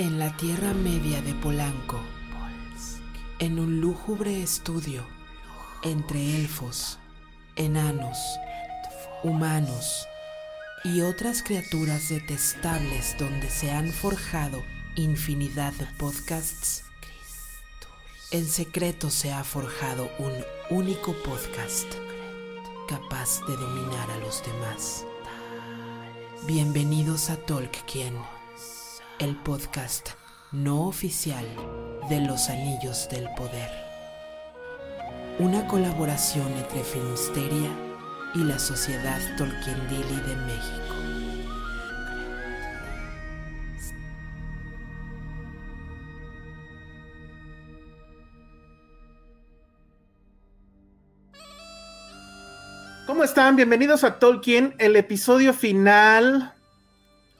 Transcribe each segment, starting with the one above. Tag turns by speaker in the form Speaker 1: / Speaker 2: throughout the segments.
Speaker 1: En la Tierra Media de Polanco, en un lúgubre estudio entre elfos, enanos, humanos y otras criaturas detestables donde se han forjado infinidad de podcasts, en secreto se ha forjado un único podcast capaz de dominar a los demás. Bienvenidos a Tolkien, el podcast no oficial de los Anillos del Poder. Una colaboración entre Filmsteria y la Sociedad Tolkiendili de México.
Speaker 2: ¿Cómo están? Bienvenidos a Tolkien, el episodio final.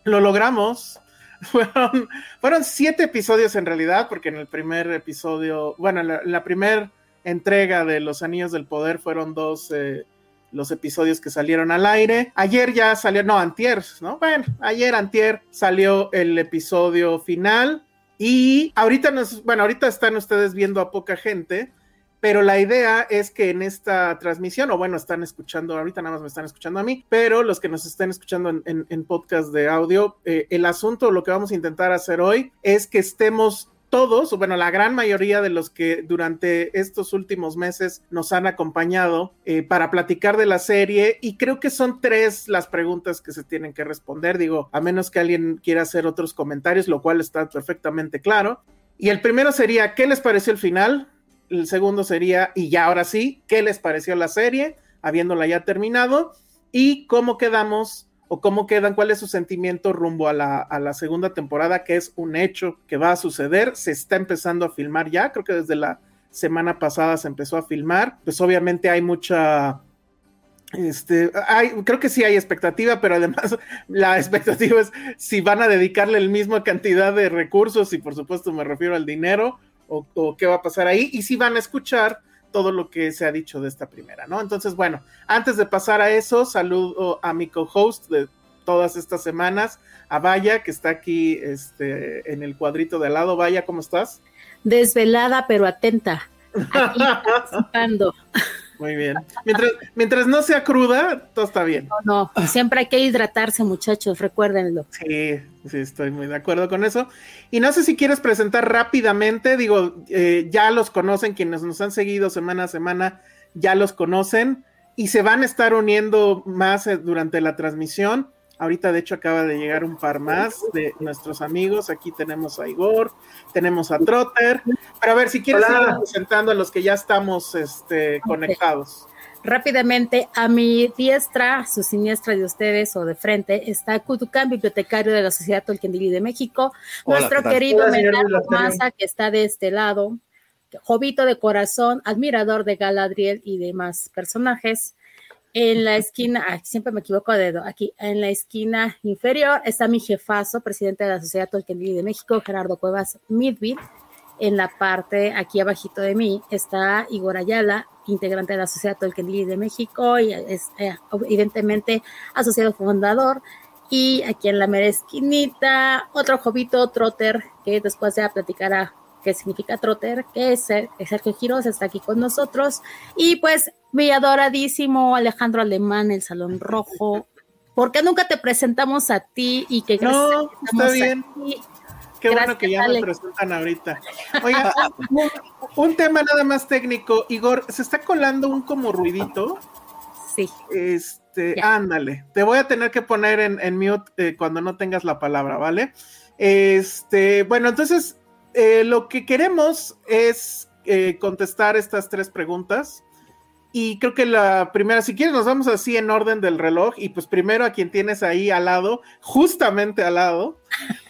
Speaker 2: Lo logramos. Fueron, fueron siete episodios en realidad, porque en el primer episodio, bueno, en la, la primera entrega de Los Anillos del Poder fueron dos eh, los episodios que salieron al aire. Ayer ya salió, no, antier, ¿no? Bueno, ayer antier salió el episodio final y ahorita nos, bueno, ahorita están ustedes viendo a poca gente, pero la idea es que en esta transmisión, o bueno, están escuchando, ahorita nada más me están escuchando a mí, pero los que nos estén escuchando en, podcast de audio, eh, el asunto, lo que vamos a intentar hacer hoy es que estemos todos, o bueno, la gran mayoría de los que durante estos últimos meses nos han acompañado eh, para platicar de la serie, y creo que son tres las preguntas que se tienen que responder, digo, a menos que alguien quiera hacer otros comentarios, lo cual está perfectamente claro. Y el primero sería, ¿qué les pareció el final? El segundo sería, y ya ahora sí, ¿qué les pareció la serie, habiéndola ya terminado? Y cómo quedamos o cómo quedan, cuál es su sentimiento rumbo a la, la, segunda temporada, que es un hecho que va a suceder, se está empezando a filmar ya, creo que desde la semana pasada se empezó a filmar, pues obviamente hay mucha... Este, hay, creo que sí hay expectativa, pero además la expectativa es si van a dedicarle el mismo cantidad de recursos, y por supuesto me refiero al dinero, o, o, qué va a pasar ahí y si van a escuchar todo lo que se ha dicho de esta primera, ¿no? Entonces, bueno, antes de pasar a eso, saludo a mi co-host de todas estas semanas, a Vaya, que está aquí este, en el cuadrito de al lado. Vaya, ¿cómo estás?
Speaker 3: Desvelada, pero atenta. Aquí participando.
Speaker 2: Muy bien. Mientras, mientras, no sea cruda, todo está bien.
Speaker 3: No, no, siempre hay que hidratarse, muchachos, recuérdenlo.
Speaker 2: Sí, sí, estoy muy de acuerdo con eso. Y no sé si quieres presentar rápidamente, digo, eh, ya los conocen, quienes nos han seguido semana a semana, ya los conocen y se van a estar uniendo más eh, durante la transmisión. Ahorita, de hecho, acaba de llegar un par más de nuestros amigos. Aquí tenemos a Igor, tenemos a Trotter. Pero a ver, si quieres ir presentando a los que ya estamos este, conectados.
Speaker 3: Rápidamente, a mi diestra, su siniestra de ustedes o de frente, está Cutucán, bibliotecario de la Sociedad Tolkien de México. Hola, Nuestro querido Menardo Maza, que está de este lado. Jovito de corazón, admirador de Galadriel y demás personajes. En la esquina, ah, siempre me equivoco de dedo, aquí en la esquina inferior está mi jefazo, presidente de la Sociedad Tolkien de México, Gerardo Cuevas Midville. En la parte aquí abajito de mí está Igor Ayala, integrante de la Sociedad Tolkien de México y es eh, evidentemente asociado fundador. Y aquí en la mera esquinita, otro jovito, Trotter, que después ya platicará que significa trotter, que es Sergio Giros, está aquí con nosotros. Y pues mi adoradísimo Alejandro Alemán, el Salón Rojo. ¿Por qué nunca te presentamos a ti y que
Speaker 2: No, está bien. Qué bueno que ya me presentan ahorita. Oiga, un, tema nada más técnico. Igor, se está colando un como ruidito.
Speaker 3: Sí.
Speaker 2: Este, ándale. Te voy a tener que poner en, en mute eh, cuando no tengas la palabra, ¿vale? Este, bueno, entonces eh, lo que queremos es eh, contestar estas tres preguntas. Y creo que la primera, si quieres, nos vamos así en orden del reloj. Y pues primero a quien tienes ahí al lado, justamente al lado,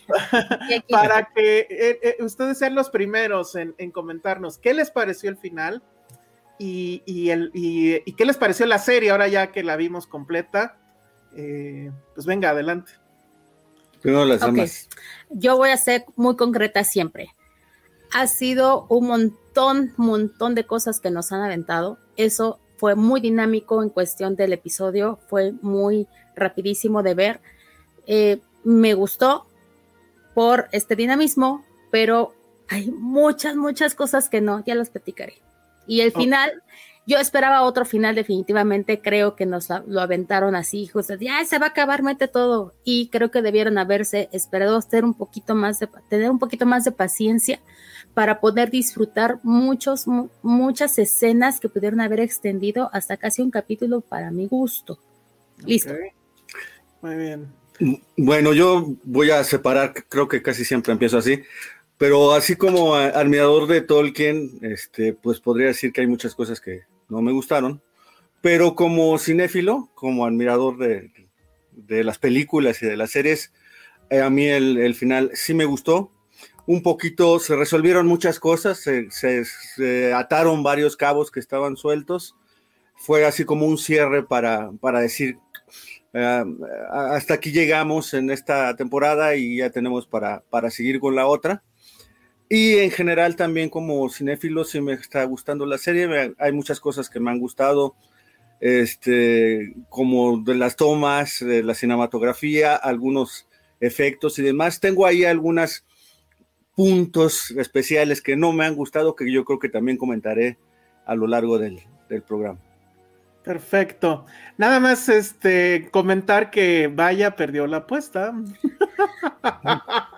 Speaker 2: para que eh, ustedes sean los primeros en, comentarnos qué les pareció el final y, el, y, qué les pareció la serie ahora ya que la vimos completa. pues venga, adelante.
Speaker 4: Primero las damas.
Speaker 3: Yo voy a ser muy concreta siempre. Ha sido un montón, montón de cosas que nos han aventado. Eso fue muy dinámico en cuestión del episodio, fue muy rapidísimo de ver. Eh, me gustó por este dinamismo, pero hay muchas, muchas cosas que no, ya las platicaré. Y el final, yo esperaba otro final definitivamente, creo que nos lo aventaron así, justo, ya se va a acabar, mete todo. Y creo que debieron haberse esperado hacer un poquito más de, tener un poquito más de paciencia para poder disfrutar muchos, muchas escenas que pudieron haber extendido hasta casi un capítulo para mi gusto. Listo.
Speaker 2: Muy bien.
Speaker 4: Bueno, yo voy a separar, creo que casi siempre empiezo así. Pero así como admirador de Tolkien, este, pues podría decir que hay muchas cosas que no me gustaron. Pero como cinéfilo, como admirador de, las películas y de las series, eh, a mí el, final sí me gustó. Un poquito se resolvieron muchas cosas, se, ataron varios cabos que estaban sueltos. Fue así como un cierre para, para decir, eh, hasta aquí llegamos en esta temporada y ya tenemos para, para seguir con la otra. Y en general también como cinéfilo sí me está gustando la serie, hay muchas cosas que me han gustado, este, como de las tomas, de la cinematografía, algunos efectos y demás. Tengo ahí algunos puntos especiales que no me han gustado, que yo creo que también comentaré a lo largo del, del programa.
Speaker 2: Perfecto. Nada más este comentar que Vaya perdió la apuesta.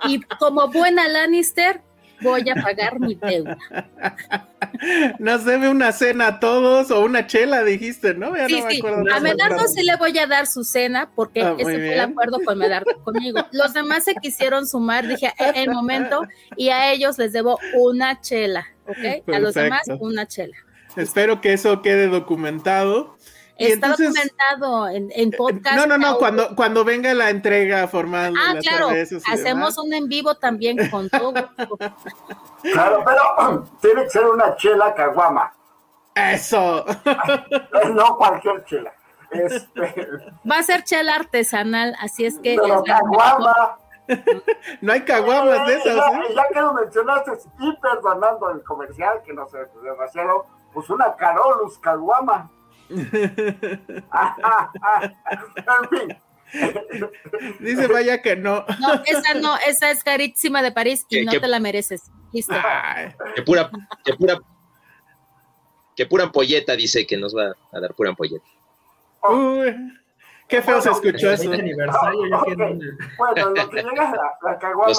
Speaker 3: Y como buena Lannister, voy a pagar mi deuda.
Speaker 2: Nos debe una cena a todos o una chela, dijiste, ¿no?
Speaker 3: sí, sí. A Medardo sí le voy a dar su cena porque ah, ese fue el acuerdo con Medardo conmigo. Los demás se quisieron sumar, dije, e, el momento, y a ellos les debo una chela, ¿ok? A los demás una chela.
Speaker 2: Espero que eso quede documentado.
Speaker 3: Está documentado en, en, eh, podcast.
Speaker 2: No, no, no, cuando, cuando venga la entrega formal.
Speaker 3: Ah, claro, hacemos un en vivo también con todo.
Speaker 5: claro, pero tiene que ser una chela caguama.
Speaker 2: Eso.
Speaker 5: no cualquier chela. Este...
Speaker 3: Va a ser chela artesanal, así es que.
Speaker 5: Pero caguama.
Speaker 2: no hay caguamas de esas.
Speaker 5: Ya, ¿eh? ya que lo mencionaste, y perdonando el comercial, que no sé demasiado, pues una Carolus caguama.
Speaker 2: Dice vaya que no.
Speaker 3: No, esa no, esa es carísima de París y no te la mereces. Listo.
Speaker 6: Que pura, que pura, que pura ampolleta dice que nos va a dar pura ampolleta.
Speaker 2: Uy, qué feo se escuchó eso.
Speaker 5: Bueno, lo que llega la, la caguama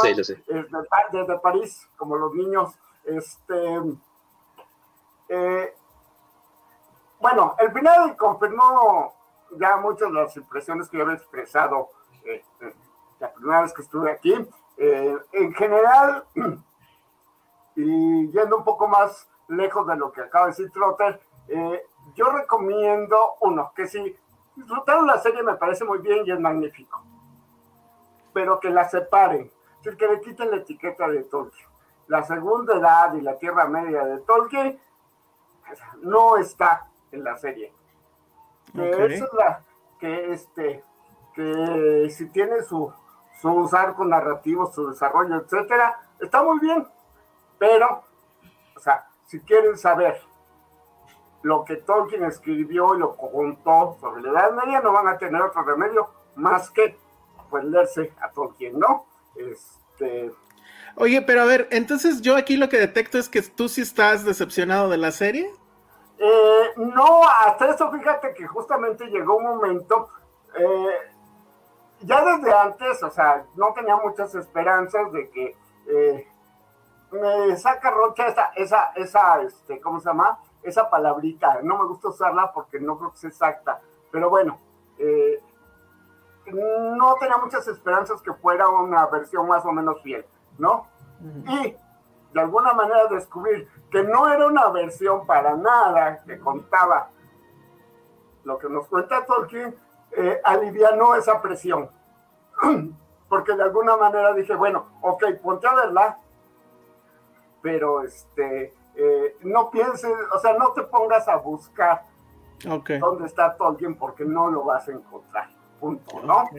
Speaker 5: desde, París, como los niños, este eh, bueno, el final confirmó ya muchas de las impresiones que yo había expresado eh, eh, la primera vez que estuve aquí. Eh, en general, y yendo un poco más lejos de lo que acaba de decir Trotter, yo recomiendo uno, que si disfrutaron la serie me parece muy bien y es magnífico, pero que la separen, decir, que le quiten la etiqueta de Tolkien. La segunda edad y la Tierra Media de Tolkien no está en la serie. Que es la que este que si tiene su sus arcos narrativos, su desarrollo, etcétera, está muy bien. Pero, o sea, si quieren saber lo que Tolkien escribió y lo contó sobre la Edad Media, no van a tener otro remedio más que pues leerse a Tolkien, ¿no? Este
Speaker 2: Oye, pero a ver, entonces yo aquí lo que detecto es que tú sí estás decepcionado de la serie.
Speaker 5: Eh, no, hasta eso fíjate que justamente llegó un momento, eh, ya desde antes, o sea, no tenía muchas esperanzas de que eh, me saca rocha esa, esa, esa, este, ¿cómo se llama? Esa palabrita, no me gusta usarla porque no creo que sea exacta, pero bueno, no tenía muchas esperanzas que fuera una versión más o menos fiel, ¿no? Y de alguna manera descubrir que no era una versión para nada que contaba lo que nos cuenta Tolkien, eh, alivianó esa presión. Porque de alguna manera dije, bueno, ok, ponte a verla, pero este, eh, no pienses, o sea, no te pongas a buscar dónde está Tolkien porque no lo vas a encontrar, punto, ¿no?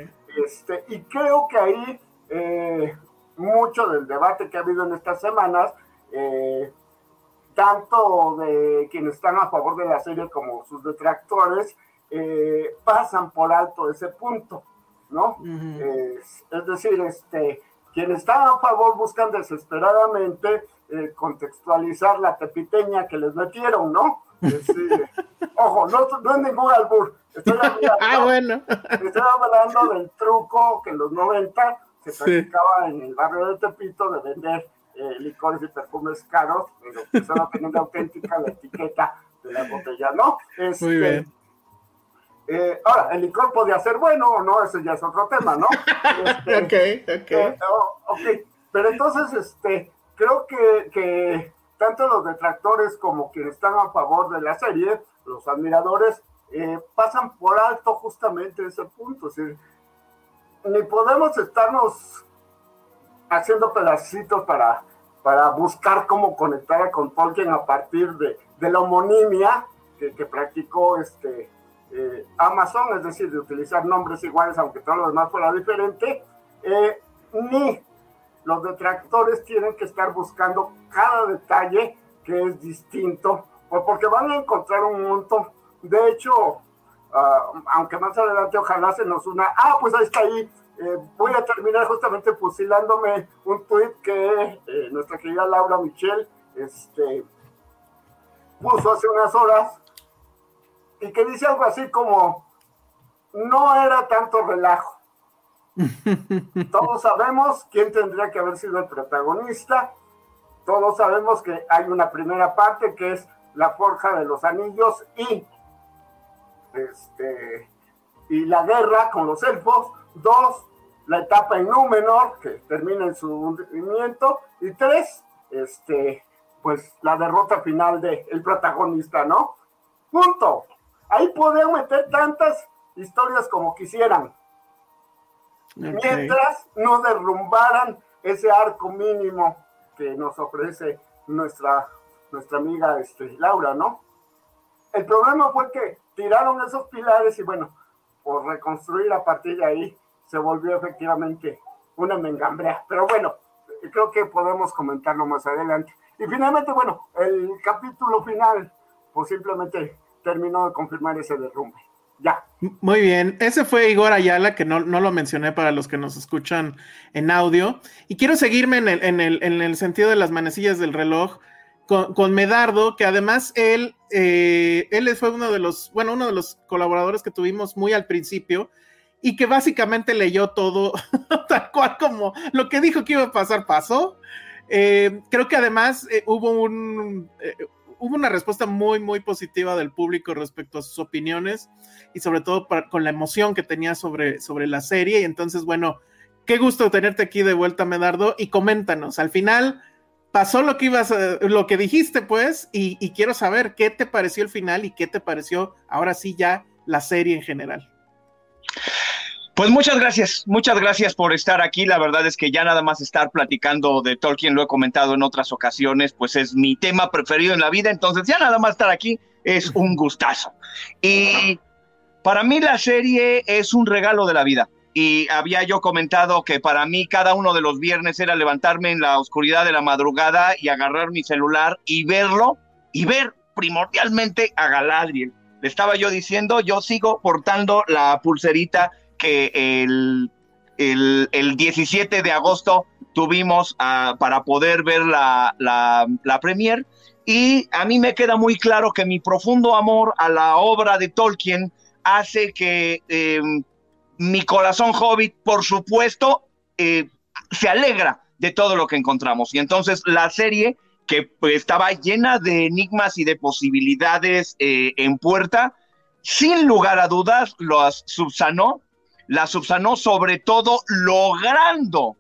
Speaker 5: Este, y creo que ahí eh, mucho del debate que ha habido en estas semanas, eh, tanto de quienes están a favor de la serie como sus detractores, eh, pasan por alto ese punto, ¿no? es, decir, este, quienes están a favor buscan desesperadamente eh, contextualizar la tepiteña que les metieron, ¿no? ojo, no, es ningún albur. Estoy hablando,
Speaker 2: ah, bueno.
Speaker 5: estoy hablando del truco que en los 90 se practicaba en el barrio de Tepito de vender eh, licores y perfumes caros, pero que solo teniendo auténtica la etiqueta de la botella, ¿no? Este, Muy bien. Eh, ahora, el licor podía ser bueno o no, ese ya es otro tema, ¿no?
Speaker 2: Este, ok, ok.
Speaker 5: Eh, oh, ok, pero entonces, este, creo que, que tanto los detractores como quienes están a favor de la serie, los admiradores, pasan por alto justamente ese punto. Es decir, ni podemos estarnos haciendo pedacitos para, para buscar cómo conectar con Tolkien a partir de, de la homonimia que, que practicó este, eh, Amazon, es decir, de utilizar nombres iguales aunque todo lo demás fuera diferente, eh, ni los detractores tienen que estar buscando cada detalle que es distinto, porque van a encontrar un montón. De hecho, Ah, aunque más adelante ojalá se nos una, ah, pues ahí está ahí, eh, voy a terminar justamente fusilándome un tweet que eh, nuestra querida Laura Michel este, puso hace unas horas y que dice algo así como, no era tanto relajo. Todos sabemos quién tendría que haber sido el protagonista. Todos sabemos que hay una primera parte que es la forja de los anillos y este, y la guerra con los elfos. Dos, la etapa en Númenor, que termina en su hundimiento. Y tres, este, pues la derrota final del el protagonista, ¿no? Punto. Ahí pueden meter tantas historias como quisieran. Mientras no derrumbaran ese arco mínimo que nos ofrece nuestra, nuestra amiga este, Laura, ¿no? El problema fue que tiraron esos pilares y bueno, por reconstruir a partir de ahí se volvió efectivamente una mengambrea. Pero bueno, creo que podemos comentarlo más adelante. Y finalmente, bueno, el capítulo final, pues simplemente terminó de confirmar ese derrumbe. Ya.
Speaker 2: Muy bien, ese fue Igor Ayala, que no, no, lo mencioné para los que nos escuchan en audio. Y quiero seguirme en el, en el, en el sentido de las manecillas del reloj con, Medardo, que además él, eh, él fue uno de los, bueno, uno de los colaboradores que tuvimos muy al principio y que básicamente leyó todo tal cual como lo que dijo que iba a pasar pasó. Eh, creo que además eh, hubo un hubo una respuesta muy muy positiva del público respecto a sus opiniones y sobre todo con la emoción que tenía sobre, sobre la serie y entonces bueno qué gusto tenerte aquí de vuelta Medardo y coméntanos al final pasó lo que ibas, lo que dijiste, pues, y, quiero saber qué te pareció el final y qué te pareció ahora sí ya la serie en general.
Speaker 7: Pues muchas gracias, muchas gracias por estar aquí. La verdad es que ya nada más estar platicando de Tolkien, lo he comentado en otras ocasiones, pues es mi tema preferido en la vida, entonces ya nada más estar aquí es un gustazo. Y para mí la serie es un regalo de la vida y había yo comentado que para mí cada uno de los viernes era levantarme en la oscuridad de la madrugada y agarrar mi celular y verlo y ver primordialmente a Galadriel. Le estaba yo diciendo, yo sigo portando la pulserita que el, el, 17 de agosto tuvimos ah, para poder ver la, la, la premier. Y a mí me queda muy claro que mi profundo amor a la obra de Tolkien hace que em, mi corazón hobbit, por supuesto, eh, se alegra de todo lo que encontramos. Y entonces la serie, que pues, estaba llena de enigmas y de posibilidades eh, en puerta, sin lugar a dudas, las subsanó, la subsanó sobre todo logrando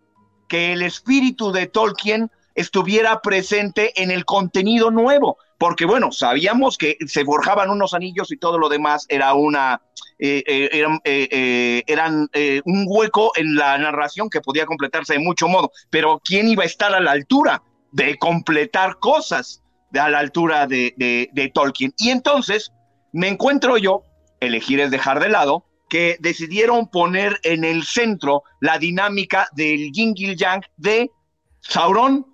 Speaker 7: que el espíritu de Tolkien estuviera presente en el contenido nuevo, porque bueno, sabíamos que se forjaban unos anillos y todo lo demás era una, eh, eh, eh, eran un hueco en la narración que podía completarse de mucho modo, pero ¿quién iba a estar a la altura de completar cosas a la altura de, de Tolkien? Y entonces me encuentro yo, elegir es dejar de lado, que decidieron poner en el centro la dinámica del Yin Yang de Sauron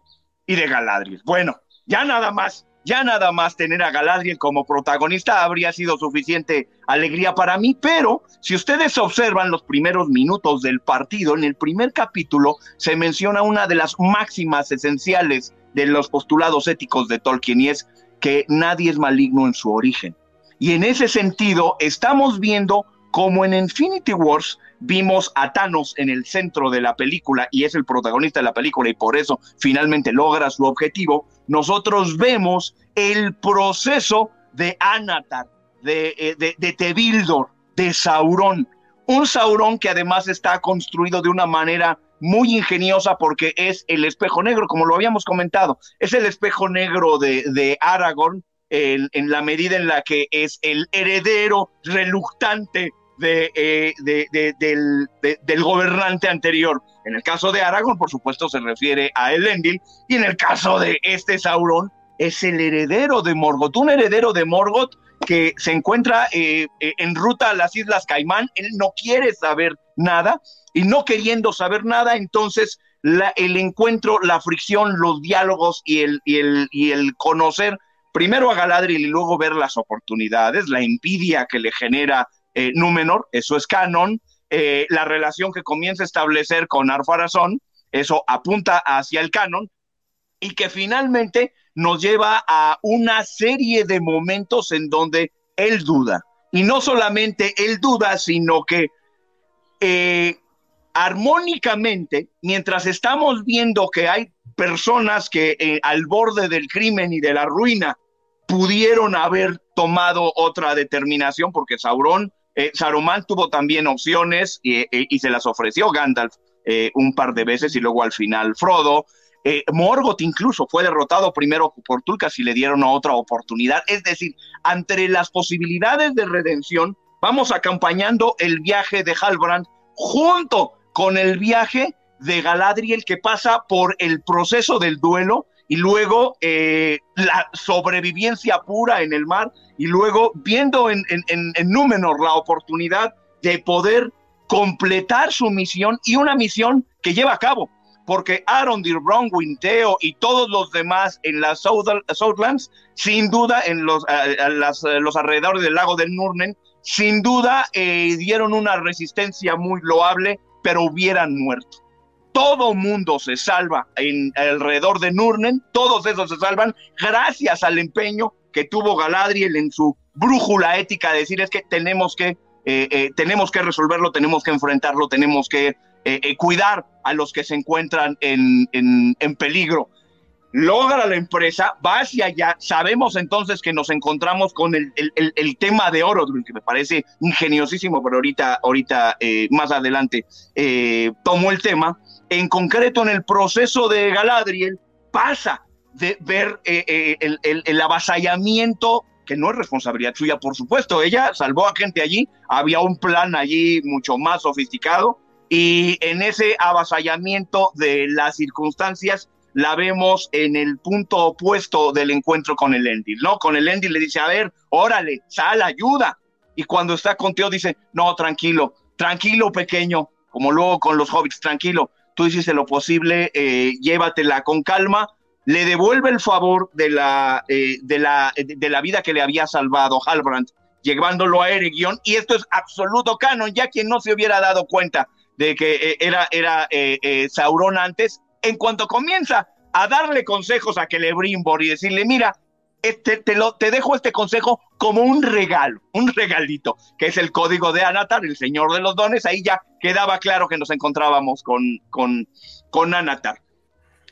Speaker 7: y de Galadriel. Bueno, ya nada más, ya nada más tener a Galadriel como protagonista habría sido suficiente alegría para mí, pero si ustedes observan los primeros minutos del partido, en el primer capítulo se menciona una de las máximas esenciales de los postulados éticos de Tolkien y es que nadie es maligno en su origen. Y en ese sentido estamos viendo como en Infinity Wars vimos a Thanos en el centro de la película y es el protagonista de la película y por eso finalmente logra su objetivo, nosotros vemos el proceso de Anatar, de, eh, de, de Tebildor, de Sauron. Un Sauron que además está construido de una manera muy ingeniosa porque es el espejo negro, como lo habíamos comentado, es el espejo negro de, de Aragorn en, la medida en la que es el heredero reluctante eh, de, del, del, gobernante anterior. En el caso de Aragorn, por supuesto, se refiere a Elendil, y en el caso de este Sauron, es el heredero de Morgoth, un heredero de Morgoth que se encuentra eh, eh, en ruta a las Islas Caimán, él no quiere saber nada, y no queriendo saber nada, entonces el encuentro, la fricción, los diálogos y el, y el, y el conocer primero a Galadriel y luego ver las oportunidades, la envidia que le genera eh, Númenor, eso es canon, la relación que comienza a establecer con Arfarazón, eso apunta hacia el canon, y que finalmente nos lleva a una serie de momentos en donde él duda. Y no solamente él duda, sino que eh, armónicamente, mientras estamos viendo que hay personas que al borde del crimen y de la ruina pudieron haber tomado otra determinación, porque Sauron eh, Saruman tuvo también opciones y, se las ofreció Gandalf eh, un par de veces y luego al final Frodo. Eh, Morgoth incluso fue derrotado primero por Tulkas y le dieron otra oportunidad. Es decir, entre las posibilidades de redención, vamos acompañando el viaje de Halbrand junto con el viaje de Galadriel que pasa por el proceso del duelo y luego eh, la sobrevivencia pura en el mar y luego viendo en, en, Númenor la oportunidad de poder completar su misión y una misión que lleva a cabo, porque Arondir, Bronwyn, Theo y todos los demás en las Southlands, sin duda en los, los alrededores del lago del Nurnen, sin duda eh, dieron una resistencia muy loable, pero hubieran muerto. Todo mundo se salva en alrededor de Nurnen, todos esos se salvan gracias al empeño que tuvo Galadriel en su brújula ética de decir es que tenemos que, eh, eh, tenemos que resolverlo, tenemos que enfrentarlo, tenemos que eh, cuidar a los que se encuentran en, en, peligro. Logra la empresa, va hacia allá, sabemos entonces que nos encontramos con el, el, el tema de Orodruin, que me parece ingeniosísimo, pero ahorita, ahorita más adelante tomó el tema, en concreto en el proceso de Galadriel, pasa de ver eh, eh, el, el, avasallamiento, que no es responsabilidad suya, por supuesto, ella salvó a gente allí, había un plan allí mucho más sofisticado, y en ese avasallamiento de las circunstancias la vemos en el punto opuesto del encuentro con el Endil, ¿no? Con el Endil le dice, a ver, órale, sal, ayuda. Y cuando está con Teo dice, no, tranquilo, tranquilo, pequeño, como luego con los hobbits, tranquilo, tú hiciste lo posible, eh, llévatela con calma, le devuelve el favor de la, eh, de, la, de la vida que le había salvado Halbrand, llevándolo a Eregion, y esto es absoluto canon, ya quien no se hubiera dado cuenta de que eh, era, era eh, Sauron antes, en cuanto comienza a darle consejos a Celebrimbor y decirle, mira, este, te, lo, te dejo este consejo como un regalo, un regalito, que es el código de Anatar, el señor de los dones, ahí ya quedaba claro que nos encontrábamos con, con, con Anatar.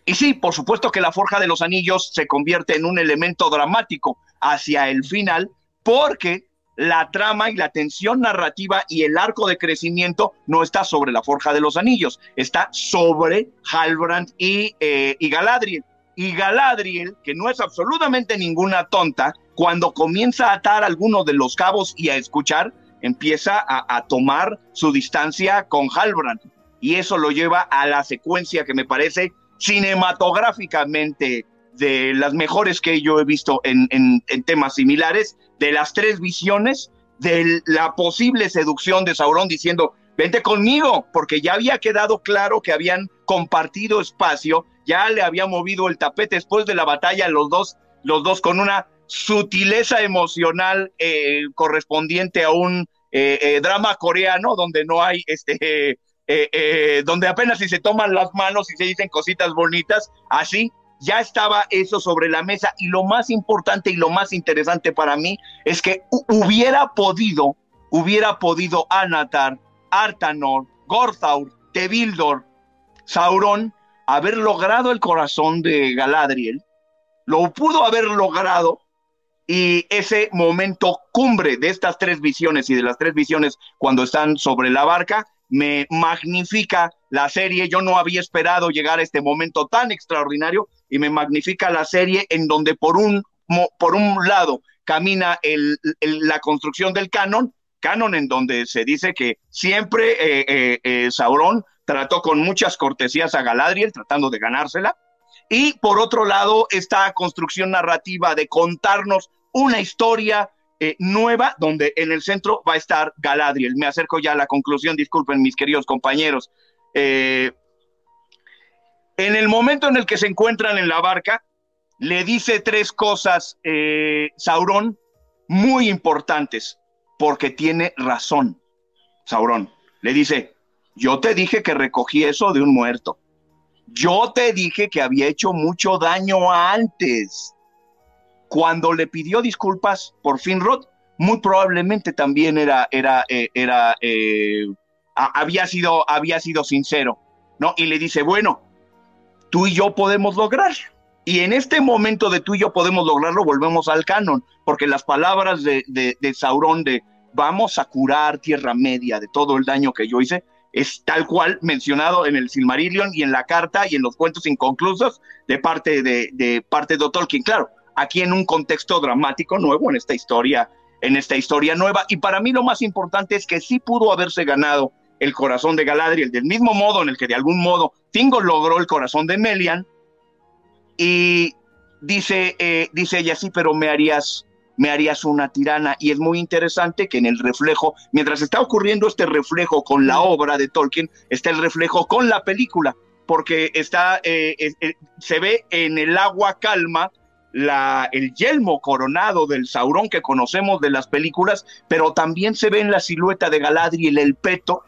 Speaker 7: Y sí, por supuesto que la Forja de los Anillos se convierte en un elemento dramático hacia el final, porque la trama y la tensión narrativa y el arco de crecimiento no está sobre la Forja de los Anillos, está sobre Halbrand y, eh, Galadriel. Y Galadriel, que no es absolutamente ninguna tonta, cuando comienza a atar algunos de los cabos y a escuchar, empieza a tomar su distancia con Halbrand. Y eso lo lleva a la secuencia que me parece cinematográficamente de las mejores que yo he visto en, temas similares, de las tres visiones, de la posible seducción de Sauron diciendo, vente conmigo, porque ya había quedado claro que habían compartido espacio, ya le había movido el tapete después de la batalla, los dos, los dos con una sutileza emocional eh, correspondiente a un eh, eh, drama coreano donde no hay este donde apenas si se toman las manos y se dicen cositas bonitas, así ya estaba eso sobre la mesa y lo más importante y lo más interesante para mí es que hubiera podido, hubiera podido Anatar, Artanor, Gorthaur, Tevildor, Sauron haber logrado el corazón de Galadriel, lo pudo haber logrado y ese momento cumbre de estas tres visiones y de las tres visiones cuando están sobre la barca me magnifica la serie. Yo no había esperado llegar a este momento tan extraordinario y me magnifica la serie en donde por un, por un lado camina la construcción del canon, canon en donde se dice que siempre eh, eh, eh, Sauron trató con muchas cortesías a Galadriel, tratando de ganársela. Y por otro lado, esta construcción narrativa de contarnos una historia eh, nueva, donde en el centro va a estar Galadriel. Me acerco ya a la conclusión, disculpen mis queridos compañeros. Eh, en el momento en el que se encuentran en la barca, le dice tres cosas eh, Sauron muy importantes, porque tiene razón. Sauron le dice, yo te dije que recogí eso de un muerto. Yo te dije que había hecho mucho daño antes. Cuando le pidió disculpas por Finrod, muy probablemente también era, era, eh, era, eh, había, sido, había sido sincero, ¿no? Y le dice, bueno, tú y yo podemos lograr. Y en este momento de tú y yo podemos lograrlo, volvemos al canon, porque las palabras de, de, de Sauron de vamos a curar Tierra Media de todo el daño que yo hice, es tal cual mencionado en el Silmarillion y en la carta y en los cuentos inconclusos de parte de, de parte de Tolkien. Claro, aquí en un contexto dramático nuevo, en esta historia, en esta historia nueva. Y para mí lo más importante es que sí pudo haberse ganado el corazón de Galadriel, del mismo modo en el que de algún modo Tingo logró el corazón de Melian. Y dice, eh, dice ella, sí, pero me harías, me harías una tirana. Y es muy interesante que en el reflejo, mientras está ocurriendo este reflejo con la obra de Tolkien, está el reflejo con la película, porque está, eh, eh, se ve en el agua calma la, el yelmo coronado del Saurón que conocemos de las películas, pero también se ve en la silueta de Galadriel el peto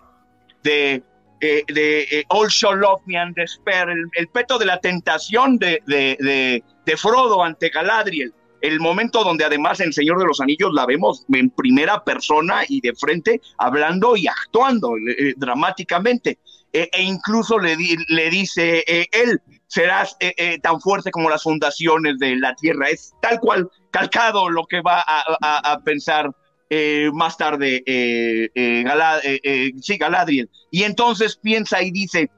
Speaker 7: de, eh, de eh, Shall Love Me and Despair, el, peto de la tentación de, de, de, Frodo ante Galadriel. El momento donde además en Señor de los Anillos la vemos en primera persona y de frente hablando y actuando eh, dramáticamente. e incluso le, le dice él, serás eh, eh, tan fuerte como las fundaciones de la tierra. Es tal cual calcado lo que va a, pensar eh, más tarde sí, Galadriel. Y entonces piensa y dice,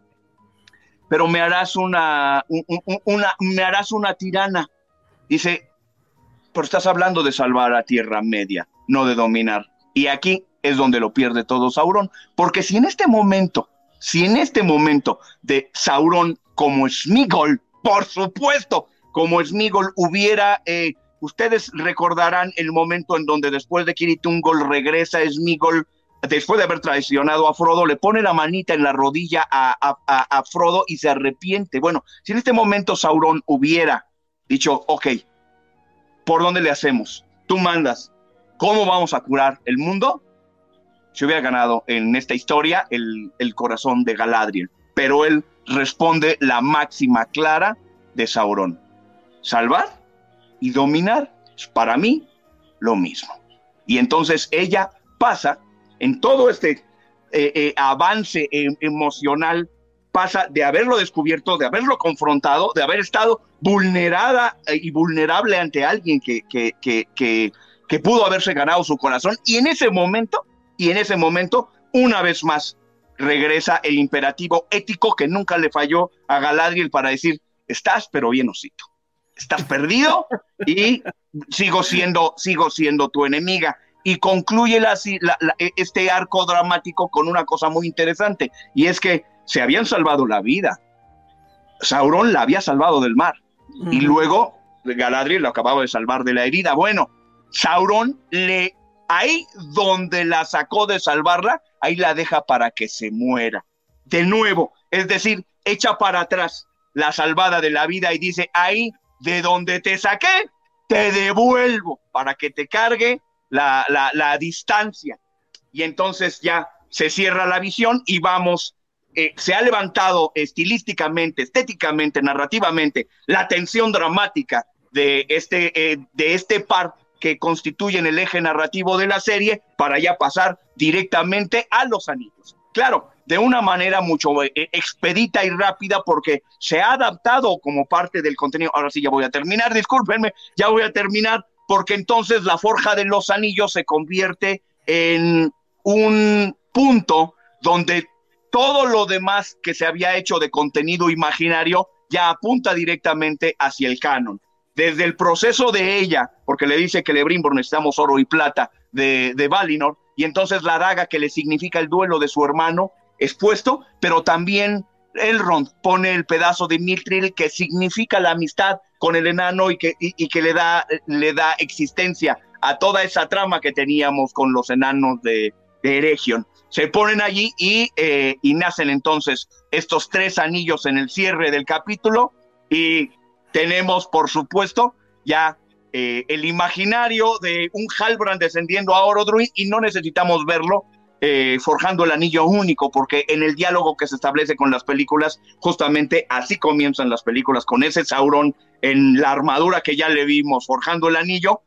Speaker 7: pero me harás una, me harás una tirana. Dice, pero estás hablando de salvar a Tierra Media, no de dominar. Y aquí es donde lo pierde todo Sauron, porque si en este momento, si en este momento de Sauron como Smigol, por supuesto, como Smigol hubiera, eh, ustedes recordarán el momento en donde después de Kiritungol regresa Smigol, después de haber traicionado a Frodo, le pone la manita en la rodilla a, a, Frodo y se arrepiente. Bueno, si en este momento Sauron hubiera dicho, ok, ¿por dónde le hacemos? Tú mandas, ¿cómo vamos a curar el mundo? Se hubiera ganado en esta historia el, el corazón de Galadriel, pero él responde la máxima clara de Sauron. Salvar y dominar es para mí lo mismo. Y entonces ella pasa en todo este eh, eh, avance em, emocional, pasa de haberlo descubierto, de haberlo confrontado, de haber estado vulnerada eh, y vulnerable ante alguien que, que, que, que, pudo haberse ganado su corazón. Y en ese momento, y en ese momento, una vez más, regresa el imperativo ético que nunca le falló a Galadriel para decir, estás pero bien osito, estás perdido y sigo siendo, sigo siendo tu enemiga. Y concluye la, este arco dramático con una cosa muy interesante, y es que se habían salvado la vida. Sauron la había salvado del mar, y luego Galadriel lo acababa de salvar de la herida. Bueno, Sauron le ahí donde la sacó de salvarla, ahí la deja para que se muera. De nuevo, es decir, echa para atrás la salvada de la vida y dice, ahí de donde te saqué, te devuelvo para que te cargue la, la, distancia. Y entonces ya se cierra la visión y vamos, eh, se ha levantado estilísticamente, estéticamente, narrativamente, la tensión dramática de este, eh, de este par que constituyen el eje narrativo de la serie para ya pasar directamente a los anillos. Claro, de una manera mucho eh, expedita y rápida porque se ha adaptado como parte del contenido. Ahora sí, ya voy a terminar, discúlpenme, ya voy a terminar porque entonces la forja de los anillos se convierte en un punto donde todo lo demás que se había hecho de contenido imaginario ya apunta directamente hacia el canon desde el proceso de ella, porque le dice que Lebrimbor necesitamos oro y plata de, de Valinor, y entonces la daga que le significa el duelo de su hermano es puesto, pero también Elrond pone el pedazo de Mithril que significa la amistad con el enano y que, y, que le, da, le da existencia a toda esa trama que teníamos con los enanos de, de Eregion. Se ponen allí y, eh, y nacen entonces estos tres anillos en el cierre del capítulo y tenemos, por supuesto, ya eh, el imaginario de un Halbrand descendiendo a Orodruid y no necesitamos verlo eh, forjando el anillo único, porque en el diálogo que se establece con las películas, justamente así comienzan las películas, con ese Sauron en la armadura que ya le vimos, forjando el anillo.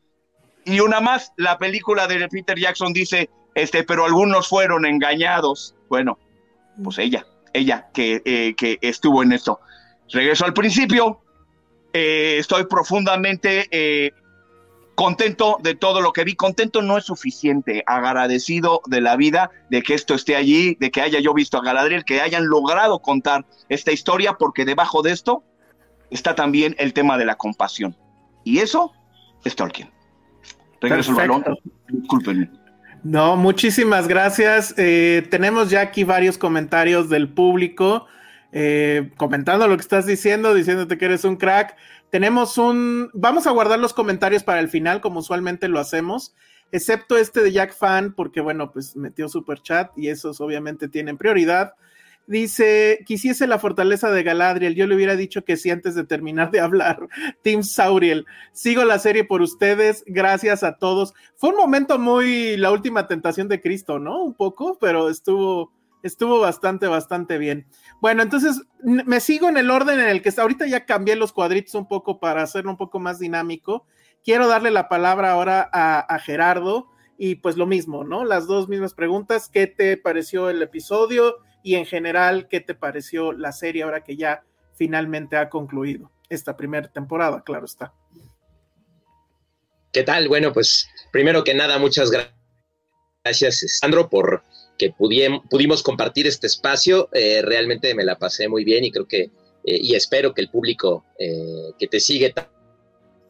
Speaker 7: Y una más, la película de Peter Jackson dice, este, pero algunos fueron engañados. Bueno, pues ella, ella que, eh, que estuvo en esto. Regreso al principio, eh, estoy profundamente contento de todo lo que vi. Contento no es suficiente, agradecido de la vida, de que esto esté allí, de que haya yo visto a Galadriel, que hayan logrado contar esta historia, porque debajo de esto está también el tema de la compasión. Y eso es Tolkien. Regreso el balón.
Speaker 2: No, muchísimas gracias. Eh, tenemos ya aquí varios comentarios del público. Eh, comentando lo que estás diciendo, diciéndote que eres un crack. Tenemos un, vamos a guardar los comentarios para el final, como usualmente lo hacemos, excepto este de Jack Fan, porque bueno, pues metió super chat y esos obviamente tienen prioridad. Dice, quisiese la fortaleza de Galadriel. Yo le hubiera dicho que sí antes de terminar de hablar. Tim Sauriel. Sigo la serie por ustedes. Gracias a todos. Fue un momento muy la última tentación de Cristo, ¿no? Un poco, pero estuvo, estuvo bastante, bastante bien. Bueno, entonces me sigo en el orden en el que está. Ahorita ya cambié los cuadritos un poco para hacerlo un poco más dinámico. Quiero darle la palabra ahora a, Gerardo y pues lo mismo, ¿no? Las dos mismas preguntas. ¿Qué te pareció el episodio? Y en general, ¿qué te pareció la serie ahora que ya finalmente ha concluido esta primera temporada? Claro está.
Speaker 6: ¿Qué tal? Bueno, pues primero que nada, muchas gracias, Sandro, por que pudimos compartir este espacio. Eh, realmente me la pasé muy bien y creo que, eh, y espero que el público eh, que te sigue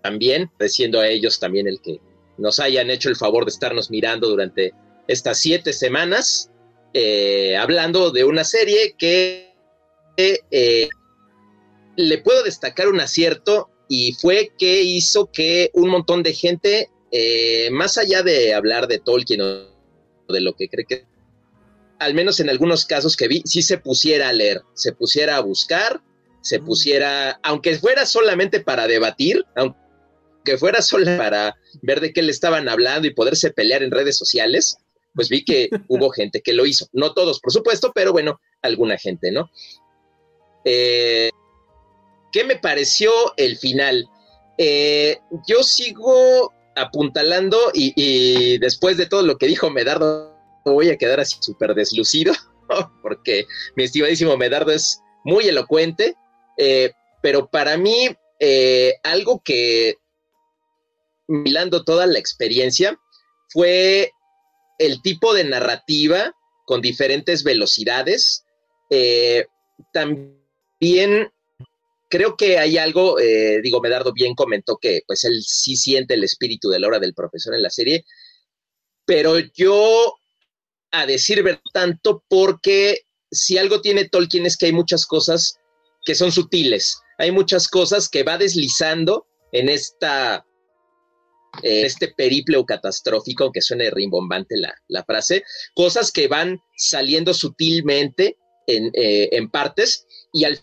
Speaker 6: también, siendo a ellos también el que nos hayan hecho el favor de estarnos mirando durante estas siete semanas, hablando de una serie que le puedo destacar un acierto y fue que hizo que un montón de gente, más allá de hablar de Tolkien o de lo que cree que al menos en algunos casos que vi, sí se pusiera a leer, se pusiera a buscar, se pusiera, aunque fuera solamente para debatir, aunque fuera solo para ver de qué le estaban hablando y poderse pelear en redes sociales, pues vi que hubo gente que lo hizo. No todos, por supuesto, pero bueno, alguna gente, ¿no? ¿qué me pareció el final? yo sigo apuntalando y, después de todo lo que dijo Medardo, voy a quedar así súper deslucido, porque mi estimadísimo Medardo es muy elocuente, eh, pero para mí eh, algo que, mirando toda la experiencia, fue el tipo de narrativa con diferentes velocidades. Eh, también creo que hay algo, digo, Medardo bien comentó que pues él sí siente el espíritu de la hora del profesor en la serie, pero yo, a decir verdad, tanto porque si algo tiene Tolkien es que hay muchas cosas que son sutiles, hay muchas cosas que va deslizando en esta este periplo catastrófico, aunque suene rimbombante la, la, frase, cosas que van saliendo sutilmente en, eh, en partes y al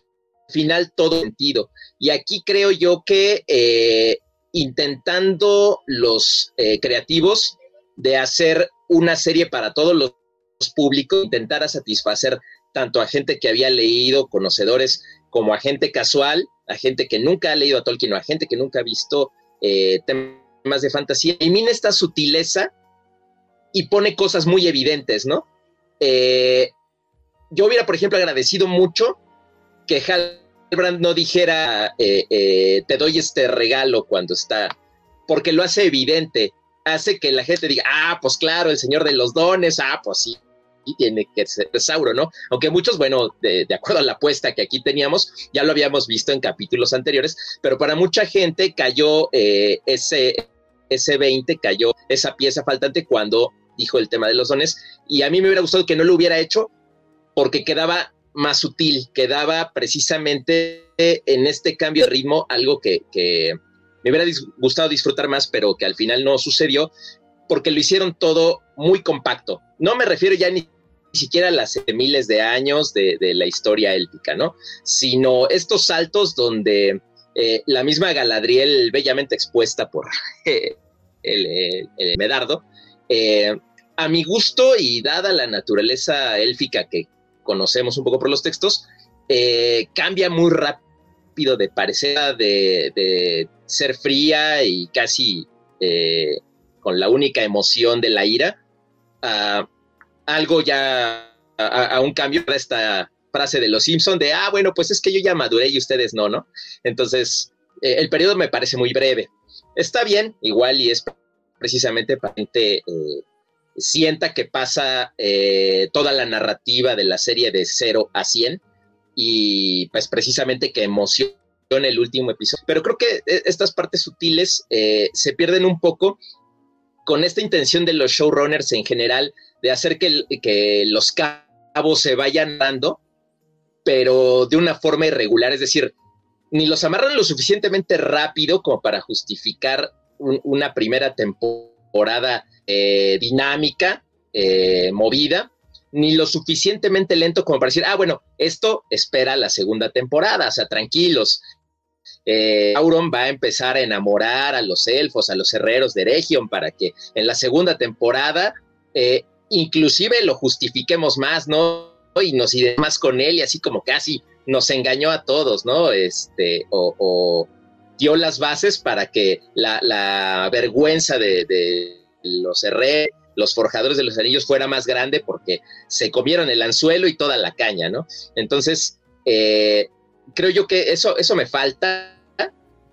Speaker 6: final todo sentido. Y aquí creo yo que eh, intentando los eh, creativos de hacer una serie para todos los públicos, intentara satisfacer tanto a gente que había leído, conocedores, como a gente casual, a gente que nunca ha leído a Tolkien o a gente que nunca ha visto eh, temas de fantasía, elimina esta sutileza y pone cosas muy evidentes, ¿no? yo hubiera, por ejemplo, agradecido mucho que Halbrand no dijera, eh, eh, te doy este regalo cuando está, porque lo hace evidente, hace que la gente diga, ah, pues claro, el señor de los dones, ah, pues sí, y tiene que ser Sauro, ¿no? Aunque muchos, bueno, de, acuerdo a la apuesta que aquí teníamos, ya lo habíamos visto en capítulos anteriores, pero para mucha gente cayó eh, ese, ese 20, cayó esa pieza faltante cuando dijo el tema de los dones, y a mí me hubiera gustado que no lo hubiera hecho porque quedaba más sutil, quedaba precisamente en este cambio de ritmo algo que, me hubiera gustado disfrutar más, pero que al final no sucedió, porque lo hicieron todo muy compacto. No me refiero ya ni, siquiera las miles de años de, la historia élfica, ¿no? Sino estos saltos donde eh, la misma Galadriel, bellamente expuesta por el, Medardo, eh, a mi gusto y dada la naturaleza élfica que, conocemos un poco por los textos, eh, cambia muy rápido de parecer, de, ser fría y casi eh, con la única emoción de la ira, a algo ya, a, un cambio para esta frase de los Simpson de, ah, bueno, pues es que yo ya maduré y ustedes no, ¿no? Entonces, eh, el periodo me parece muy breve. Está bien, igual y es precisamente para gente sienta que pasa eh, toda la narrativa de la serie de 0 a 100 y pues precisamente que emociona el último episodio. Pero creo que eh, estas partes sutiles eh, se pierden un poco con esta intención de los showrunners en general de hacer que, los cabos se vayan dando, pero de una forma irregular, es decir, ni los amarran lo suficientemente rápido como para justificar una primera temporada eh, dinámica, eh, movida, ni lo suficientemente lento como para decir, ah, bueno, esto espera la segunda temporada, o sea, tranquilos. Eh, Auron va a empezar a enamorar a los elfos, a los herreros de Region, para que en la segunda temporada inclusive lo justifiquemos más, ¿no? Y nos iremos más con él y así como casi nos engañó a todos, ¿no? Este, o, dio las bases para que la, vergüenza de los herré, los forjadores de los anillos fuera más grande porque se comieron el anzuelo y toda la caña, ¿no? Entonces, eh, creo yo que eso, eso me falta.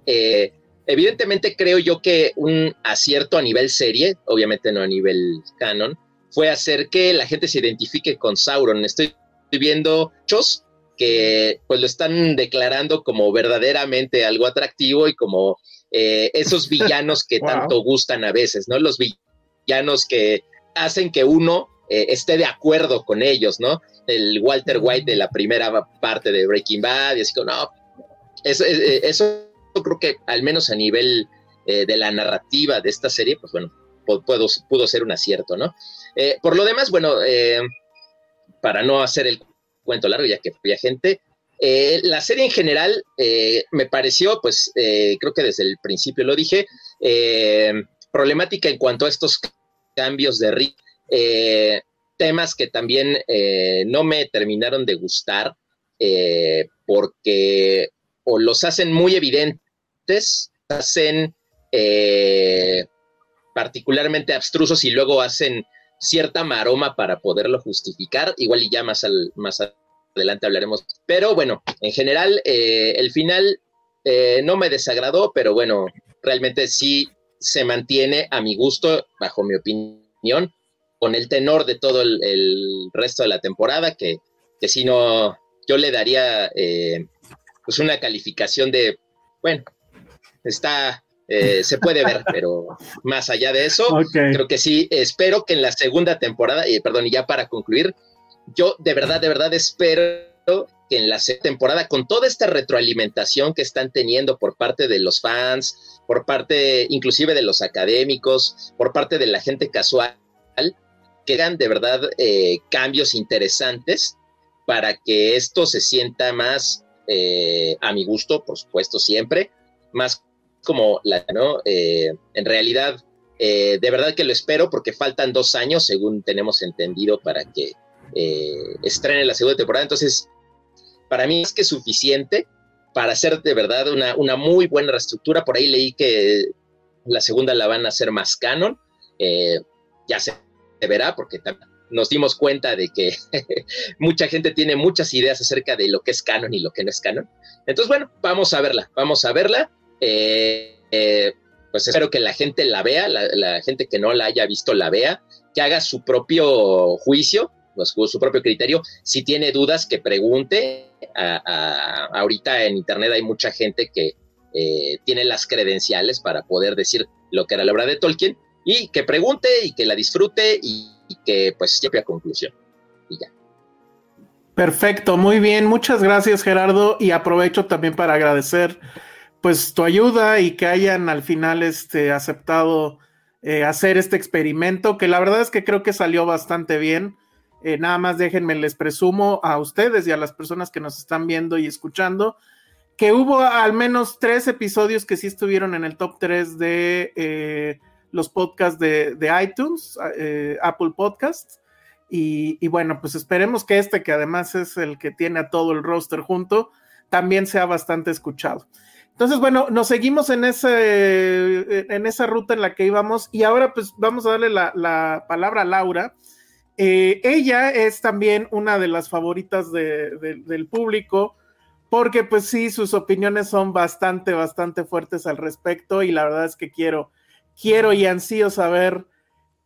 Speaker 6: Eh, evidentemente creo yo que un acierto a nivel serie, obviamente no a nivel canon, fue hacer que la gente se identifique con Sauron. Estoy viendo muchos que pues lo están declarando como verdaderamente algo atractivo y como eh, esos villanos que tanto gustan a veces, ¿no? Los villanos que hacen que uno eh, esté de acuerdo con ellos, ¿no? El Walter White de la primera parte de Breaking Bad, y así como, no, eso, eso creo que al menos a nivel de la narrativa de esta serie, pues bueno, pudo, pudo ser un acierto, ¿no? por lo demás, bueno, para no hacer el cuento largo, ya que había gente, eh, la serie en general eh, me pareció, pues eh, creo que desde el principio lo dije, problemática en cuanto a estos cambios de ritmo, temas que también no me terminaron de gustar. eh, porque o los hacen muy evidentes, hacen eh, particularmente abstrusos y luego hacen cierta maroma para poderlo justificar, igual y ya más, al, más adelante hablaremos. Pero bueno, en general, eh, el final no me desagradó, pero bueno, realmente sí se mantiene a mi gusto, bajo mi opinión, con el tenor de todo el, resto de la temporada, que, que si no, yo le daría eh, pues una calificación de, bueno, está, eh, se puede ver, pero más allá de eso, creo que sí, espero que en la segunda temporada, y perdón, y ya para concluir, yo de verdad, de verdad espero que en la temporada, con toda esta retroalimentación que están teniendo por parte de los fans, por parte inclusive de los académicos, por parte de la gente casual, que hagan de verdad eh, cambios interesantes para que esto se sienta más eh, a mi gusto, por supuesto, siempre, más como la, ¿no? Eh, en realidad, de verdad que lo espero porque faltan dos años, según tenemos entendido, para que estrene la segunda temporada. Entonces, para mí es que suficiente para hacer de verdad una, una muy buena reestructura. Por ahí leí que la segunda la van a hacer más canon. ya se verá, porque nos dimos cuenta de que mucha gente tiene muchas ideas acerca de lo que es canon y lo que no es canon. Entonces, bueno, vamos a verla, vamos a verla. Eh, eh, pues espero que la gente la vea, la, gente que no la haya visto la vea, que haga su propio juicio, pues, su propio criterio. Si tiene dudas, que pregunte. ahorita en Internet hay mucha gente que eh, tiene las credenciales para poder decir lo que era la obra de Tolkien y que pregunte y que la disfrute y, que pues llegue a conclusión. Y ya.
Speaker 2: Perfecto, muy bien, muchas gracias Gerardo y aprovecho también para agradecer pues tu ayuda y que hayan al final este, aceptado eh, hacer este experimento, que la verdad es que creo que salió bastante bien. Eh, nada más déjenme, les presumo a ustedes y a las personas que nos están viendo y escuchando, que hubo al menos tres episodios que sí estuvieron en el top 3 de eh, los podcasts de, iTunes, eh, Apple Podcasts. Y, bueno, pues esperemos que este, que además es el que tiene a todo el roster junto, también sea bastante escuchado. Entonces, bueno, nos seguimos en, ese, en esa ruta en la que íbamos y ahora pues vamos a darle la, palabra a Laura. Eh, ella es también una de las favoritas del público porque pues sí, sus opiniones son bastante, bastante fuertes al respecto y la verdad es que quiero quiero y ansío saber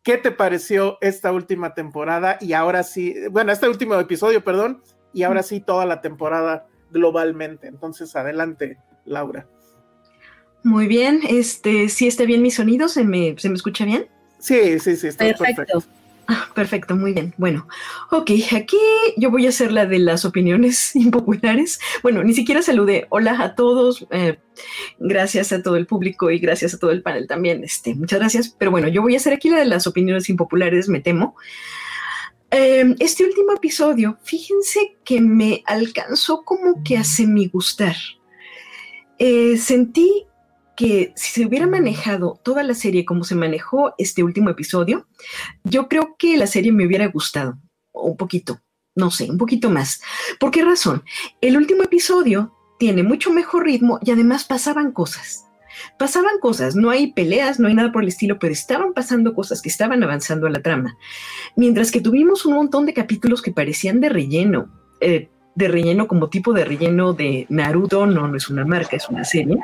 Speaker 2: qué te pareció esta última temporada y ahora sí, bueno, este último episodio, perdón, y ahora sí toda la temporada globalmente. Entonces, adelante, Laura.
Speaker 8: Muy bien, este, si está bien mi sonido, ¿se me, ¿se me escucha bien?
Speaker 2: Sí, sí, sí, está perfecto.
Speaker 8: Ah, perfecto, muy bien. Bueno, ok, aquí yo voy a hacer la de las opiniones impopulares. Bueno, ni siquiera saludé. Hola a todos. Eh, gracias a todo el público y gracias a todo el panel también. Este, muchas gracias. Pero bueno, yo voy a hacer aquí la de las opiniones impopulares, me temo. Em, este último episodio, fíjense que me alcanzó como que a semi gustar. Eh, sentí que si se hubiera manejado toda la serie como se manejó este último episodio, yo creo que la serie me hubiera gustado un poquito, no sé, un poquito más. ¿Por qué razón? El último episodio tiene mucho mejor ritmo y además pasaban cosas. Pasaban cosas, no hay peleas, no hay nada por el estilo, pero estaban pasando cosas que estaban avanzando a la trama. Mientras que tuvimos un montón de capítulos que parecían de relleno, eh, de relleno como tipo de relleno de Naruto, no, no es una marca, es una serie,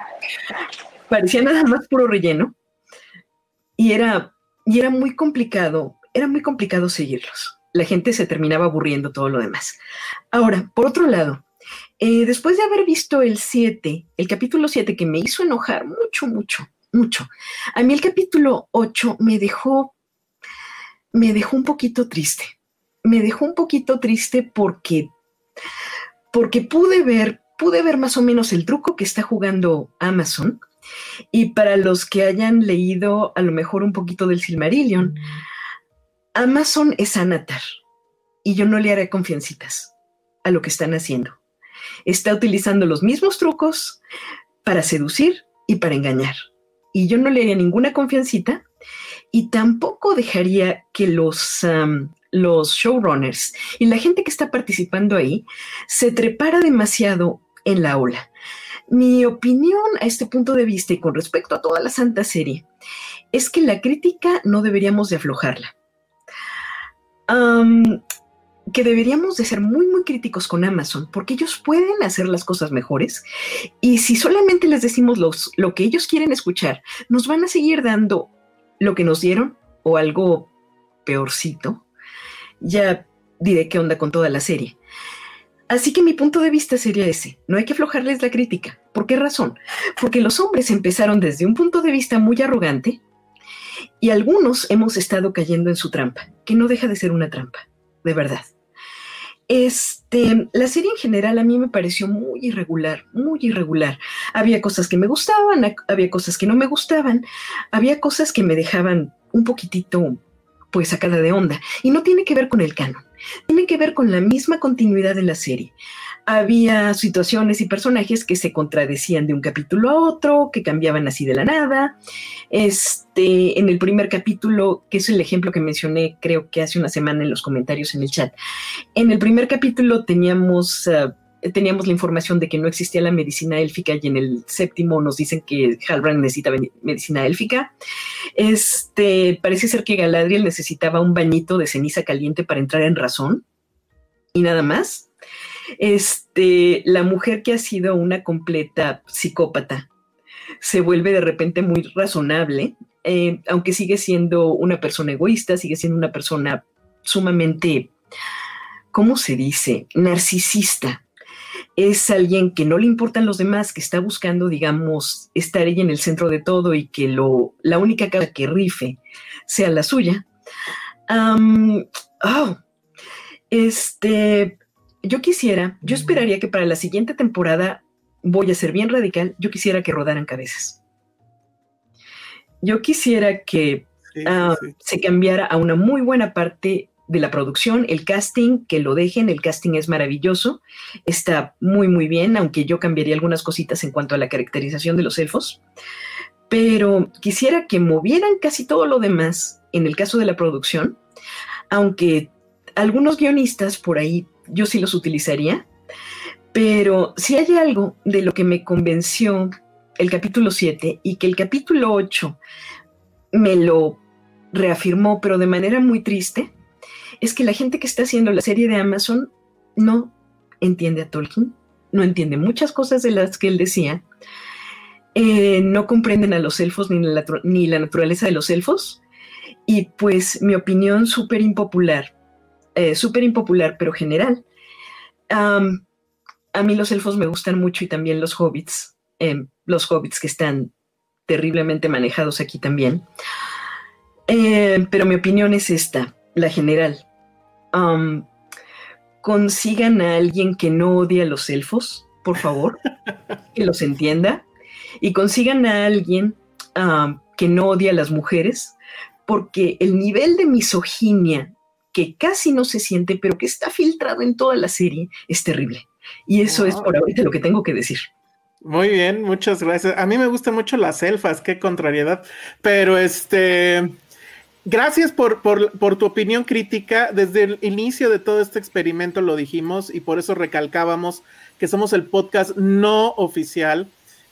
Speaker 8: parecía nada más puro relleno y era, y era muy complicado, era muy complicado seguirlos. La gente se terminaba aburriendo todo lo demás. Ahora, por otro lado, eh, después de haber visto el 7, el capítulo 7 que me hizo enojar mucho, mucho, mucho, a mí el capítulo 8 me dejó, me dejó un poquito triste. Me dejó un poquito triste porque, porque pude ver, pude ver más o menos el truco que está jugando Amazon y para los que hayan leído a lo mejor un poquito del Silmarillion, Amazon es Anatar y yo no le haré confiancitas a lo que están haciendo. Está utilizando los mismos trucos para seducir y para engañar. Y yo no le haría ninguna confiancita y tampoco dejaría que los, los showrunners y la gente que está participando ahí se trepara demasiado en la ola. Mi opinión a este punto de vista y con respecto a toda la santa serie es que la crítica no deberíamos de aflojarla. que deberíamos de ser muy, muy críticos con Amazon, porque ellos pueden hacer las cosas mejores y si solamente les decimos los, lo que ellos quieren escuchar, nos van a seguir dando lo que nos dieron o algo peorcito. Ya diré qué onda con toda la serie. Así que mi punto de vista sería ese, no hay que aflojarles la crítica. ¿Por qué razón? Porque los hombres empezaron desde un punto de vista muy arrogante y algunos hemos estado cayendo en su trampa, que no deja de ser una trampa, de verdad. Este, la serie en general a mí me pareció muy irregular, muy irregular. Había cosas que me gustaban, había cosas que no me gustaban, había cosas que me dejaban un poquitito, pues, sacada de onda. Y no tiene que ver con el canon, tiene que ver con la misma continuidad de la serie había situaciones y personajes que se contradecían de un capítulo a otro, que cambiaban así de la nada. Este, en el primer capítulo, que es el ejemplo que mencioné, creo que hace una semana en los comentarios en el chat, en el primer capítulo teníamos... Ah, teníamos la información de que no existía la medicina élfica y en el séptimo nos dicen que Halbrand necesita medicina élfica. Este, parece ser que Galadriel necesitaba un bañito de ceniza caliente para entrar en razón y nada más. Este, la mujer que ha sido una completa psicópata se vuelve de repente muy razonable, eh, aunque sigue siendo una persona egoísta, sigue siendo una persona sumamente, ¿cómo se dice? Narcisista. Es alguien que no le importan los demás, que está buscando, digamos, estar ella en el centro de todo y que lo, la única cosa que rife sea la suya. oh, este, yo quisiera, yo esperaría que para la siguiente temporada, voy a ser bien radical, yo quisiera que rodaran cabezas. Yo quisiera que ah, se cambiara a una muy buena parte de la producción, el casting, que lo dejen, el casting es maravilloso, está muy, muy bien, aunque yo cambiaría algunas cositas en cuanto a la caracterización de los elfos, pero quisiera que movieran casi todo lo demás en el caso de la producción, aunque algunos guionistas por ahí yo sí los utilizaría, pero si hay algo de lo que me convenció el capítulo 7 y que el capítulo 8 me lo reafirmó, pero de manera muy triste, es que la gente que está haciendo la serie de Amazon no entiende a Tolkien, no entiende muchas cosas de las que él decía, eh, no comprenden a los elfos ni la, naturaleza de los elfos, y pues mi opinión súper impopular eh, súper impopular, pero general. a mí los elfos me gustan mucho y también los hobbits, em, los hobbits que están terriblemente manejados aquí también. Em, pero mi opinión es esta, la general. Consigan a alguien que no odie a los elfos, por favor, que los entienda, y consigan a alguien que no odie a las mujeres, porque el nivel de misoginia que casi no se siente, pero que está filtrado en toda la serie, es terrible. Y eso es por ahorita lo que tengo que decir.
Speaker 2: Muy bien, muchas gracias. A mí me gustan mucho las elfas, qué contrariedad. Pero este, gracias por, por, tu opinión crítica. Desde el inicio de todo este experimento lo dijimos y por eso recalcábamos que somos el podcast no oficial.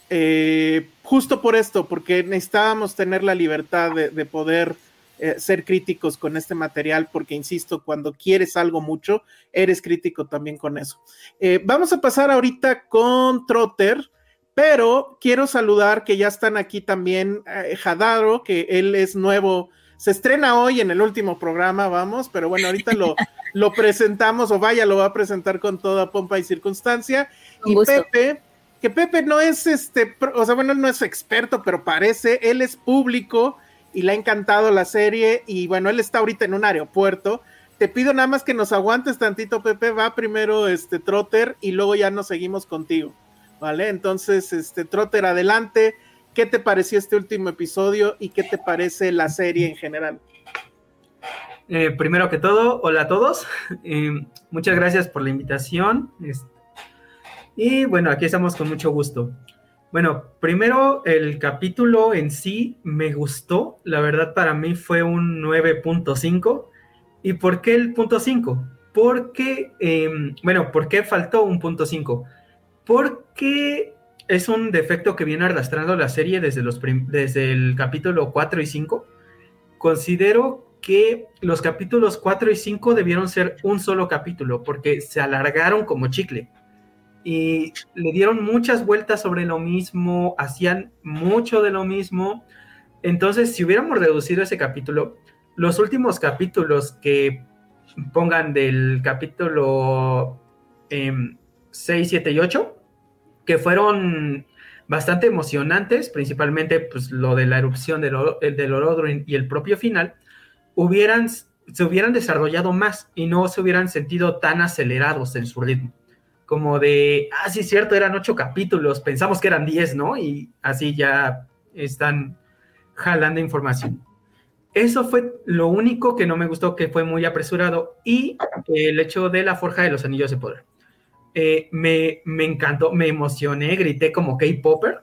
Speaker 2: Eh, justo por esto, porque necesitábamos tener la libertad de, de poder eh, ser críticos con este material, porque insisto, cuando quieres algo mucho, eres crítico también con eso. Eh, vamos a pasar ahorita con Trotter, pero quiero saludar que ya están aquí también Jadaro, que él es nuevo. Se estrena hoy en el último programa, vamos, pero bueno, ahorita lo, lo presentamos, o vaya, lo va a presentar con toda pompa y circunstancia. y Pepe, que Pepe no es este, o sea, bueno, él no es experto, pero parece, él es público, y le ha encantado la serie y bueno, él está ahorita en un aeropuerto. Te pido nada más que nos aguantes tantito, Pepe, va primero este Trotter y luego ya nos seguimos contigo. ¿Vale? Entonces, este Trotter, adelante. ¿Qué te pareció este último episodio y qué te parece la serie en general?
Speaker 9: Eh, primero que todo, hola a todos. Eh, muchas gracias por la invitación. Y bueno, aquí estamos con mucho gusto. Bueno, primero el capítulo en sí me gustó, la verdad para mí fue un 9.5. ¿Y por qué el punto 5? Porque, em, bueno, ¿por qué faltó un punto 5? Porque es un defecto que viene arrastrando la serie desde, el capítulo 4 y 5. Considero que los capítulos 4 y 5 debieron ser un solo capítulo porque se alargaron como chicle y le dieron muchas vueltas sobre lo mismo, hacían mucho de lo mismo. Entonces, si hubiéramos reducido ese capítulo, los últimos capítulos que pongan del capítulo 6, 7 y 8, que fueron bastante emocionantes, principalmente pues, lo de la erupción del, del Orodruin y el propio final, hubieran, se hubieran desarrollado más y no se hubieran sentido tan acelerados en su ritmo. Como de, ah, sí, cierto, eran ocho capítulos, pensamos que eran diez, ¿no? Y así ya están jalando información. Eso fue lo único que no me gustó, que fue muy apresurado, y el hecho de la forja de los anillos de poder. Eh, me, encantó, me emocioné, grité como K-Popper,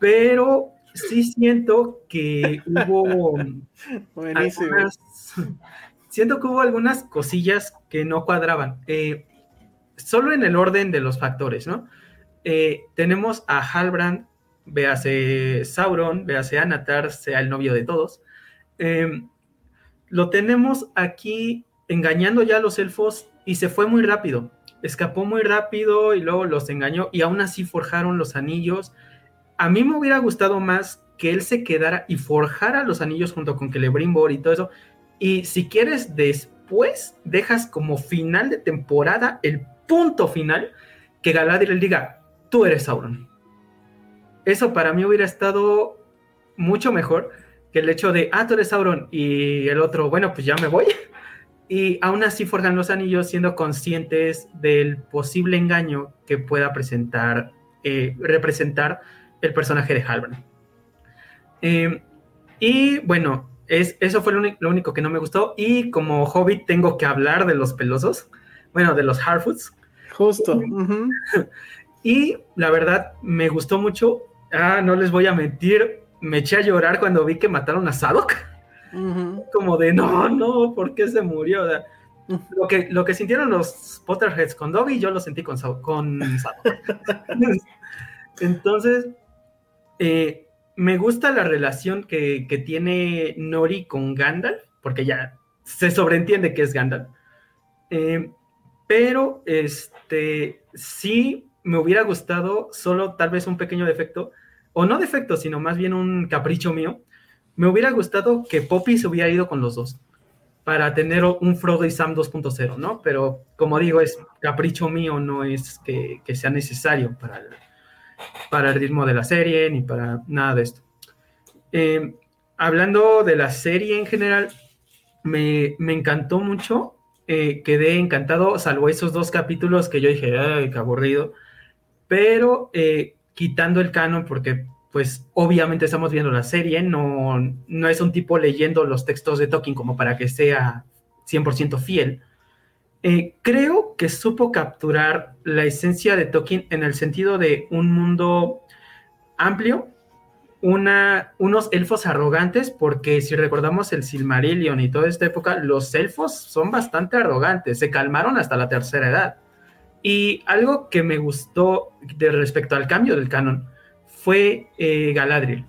Speaker 9: pero sí siento que hubo algunas, siento que hubo algunas cosillas que no cuadraban. Eh, solo en el orden de los factores, ¿no? Eh, tenemos a Halbrand, véase Sauron, véase Anatar, sea el novio de todos. lo tenemos aquí engañando ya a los elfos y se fue muy rápido escapó muy rápido y luego los engañó y aún así forjaron los anillos. A mí me hubiera gustado más que él se quedara y forjara los anillos junto con Celebrimbor y todo eso. Y si quieres después, dejas como final de temporada, el punto final, que Galadriel diga, tú eres Sauron. Eso para mí hubiera estado mucho mejor que el hecho de, ah, tú eres Sauron y el otro, bueno, pues ya me voy. y aún así forjan los anillos siendo conscientes del posible engaño que pueda presentar, eh, representar el personaje de Halbrand. Eh, y bueno, es, eso fue lo, único que no me gustó. Y como hobbit tengo que hablar de los pelosos, bueno, de los Harfoots.
Speaker 2: Justo.
Speaker 9: Y la verdad, me gustó mucho. Ah, no les voy a mentir, me eché a llorar cuando vi que mataron a Sadok. Como de, no, no, ¿por qué se murió? lo, que, lo que sintieron los Potterheads con Dobby, yo lo sentí con, con Entonces, eh, me gusta la relación que, tiene Nori con Gandalf, porque ya se sobreentiende que es Gandalf. Eh, pero este sí me hubiera gustado solo tal vez un pequeño defecto, o no defecto, sino más bien un capricho mío, me hubiera gustado que Poppy se hubiera ido con los dos para tener un Frodo y Sam 2.0, ¿no? Pero como digo, es capricho mío, no es que, sea necesario para el, ritmo de la serie ni para nada de esto. Eh, hablando de la serie en general, me, encantó mucho, eh, quedé encantado, salvo esos dos capítulos que yo dije, ay, qué aburrido, pero eh, quitando el canon, porque pues obviamente estamos viendo la serie, no, no es un tipo leyendo los textos de Tolkien como para que sea 100% fiel. Eh, creo que supo capturar la esencia de Tolkien en el sentido de un mundo amplio, unos elfos arrogantes, porque si recordamos el Silmarillion y toda esta época, los elfos son bastante arrogantes, se calmaron hasta la tercera edad. Y algo que me gustó de respecto al cambio del canon fue eh, Galadriel.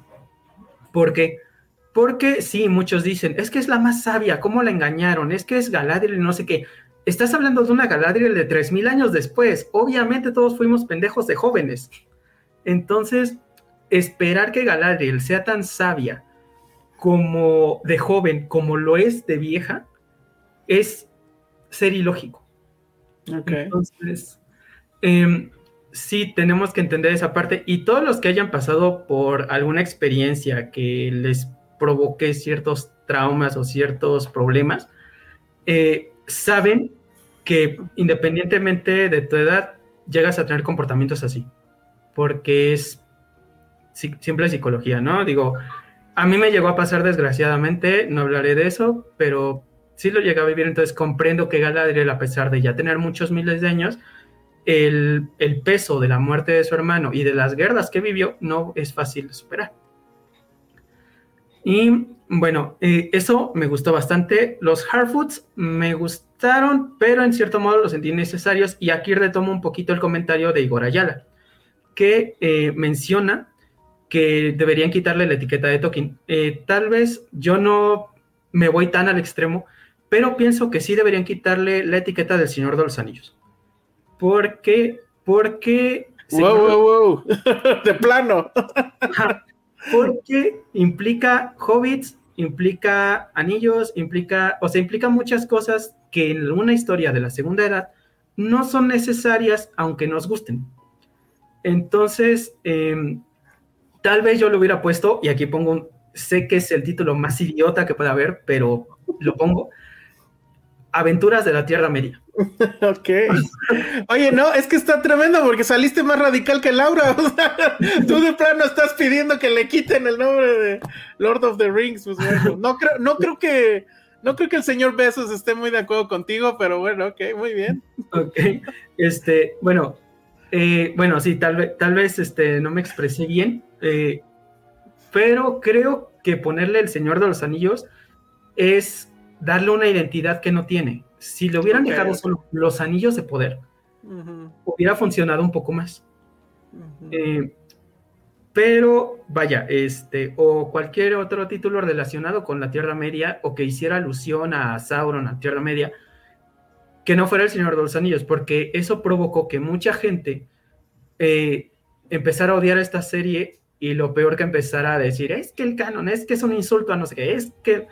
Speaker 9: ¿Por qué? Porque sí, muchos dicen, es que es la más sabia, ¿cómo la engañaron? Es que es Galadriel no sé qué. Estás hablando de una Galadriel de 3.000 años después. Obviamente todos fuimos pendejos de jóvenes. Entonces, esperar que Galadriel sea tan sabia como de joven, como lo es de vieja, es ser ilógico. Entonces, eh, sí tenemos que entender esa parte y todos los que hayan pasado por alguna experiencia que les provoque ciertos traumas o ciertos problemas, eh, saben que independientemente de tu edad, llegas a tener comportamientos así, porque es simple psicología, ¿no? Digo, a mí me llegó a pasar desgraciadamente, no hablaré de eso, pero sí lo llegué a vivir, entonces comprendo que Galadriel, a pesar de ya tener muchos miles de años, el, peso de la muerte de su hermano y de las guerras que vivió no es fácil de superar. Y bueno, eh, eso me gustó bastante. Los Hardfoods me gustaron, pero en cierto modo los sentí necesarios. Y aquí retomo un poquito el comentario de Igor Ayala, que eh, menciona que deberían quitarle la etiqueta de Tolkien. Eh, tal vez yo no me voy tan al extremo, pero pienso que sí deberían quitarle la etiqueta del Señor de los Anillos. ¿Por qué? Porque...
Speaker 2: Wow, wow, wow. de plano.
Speaker 9: porque implica hobbits, implica anillos, implica, o sea, implica muchas cosas que en una historia de la segunda edad no son necesarias aunque nos gusten. Entonces, em, tal vez yo lo hubiera puesto, y aquí pongo, sé que es el título más idiota que pueda haber, pero lo pongo, Aventuras de la Tierra Media.
Speaker 2: ok. Oye, no, es que está tremendo porque saliste más radical que Laura. tú de plano estás pidiendo que le quiten el nombre de Lord of the Rings. Pues bueno, no creo, no creo que, no creo que el señor Besos esté muy de acuerdo contigo, pero bueno, ok, muy bien.
Speaker 9: Ok. Este, bueno, eh, bueno, sí, tal vez, tal vez este, no me expresé bien, eh, pero creo que ponerle el Señor de los Anillos es darle una identidad que no tiene. Si le hubieran dejado solo los anillos de poder, hubiera funcionado un poco más. Eh, pero vaya, este, o cualquier otro título relacionado con la Tierra Media, o que hiciera alusión a Sauron, a Tierra Media, que no fuera el Señor de los Anillos, porque eso provocó que mucha gente eh, empezara a odiar esta serie y lo peor que empezara a decir es que el canon, es que es un insulto a no sé qué, es que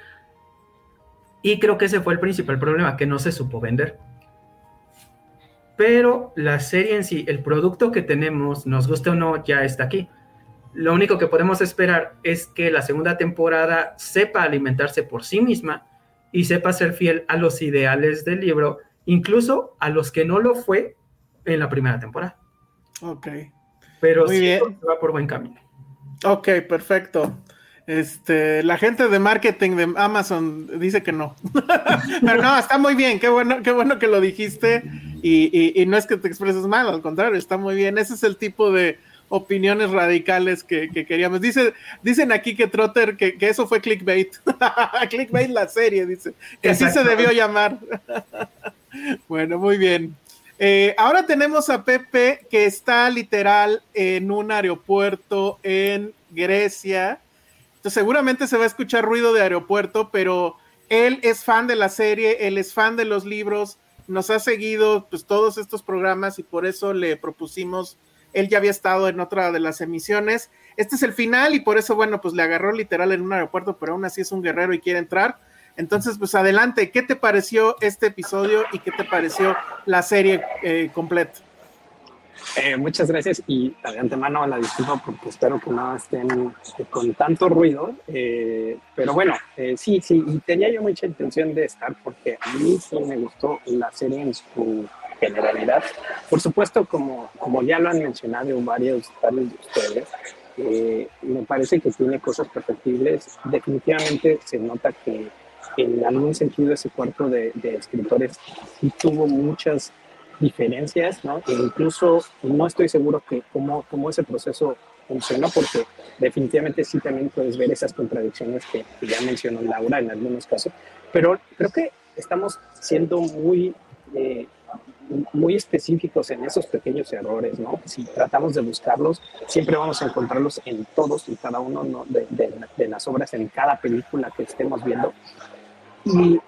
Speaker 9: y creo que ese fue el principal problema, que no se supo vender. Pero la serie en sí, el producto que tenemos, nos guste o no, ya está aquí. Lo único que podemos esperar es que la segunda temporada sepa alimentarse por sí misma y sepa ser fiel a los ideales del libro, incluso a los que no lo fue en la primera temporada.
Speaker 2: Ok.
Speaker 9: Pero sí va por buen camino.
Speaker 2: Ok, perfecto. Este, la gente de marketing de Amazon dice que no. Pero no, está muy bien, qué bueno, qué bueno que lo dijiste. Y, no es que te expreses mal, al contrario, está muy bien. Ese es el tipo de opiniones radicales que, queríamos. Dice, dicen aquí que Trotter, que, eso fue clickbait. clickbait la serie, dice. Que así se debió llamar. bueno, muy bien. Eh, ahora tenemos a Pepe que está literal en un aeropuerto en Grecia entonces, seguramente se va a escuchar ruido de aeropuerto, pero él es fan de la serie, él es fan de los libros, nos ha seguido pues todos estos programas y por eso le propusimos, él ya había estado en otra de las emisiones. Este es el final y por eso, bueno, pues le agarró literal en un aeropuerto, pero aún así es un guerrero y quiere entrar. Entonces, pues adelante, ¿qué te pareció este episodio y qué te pareció la serie eh, completa?
Speaker 10: Eh, muchas gracias y de antemano la disculpa porque espero que no estén eh, con tanto ruido, eh, pero bueno, sí, sí, y tenía yo mucha intención de estar porque a mí sí me gustó la serie en su generalidad. Por supuesto, como, como ya lo han mencionado varios, varios de ustedes, me parece que tiene cosas perfectibles. Definitivamente se nota que en algún sentido ese cuarto de, de escritores sí tuvo muchas diferencias, ¿no? E incluso no estoy seguro que cómo, cómo ese proceso funcionó, porque definitivamente sí también puedes ver esas contradicciones que, ya mencionó Laura en algunos casos, pero creo que estamos siendo muy, eh, muy específicos en esos pequeños errores, ¿no? Si tratamos de buscarlos, siempre vamos a encontrarlos en todos y cada uno de, de, de las obras, en cada película que estemos viendo. Y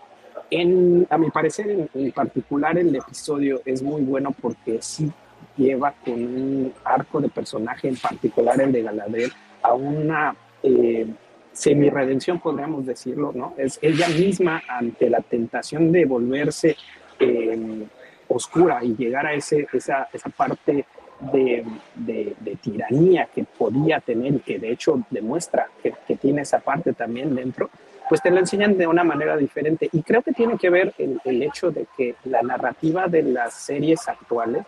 Speaker 10: a mi parecer, en, particular, el episodio es muy bueno porque sí lleva con un arco de personaje, en particular el de Galadriel, a una eh, semi-redención, podríamos decirlo, ¿no? Es ella misma ante la tentación de volverse eh, oscura y llegar a ese, esa, esa parte de, de, tiranía que podía tener y que de hecho demuestra que, que tiene esa parte también dentro, pues te lo enseñan de una manera diferente. Y creo que tiene que ver el, el hecho de que la narrativa de las series actuales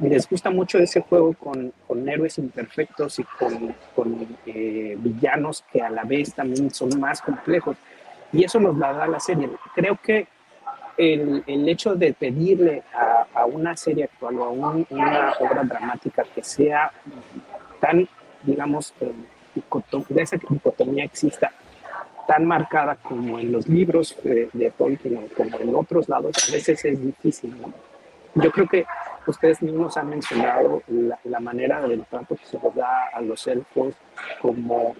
Speaker 10: les gusta mucho ese juego con, con héroes imperfectos y con, con eh, villanos que a la vez también son más complejos. Y eso nos la da la serie. Creo que el, el hecho de pedirle a, a, una serie actual o a una obra dramática que sea tan, digamos, eh, de esa dicotomía exista, tan marcada como en los libros de, de Tolkien o como en otros lados, a veces es difícil. ¿no? Yo creo que ustedes mismos han mencionado la, la, manera del trato que se les da a los elfos como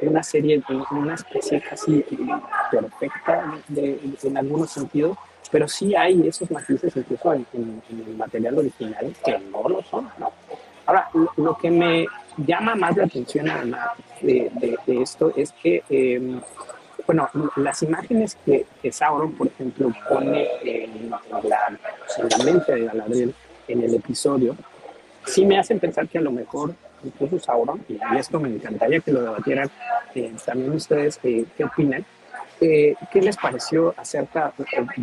Speaker 10: una serie, una especie casi perfecta de, en algunos sentidos, pero sí hay esos matices incluso en, el material original que no lo son. ¿no? Ahora, lo, que me llama más la atención además de, de, esto es que, em, bueno, las imágenes que, Sauron, por ejemplo, pone en la, en la mente de Galadriel en el episodio, sí me hacen pensar que a lo mejor incluso Sauron, y esto me encantaría que lo debatieran eh, también ustedes, eh, ¿qué opinan? Eh, ¿Qué les pareció acerca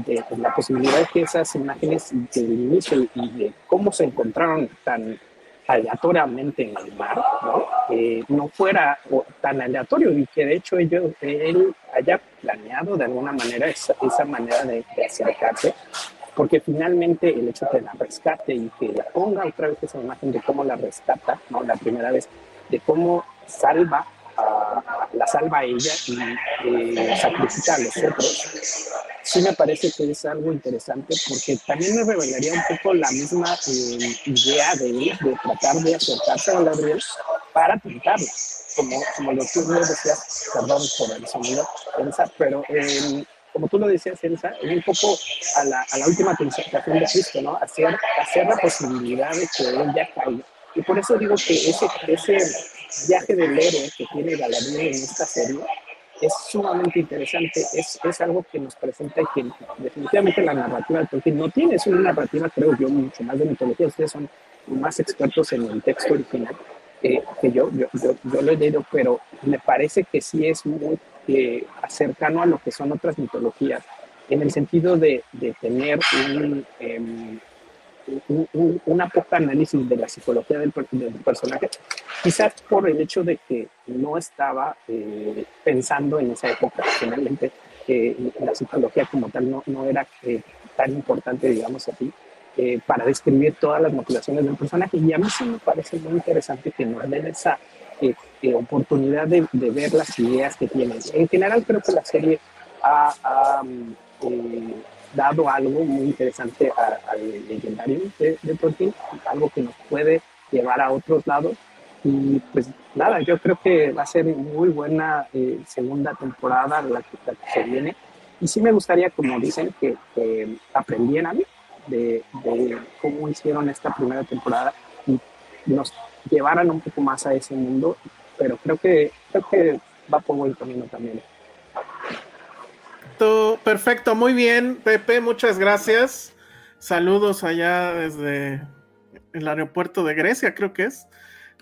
Speaker 10: de, la posibilidad de que esas imágenes del inicio y de cómo se encontraron tan aleatoriamente en el mar, ¿no? no fuera tan aleatorio y que de hecho ellos, él haya planeado de alguna manera esa, esa manera de, de acercarse porque finalmente el hecho de la rescate y que la ponga otra vez esa imagen de cómo la rescata, ¿no? la primera vez, de cómo salva a, la salva a ella y eh, sacrifica a los otros, sí me parece que es algo interesante porque también me revelaría un poco la misma eh, idea de de tratar de acercarse a Gabriel para tentarla. Como, como lo tú decías, perdón por el sonido, pero eh, como tú lo decías, Elsa, es un poco a la, a la última concentración de Cristo, ¿no? Hacer, hacer la posibilidad de que Él ya caiga. Y por eso digo que ese, ese viaje del héroe que tiene Galadriel en esta serie es sumamente interesante, es, es algo que nos presenta y que definitivamente la narrativa de Tolkien no tiene, es una narrativa, creo yo, mucho más de mitología, ustedes son más expertos en el texto original eh, que yo, yo, yo, yo, lo he leído, pero me parece que sí es muy eh, cercano a lo que son otras mitologías, en el sentido de, de tener un, eh, un, una poca análisis de la psicología del, del, personaje, quizás por el hecho de que no estaba eh, pensando en esa época, finalmente eh, la psicología como tal no, no era eh, tan importante, digamos así, eh, para describir todas las motivaciones del personaje. Y a mí sí me parece muy interesante que nos den esa eh, oportunidad de, ver las ideas que tienen. En general creo que la serie ha, eh, dado algo muy interesante al legendario de, de Tolkien, algo que nos puede llevar a otros lados. Y pues nada, yo creo que va a ser muy buena eh, segunda temporada la que, se viene. Y sí me gustaría, como dicen, que, que aprendieran de, de, cómo hicieron esta primera temporada y nos llevaran un poco más a ese mundo pero creo que, creo que va por buen camino también.
Speaker 2: Perfecto, muy bien, Pepe, muchas gracias. Saludos allá desde el aeropuerto de Grecia, creo que es.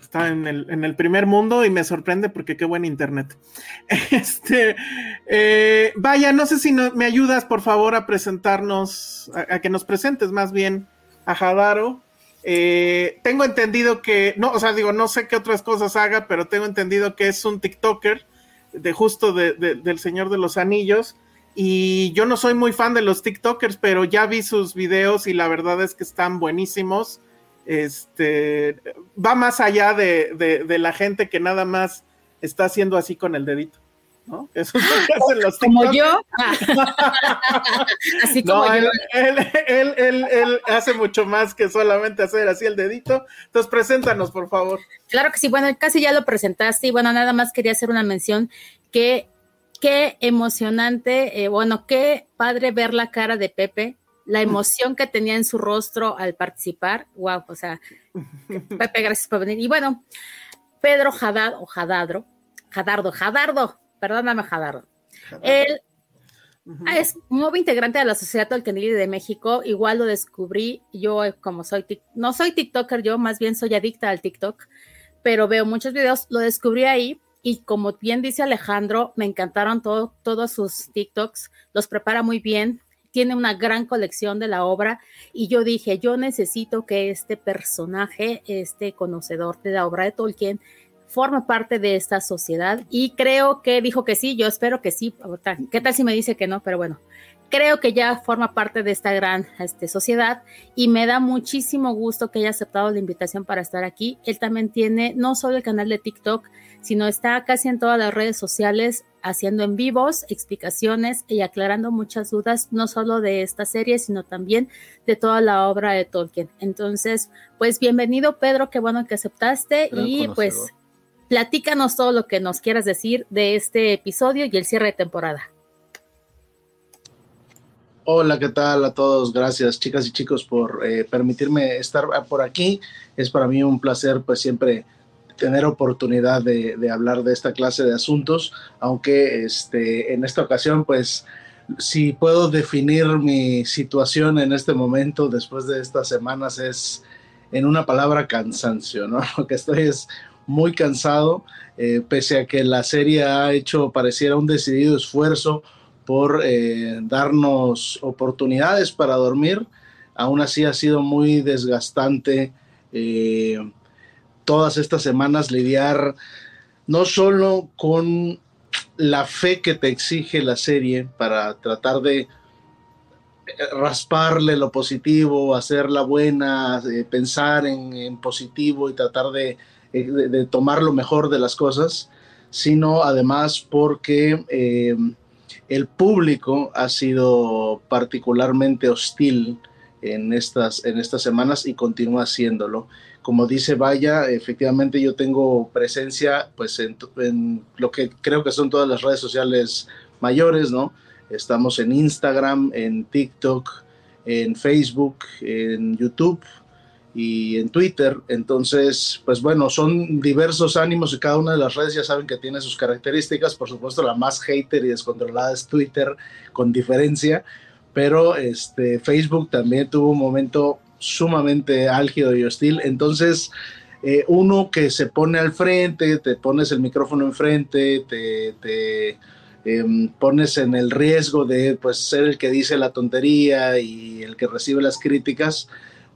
Speaker 2: Está en el, primer mundo y me sorprende porque qué buen internet. Este, eh, vaya, no sé si me ayudas, por favor, a presentarnos, a, que nos presentes más bien a Jadaro eh, tengo entendido que, no, o sea, digo, no sé qué otras cosas haga, pero tengo entendido que es un TikToker de justo del Señor de los Anillos. Y yo no soy muy fan de los TikTokers, pero ya vi sus videos y la verdad es que están buenísimos. Este va más allá de la gente que nada más está haciendo así con el dedito. ¿no? Eso es lo que hacen los
Speaker 3: Como yo.
Speaker 2: así como yo. Él, él, él, él, hace mucho más que solamente hacer así el dedito. Entonces, preséntanos, por favor.
Speaker 3: Claro que sí. Bueno, casi ya lo presentaste y bueno, nada más quería hacer una mención que qué emocionante, eh, bueno, qué padre ver la cara de Pepe, la emoción que tenía en su rostro al participar. Wow, o sea, Pepe, gracias por venir. Y bueno, Pedro Haddad o Haddadro, Jadardo, Jadardo, perdóname, Jadardo. Él es nuevo integrante de la Sociedad Tolkienili de México. Igual lo descubrí. Yo, como soy, no soy TikToker, yo más bien soy adicta al TikTok, pero veo muchos videos. Lo descubrí ahí y como bien dice Alejandro, me encantaron todos sus TikToks. Los prepara muy bien. Tiene una gran colección de la obra y yo dije, yo necesito que este personaje, este conocedor de la obra de Tolkien, forma parte de esta sociedad y creo que dijo que sí, yo espero que sí. ¿Qué tal si me dice que no? Pero bueno, creo que ya forma parte de esta gran este, sociedad y me da muchísimo gusto que haya aceptado la invitación para estar aquí. Él también tiene no solo el canal de TikTok, sino está casi en todas las redes sociales haciendo en vivos, explicaciones y aclarando muchas dudas, no solo de esta serie, sino también de toda la obra de Tolkien. Entonces, pues bienvenido Pedro, qué bueno que aceptaste y pues platícanos todo lo que nos quieras decir de este episodio y el cierre de temporada.
Speaker 11: Hola, ¿qué tal a todos? Gracias, chicas y chicos, por eh, permitirme estar por aquí. Es para mí un placer, pues siempre tener oportunidad de, hablar de esta clase de asuntos, aunque este, en esta ocasión, pues, si puedo definir mi situación en este momento, después de estas semanas, es en una palabra cansancio, ¿no? Lo que estoy es muy cansado, eh, pese a que la serie ha hecho, pareciera un decidido esfuerzo por eh, darnos oportunidades para dormir. Aún así ha sido muy desgastante eh, todas estas semanas lidiar no solo con la fe que te exige la serie para tratar de eh, rasparle lo positivo, hacerla buena, pensar en, positivo y tratar de, de, tomar lo mejor de las cosas, sino además porque el público ha sido particularmente hostil en estas, en estas semanas y continúa haciéndolo. Como dice Vaya, efectivamente yo tengo presencia pues en, lo que creo que son todas las redes sociales mayores, ¿no? Estamos en Instagram, en TikTok, en Facebook, en YouTube, y en Twitter. Entonces, pues bueno, son diversos ánimos y cada una de las redes ya saben que tiene sus características. Por supuesto, la más hater y descontrolada es Twitter, con diferencia, pero este, Facebook también tuvo un momento sumamente álgido y hostil. Entonces, eh, uno que se pone al frente, te pones el micrófono enfrente, te, te em, pones en el riesgo de pues, ser el que dice la tontería y el que recibe las críticas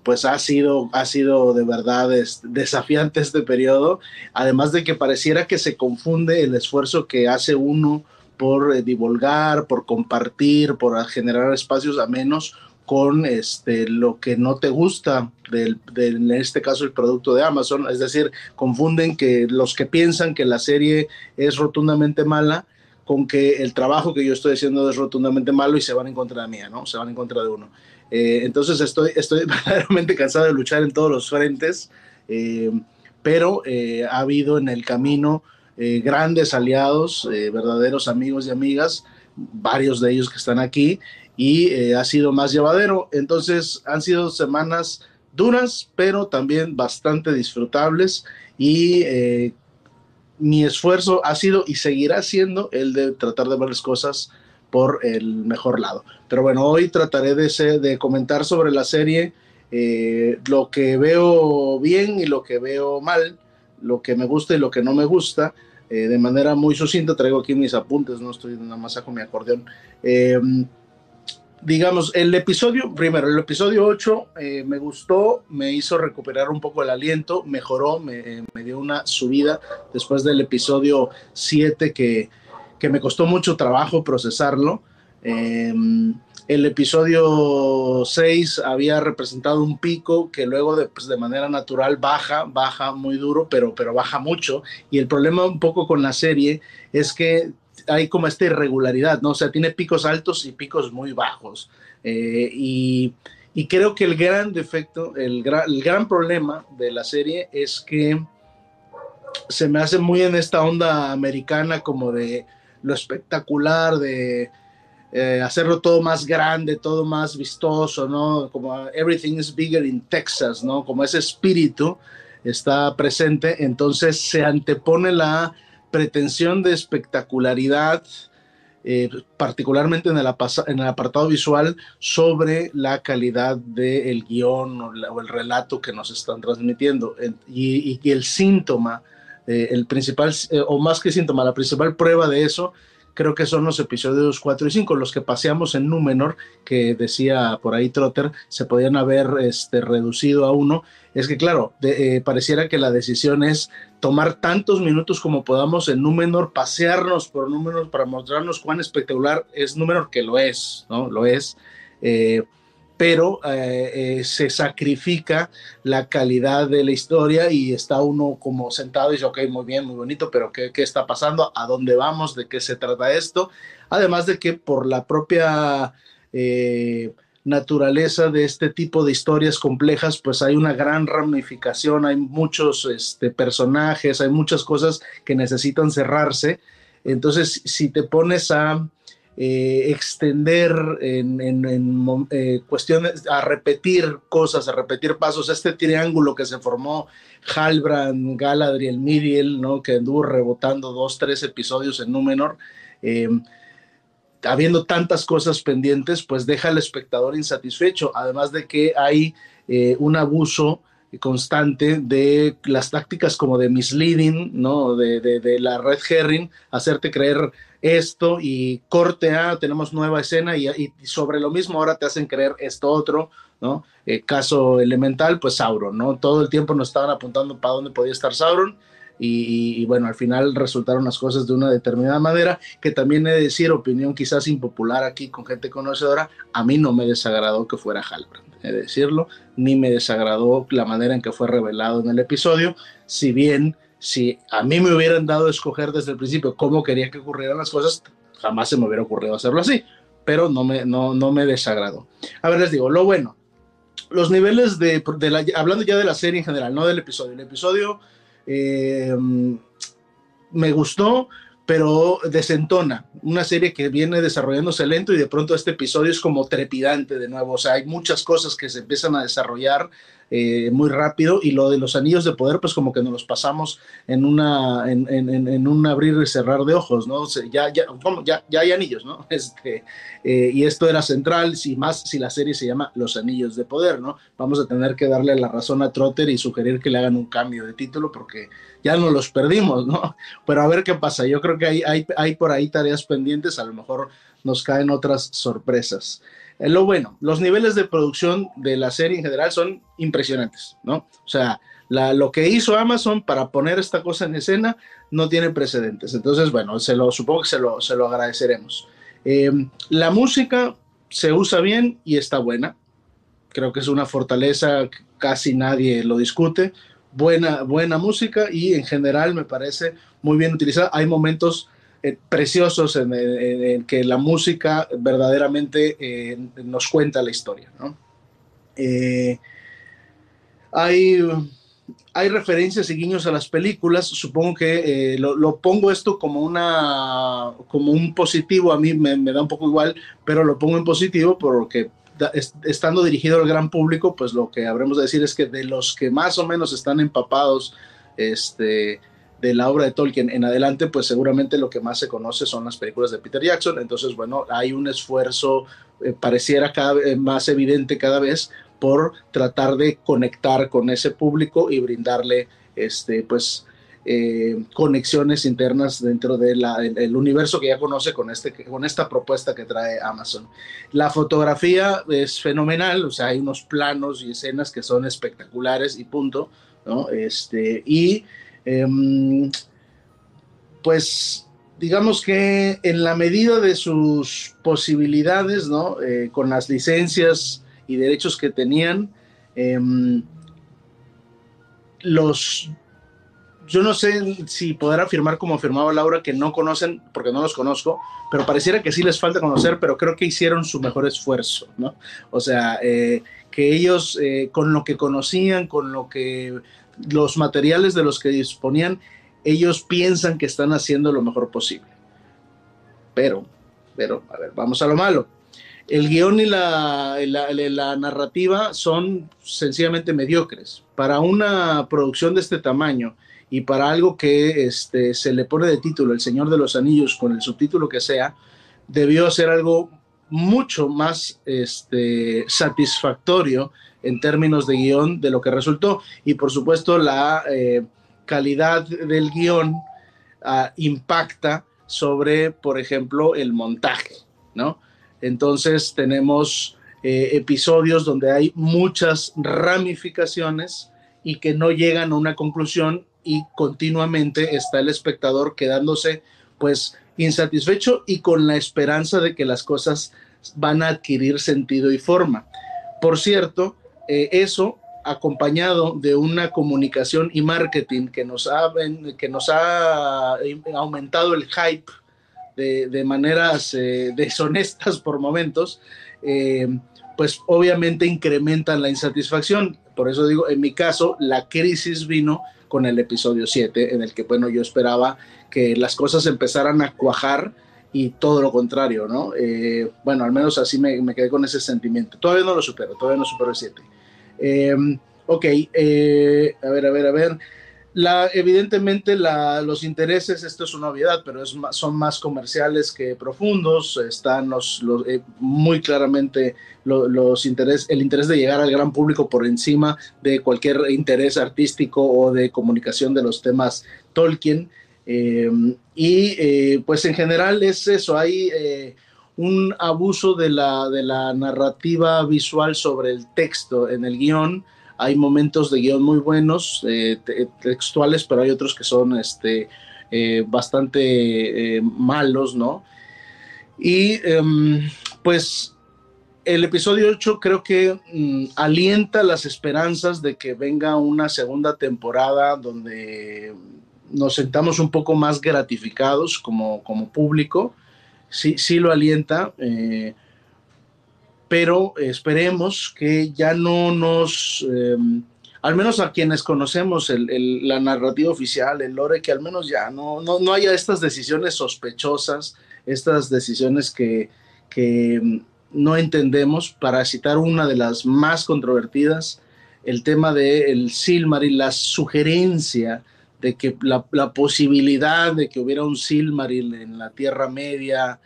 Speaker 11: pues ha sido, ha sido de verdad desafiante este periodo, además de que pareciera que se confunde el esfuerzo que hace uno por eh, divulgar, por compartir, por generar espacios amenos con este, lo que no te gusta del, en este caso el producto de Amazon, es decir, confunden que los que piensan que la serie es rotundamente mala con que el trabajo que yo estoy haciendo es rotundamente malo y se van en contra de mí, ¿no? Se van en contra de uno. Eh, entonces estoy, estoy verdaderamente cansado de luchar en todos los frentes, eh, pero eh, ha habido en el camino grandes aliados, verdaderos amigos y amigas, varios de ellos que están aquí, y ha sido más llevadero. Entonces han sido semanas duras, pero también bastante disfrutables y mi esfuerzo ha sido y seguirá siendo el de tratar de ver las cosas por el mejor lado. Pero bueno, hoy trataré de, de comentar sobre la serie eh, lo que veo bien y lo que veo mal, lo que me gusta y lo que no me gusta. Eh, de manera muy sucinta, traigo aquí mis apuntes, no estoy nada más con mi acordeón. Eh, digamos, el episodio, primero, el episodio 8 me gustó, me hizo recuperar un poco el aliento, mejoró, me, me dio una subida después del episodio 7 que que me costó mucho trabajo procesarlo. Em, el episodio 6 había representado un pico que luego de, pues, de, manera natural baja, baja muy duro, pero, pero baja mucho. Y el problema un poco con la serie es que hay como esta irregularidad, ¿no? O sea, tiene picos altos y picos muy bajos. Eh, y, y, creo que el gran defecto, el, el gran problema de la serie es que se me hace muy en esta onda americana como de lo espectacular de eh, hacerlo todo más grande, todo más vistoso, ¿no? Como everything is bigger in Texas, ¿no? Como ese espíritu está presente, entonces se antepone la pretensión de espectacularidad, eh, particularmente en el, apartado visual, sobre la calidad del guion o, el relato que nos están transmitiendo. Y, y el síntoma eh, el principal, eh, o más que síntoma, la principal prueba de eso, creo que son los episodios 4 y 5, los que paseamos en Númenor, que decía por ahí Trotter, se podían haber este, reducido a uno. Es que, claro, pareciera que la decisión es tomar tantos minutos como podamos en Númenor, pasearnos por Númenor para mostrarnos cuán espectacular es Númenor, que lo es, ¿no? Lo es. Eh, pero eh, eh, se sacrifica la calidad de la historia y está uno como sentado y dice, ok, muy bien, muy bonito, pero ¿qué, qué está pasando? ¿A dónde vamos? ¿De qué se trata esto? Además de que por la propia naturaleza de este tipo de historias complejas, pues hay una gran ramificación, hay muchos este, personajes, hay muchas cosas que necesitan cerrarse. Entonces, si te pones a eh, extender en, eh, cuestiones, a repetir cosas, a repetir pasos. Este triángulo que se formó Halbrand, Galadriel, Miriel, ¿no? que anduvo rebotando dos, tres episodios en Númenor, eh, habiendo tantas cosas pendientes, pues deja al espectador insatisfecho, además de que hay un abuso constante de las tácticas como de misleading, ¿no? De, de, la red herring, hacerte creer esto y corte a, tenemos nueva escena y, sobre lo mismo ahora te hacen creer esto otro, ¿no? Eh, caso elemental, pues Sauron, ¿no? Todo el tiempo nos estaban apuntando para dónde podía estar Sauron y, bueno, al final resultaron las cosas de una determinada manera, que también he de decir, opinión quizás impopular aquí con gente conocedora, a mí no me desagradó que fuera Halbrand, he de decirlo, ni me desagradó la manera en que fue revelado en el episodio, si bien si a mí me hubieran dado a escoger desde el principio cómo quería que ocurrieran las cosas, jamás se me hubiera ocurrido hacerlo así, pero no me, no, no me desagradó. A ver, les digo, lo bueno, los niveles de, hablando ya de la serie en general, no del episodio, el episodio eh, me gustó, pero desentona. Una serie que viene desarrollándose lento y de pronto este episodio es como trepidante de nuevo. O sea, hay muchas cosas que se empiezan a desarrollar eh, muy rápido y lo de los anillos de poder pues como que nos los pasamos en una en, un abrir y cerrar de ojos no ya ya, ya, ya hay anillos no este eh, y esto era central si más si la serie se llama los anillos de poder no vamos a tener que darle la razón a Trotter y sugerir que le hagan un cambio de título porque ya no los perdimos no pero a ver qué pasa yo creo que hay, hay, hay por ahí tareas pendientes a lo mejor nos caen otras sorpresas lo bueno, los niveles de producción de la serie en general son impresionantes, ¿no? O sea, lo que hizo Amazon para poner esta cosa en escena no tiene precedentes. Entonces, bueno, se lo, supongo que se lo, se lo agradeceremos. Em, la música se usa bien y está buena. Creo que es una fortaleza, casi nadie lo discute. Buena, buena música y en general me parece muy bien utilizada. Hay momentos eh, preciosos en, que la música verdaderamente eh, nos cuenta la historia. Eh, hay, hay referencias y guiños a las películas, supongo que lo, pongo esto como, una, como un positivo, a mí me, me, da un poco igual, pero lo pongo en positivo porque estando dirigido al gran público, pues lo que habremos de decir es que de los que más o menos están empapados, este, de la obra de Tolkien en adelante, pues seguramente lo que más se conoce son las películas de Peter Jackson. Entonces, bueno, hay un esfuerzo, eh, pareciera cada vez más evidente cada vez, por tratar de conectar con ese público y brindarle, este, pues, eh, conexiones internas dentro del el universo que ya conoce con, este, con esta propuesta que trae Amazon. La fotografía es fenomenal, o sea, hay unos planos y escenas que son espectaculares y punto, ¿no? Este, y Em, pues digamos que en la medida de sus posibilidades, ¿no? Eh, con las licencias y derechos que tenían, em, los, yo no sé si poder afirmar como afirmaba Laura que no conocen, porque no los conozco, pero pareciera que sí les falta conocer, pero creo que hicieron su mejor esfuerzo, ¿no? O sea, eh, que ellos eh, con lo que conocían, con lo que los materiales de los que disponían, ellos piensan que están haciendo lo mejor posible. Pero, pero, a ver, vamos a lo malo. El guion y la, la, narrativa son sencillamente mediocres. Para una producción de este tamaño y para algo que este, se le pone de título El Señor de los Anillos con el subtítulo que sea, debió ser algo mucho más este, satisfactorio en términos de guion de lo que resultó. Y por supuesto la eh, calidad del guion ah, impacta sobre, por ejemplo, el montaje, ¿no? Entonces tenemos eh, episodios donde hay muchas ramificaciones y que no llegan a una conclusión y continuamente está el espectador quedándose pues insatisfecho y con la esperanza de que las cosas van a adquirir sentido y forma. Por cierto, eh, eso acompañado de una comunicación y marketing que nos ha, que nos ha aumentado el hype de, maneras eh, deshonestas por momentos, eh, pues obviamente incrementan la insatisfacción. Por eso digo, en mi caso, la crisis vino con el episodio 7, en el que, bueno, yo esperaba que las cosas empezaran a cuajar y todo lo contrario, ¿no? Eh, bueno, al menos así me, me, quedé con ese sentimiento. Todavía no lo supero, todavía no supero el 7. Eh, ok, a ver, a ver, a ver. La, evidentemente la, los intereses, esto es una obviedad, pero es son más comerciales que profundos, están los, muy claramente los interés, el interés de llegar al gran público por encima de cualquier interés artístico o de comunicación de los temas Tolkien. Em, y eh, pues en general es eso, hay eh, un abuso de la, de la narrativa visual sobre el texto en el guion. Hay momentos de guion muy buenos, eh, textuales, pero hay otros que son este, bastante malos, ¿no? Y em, pues el episodio 8 creo que mm, alienta las esperanzas de que venga una segunda temporada donde nos sentamos un poco más gratificados como, como público, sí, sí lo alienta, eh, pero esperemos que ya no nos, em, al menos a quienes conocemos la narrativa oficial, el lore, que al menos ya no, no, haya estas decisiones sospechosas, estas decisiones que, que em, no entendemos, para citar una de las más controvertidas, el tema del el Silmaril, la sugerencia de que la, posibilidad de que hubiera un Silmaril en la Tierra Media,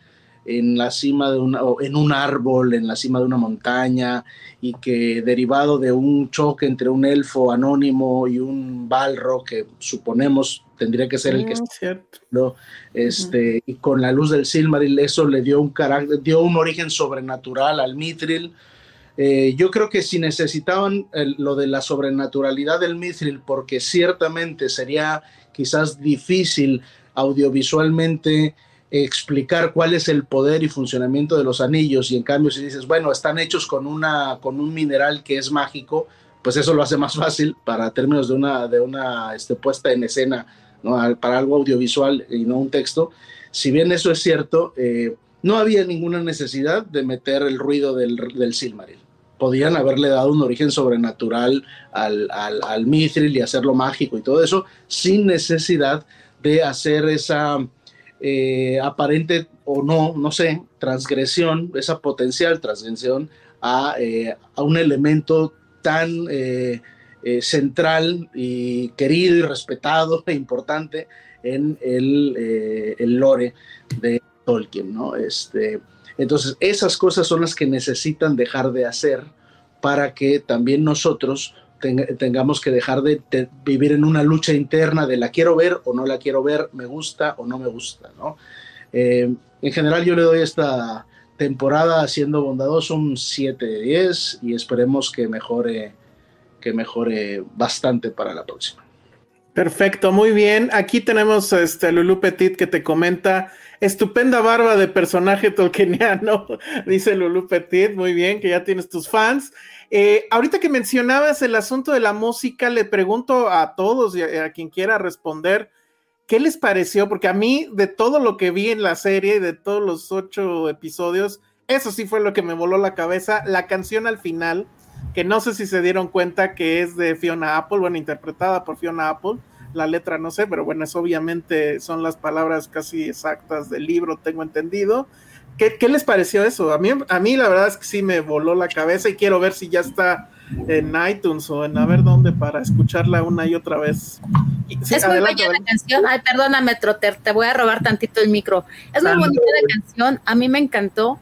Speaker 11: en la cima de una, en un árbol, en la cima de una montaña, y que derivado de un choque entre un elfo anónimo y un balro, que suponemos tendría que ser el que mm, ¿no? este, y con la luz del Silmaril, eso le dio un carácter, dio un origen sobrenatural al Mithril eh, yo creo que si necesitaban lo de la sobrenaturalidad del mithril, porque ciertamente sería quizás difícil audiovisualmente explicar cuál es el poder y funcionamiento de los anillos y en cambio si dices, bueno, están hechos con, una, con un mineral que es mágico, pues eso lo hace más fácil para términos de una, de una este, puesta en escena, para algo audiovisual y no un texto. Si bien eso es cierto, eh, no había ninguna necesidad de meter el ruido del, del Silmaril podían haberle dado un origen sobrenatural al, al, mithril y hacerlo mágico y todo eso, sin necesidad de hacer esa eh, aparente o no, no sé, transgresión, esa potencial transgresión a, eh, un elemento tan eh, central y querido y respetado e importante en el, el lore de Tolkien, ¿no? Este, entonces, esas cosas son las que necesitan dejar de hacer para que también nosotros tengamos que dejar de, vivir en una lucha interna de la quiero ver o no la quiero ver, me gusta o no me gusta, ¿no? Eh, en general yo le doy esta temporada siendo bondadoso un 7 de 10 y esperemos que mejore, que mejore bastante para la próxima.
Speaker 2: Perfecto, muy bien. Aquí tenemos a este Lulu Petit que te comenta Estupenda barba de personaje tolkieniano, dice Lulu Petit. Muy bien, que ya tienes tus fans. Eh, ahorita que mencionabas el asunto de la música, le pregunto a todos y a, quien quiera responder, ¿qué les pareció? Porque a mí, de todo lo que vi en la serie, de todos los ocho episodios, eso sí fue lo que me voló la cabeza. La canción al final, que no sé si se dieron cuenta que es de Fiona Apple, bueno, interpretada por Fiona Apple la letra no sé, pero bueno, es obviamente son las palabras casi exactas del libro, tengo entendido. ¿Qué, les pareció eso? A mí, a mí la verdad es que sí me voló la cabeza y quiero ver si ya está en iTunes o en a ver dónde para escucharla una y otra vez.
Speaker 3: es muy buena la canción. Ay, perdóname, Trotter, te voy a robar tantito el micro. Es muy bonita la canción, a mí me encantó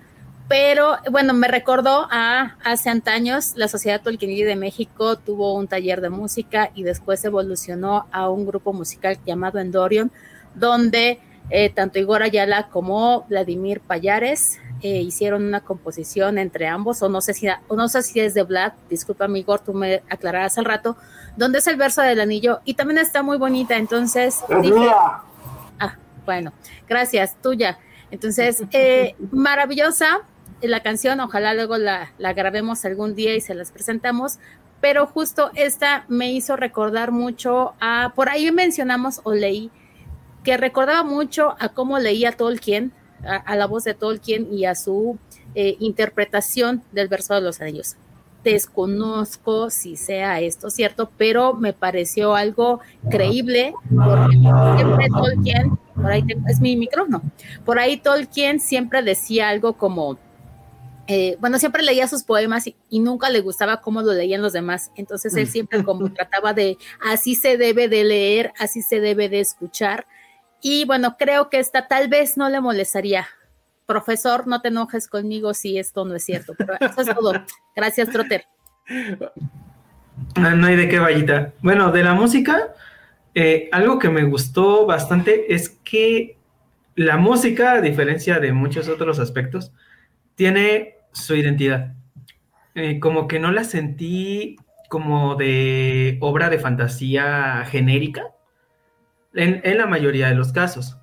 Speaker 3: pero bueno, me recordó a hace antaños la Sociedad Tolkienidi de México tuvo un taller de música y después evolucionó a un grupo musical llamado Endorion, donde eh, tanto Igor Ayala como Vladimir Payares eh, hicieron una composición entre ambos, o no sé si, o no sé si es de Vlad, disculpa Igor, tú me aclararás al rato, donde es el verso del anillo, y también está muy bonita, entonces... ah, bueno, gracias, tuya. Entonces, eh, maravillosa la canción, ojalá luego la, la grabemos algún día y se las presentamos, pero justo esta me hizo recordar mucho a, por ahí mencionamos o leí, que recordaba mucho a cómo leía Tolkien, a, la voz de Tolkien y a su eh, interpretación del verso de los anillos. Desconozco si sea esto cierto, pero me pareció algo creíble, porque siempre Tolkien, por ahí es mi micrófono, por ahí Tolkien siempre decía algo como, eh, bueno, siempre leía sus poemas y, nunca le gustaba cómo lo leían los demás. Entonces él siempre como trataba de, así se debe de leer, así se debe de escuchar. Y bueno, creo que esta tal vez no le molestaría. Profesor, no te enojes conmigo si esto no es cierto, pero eso es todo. Gracias, Trotter.
Speaker 9: No, hay de qué vallita. Bueno, de la música, eh, algo que me gustó bastante es que la música, a diferencia de muchos otros aspectos, tiene su identidad. Eh, como que no la sentí como de obra de fantasía genérica, en, la mayoría de los casos.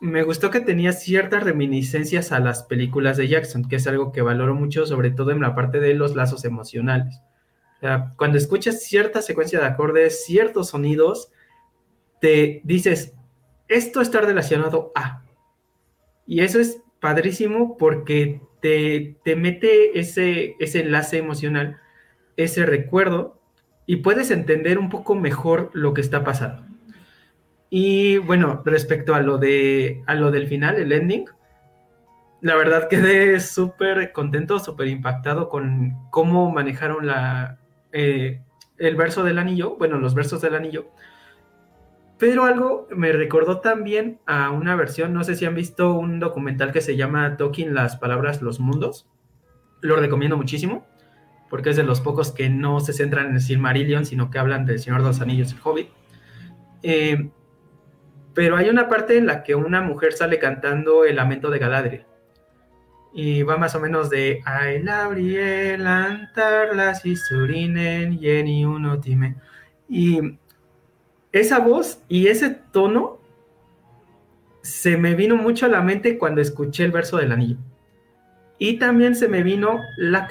Speaker 9: Me gustó que tenía ciertas reminiscencias a las películas de Jackson, que es algo que valoro mucho, sobre todo en la parte de los lazos emocionales. cuando escuchas cierta secuencia de acordes, ciertos sonidos, te dices, esto está relacionado a. Y eso es padrísimo porque te, te mete ese, ese enlace emocional, ese recuerdo, y puedes entender un poco mejor lo que está pasando. Y bueno, respecto a lo, de, a lo del final, el ending, la verdad quedé súper contento, súper impactado con cómo manejaron la, eh, el verso del anillo, bueno, los versos del anillo. Pero algo me recordó también a una versión, no sé si han visto un documental que se llama Talking las palabras, los mundos. Lo recomiendo muchísimo, porque es de los pocos que no se centran en el Silmarillion, sino que hablan del Señor de los Anillos, el Hobbit. Eh, pero hay una parte en la que una mujer sale cantando el lamento de Galadriel. Y va más o menos de Ay Labriel, Antarlas y Surinen, Yeni Unotime. Y esa voz y ese tono se me vino mucho a la mente cuando escuché el verso del anillo. Y también se me vino la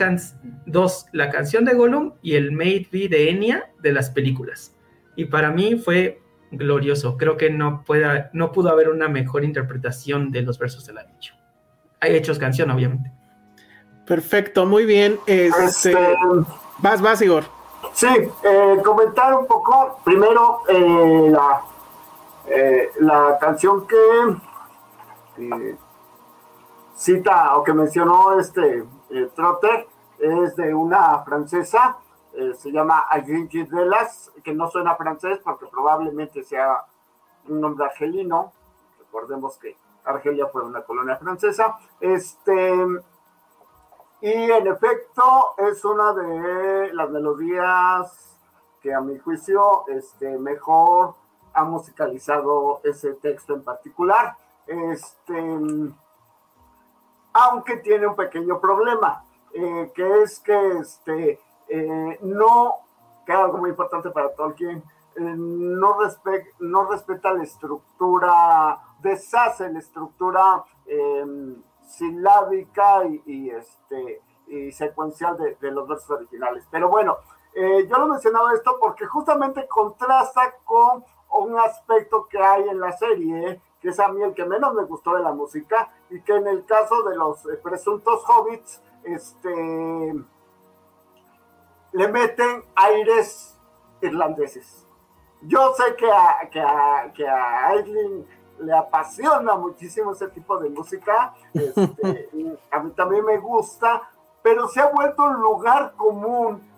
Speaker 9: dos, la canción de Gollum y el Made Be de Enya de las películas. Y para mí fue glorioso. Creo que no, pueda, no pudo haber una mejor interpretación de los versos del anillo. Hay hechos canción, obviamente.
Speaker 2: Perfecto, muy bien. Este, este, vas, vas, Igor.
Speaker 5: Sí, eh, comentar un poco, primero, eh, la, eh, la canción que cita o que mencionó este Trotter es de una francesa eh, se llama de Delas, que no suena francés porque probablemente sea un nombre argelino. Recordemos que Argelia fue una colonia francesa. Este, y en efecto es una de las melodías que a mi juicio este, mejor ha musicalizado ese texto en particular. Este, aunque tiene un pequeño problema, eh, que es que este, eh, no, que algo muy importante para Tolkien, eh, no, no respeta la estructura, deshace la estructura em, silábica y, este, y secuencial de, los versos originales. Pero bueno, eh, yo lo mencionaba esto porque justamente contrasta con un aspecto que hay en la serie, que es a mí el que menos me gustó de la música, y que en el caso de los presuntos hobbits, este, le meten aires irlandeses. Yo sé que a, que a, que a Aileen le apasiona muchísimo ese tipo de música, este, a mí también me gusta, pero se ha vuelto un lugar común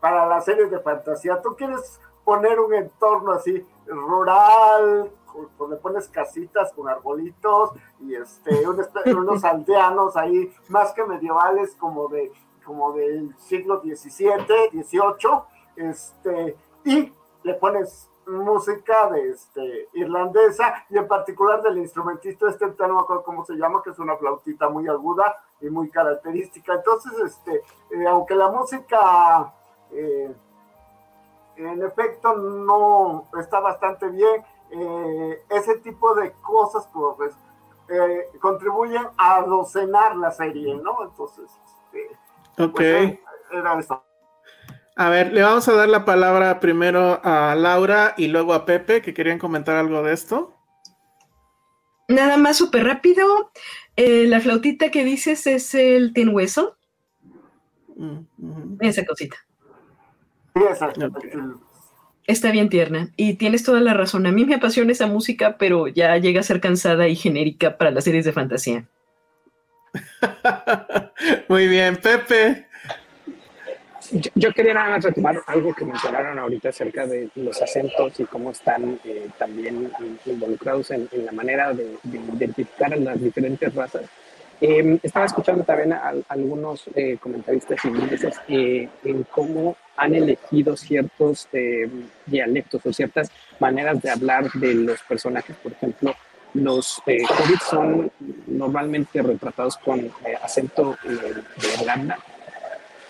Speaker 5: para las series de fantasía. Tú quieres poner un entorno así rural, donde pones casitas con arbolitos y este, unos aldeanos ahí, más que medievales, como de como del siglo XVII, XVIII, este, y le pones música de este, irlandesa y en particular del instrumentista este, no me acuerdo cómo se llama, que es una flautita muy aguda y muy característica. Entonces, este, eh, aunque la música eh, en efecto no está bastante bien, eh, ese tipo de cosas pues, contribuyen a docenar la serie, ¿no? Entonces, este,
Speaker 2: ok. Pues, era eso. A ver, le vamos a dar la palabra primero a Laura y luego a Pepe, que querían comentar algo de esto.
Speaker 8: Nada más súper rápido. Eh, la flautita que dices es el tin hueso. Mm, esa cosita. Está bien tierna y tienes toda la razón. A mí me apasiona esa música, pero ya llega a ser cansada y genérica para las series de fantasía.
Speaker 2: Muy bien, Pepe.
Speaker 10: Yo, quería nada más retomar algo que mencionaron ahorita acerca de los acentos y cómo están eh, también involucrados en, la manera de, identificar a las diferentes razas. Em, estaba escuchando también a, algunos eh, comentaristas ingleses eh, en cómo han elegido ciertos dialectos o ciertas maneras de hablar de los personajes. Por ejemplo, los hobbits son normalmente retratados con acento de Irlanda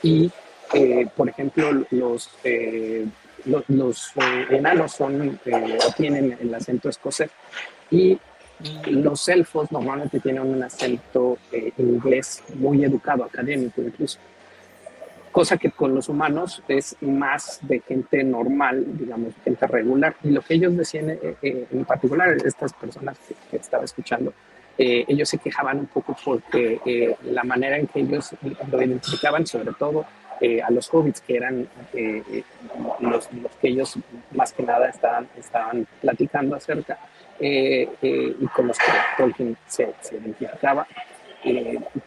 Speaker 10: y eh, por ejemplo, los, eh, los, eh, enanos son, tienen el acento escocés y los elfos normalmente tienen un acento inglés muy educado, académico incluso. Cosa que con los humanos es más de gente normal, digamos, gente regular. Y lo que ellos decían, en particular estas personas que, estaba escuchando, ellos se quejaban un poco porque la manera en que ellos lo identificaban, sobre todo eh, a los hobbits, que eran eh, eh, los, que ellos más que nada estaban, estaban platicando acerca y con los que Tolkien se, identificaba.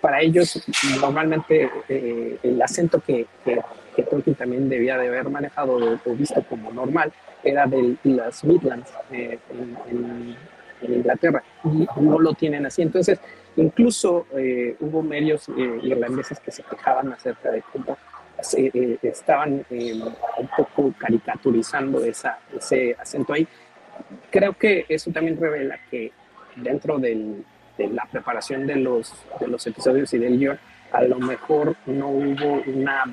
Speaker 10: Para ellos, normalmente el acento que, que, Tolkien también debía de haber manejado o, visto como normal era de las Midlands en, Inglaterra y no lo tienen así. Entonces, incluso hubo medios irlandeses que se quejaban acerca de cómo eh, estaban eh, un poco caricaturizando esa, ese acento ahí. Creo que eso también revela que dentro del, de la preparación de los, de los episodios y del guion, a lo mejor no hubo una,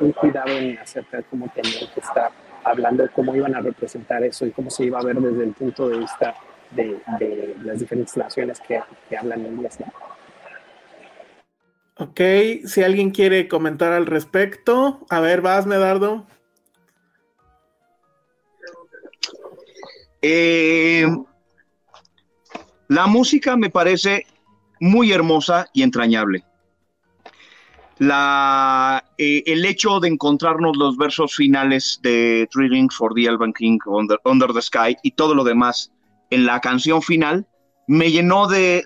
Speaker 10: un cuidado en acerca de cómo tenían que estar hablando, cómo iban a representar eso y cómo se iba a ver desde el punto de vista de, de las diferentes naciones que, que hablan inglés.
Speaker 2: Ok, si alguien quiere comentar al respecto, a ver, vas, Medardo.
Speaker 7: Eh, la música me parece muy hermosa y entrañable. Eh, el hecho de encontrarnos los versos finales de Three Rings for the Elven King, Under the Sky y todo lo demás en la canción final me llenó de,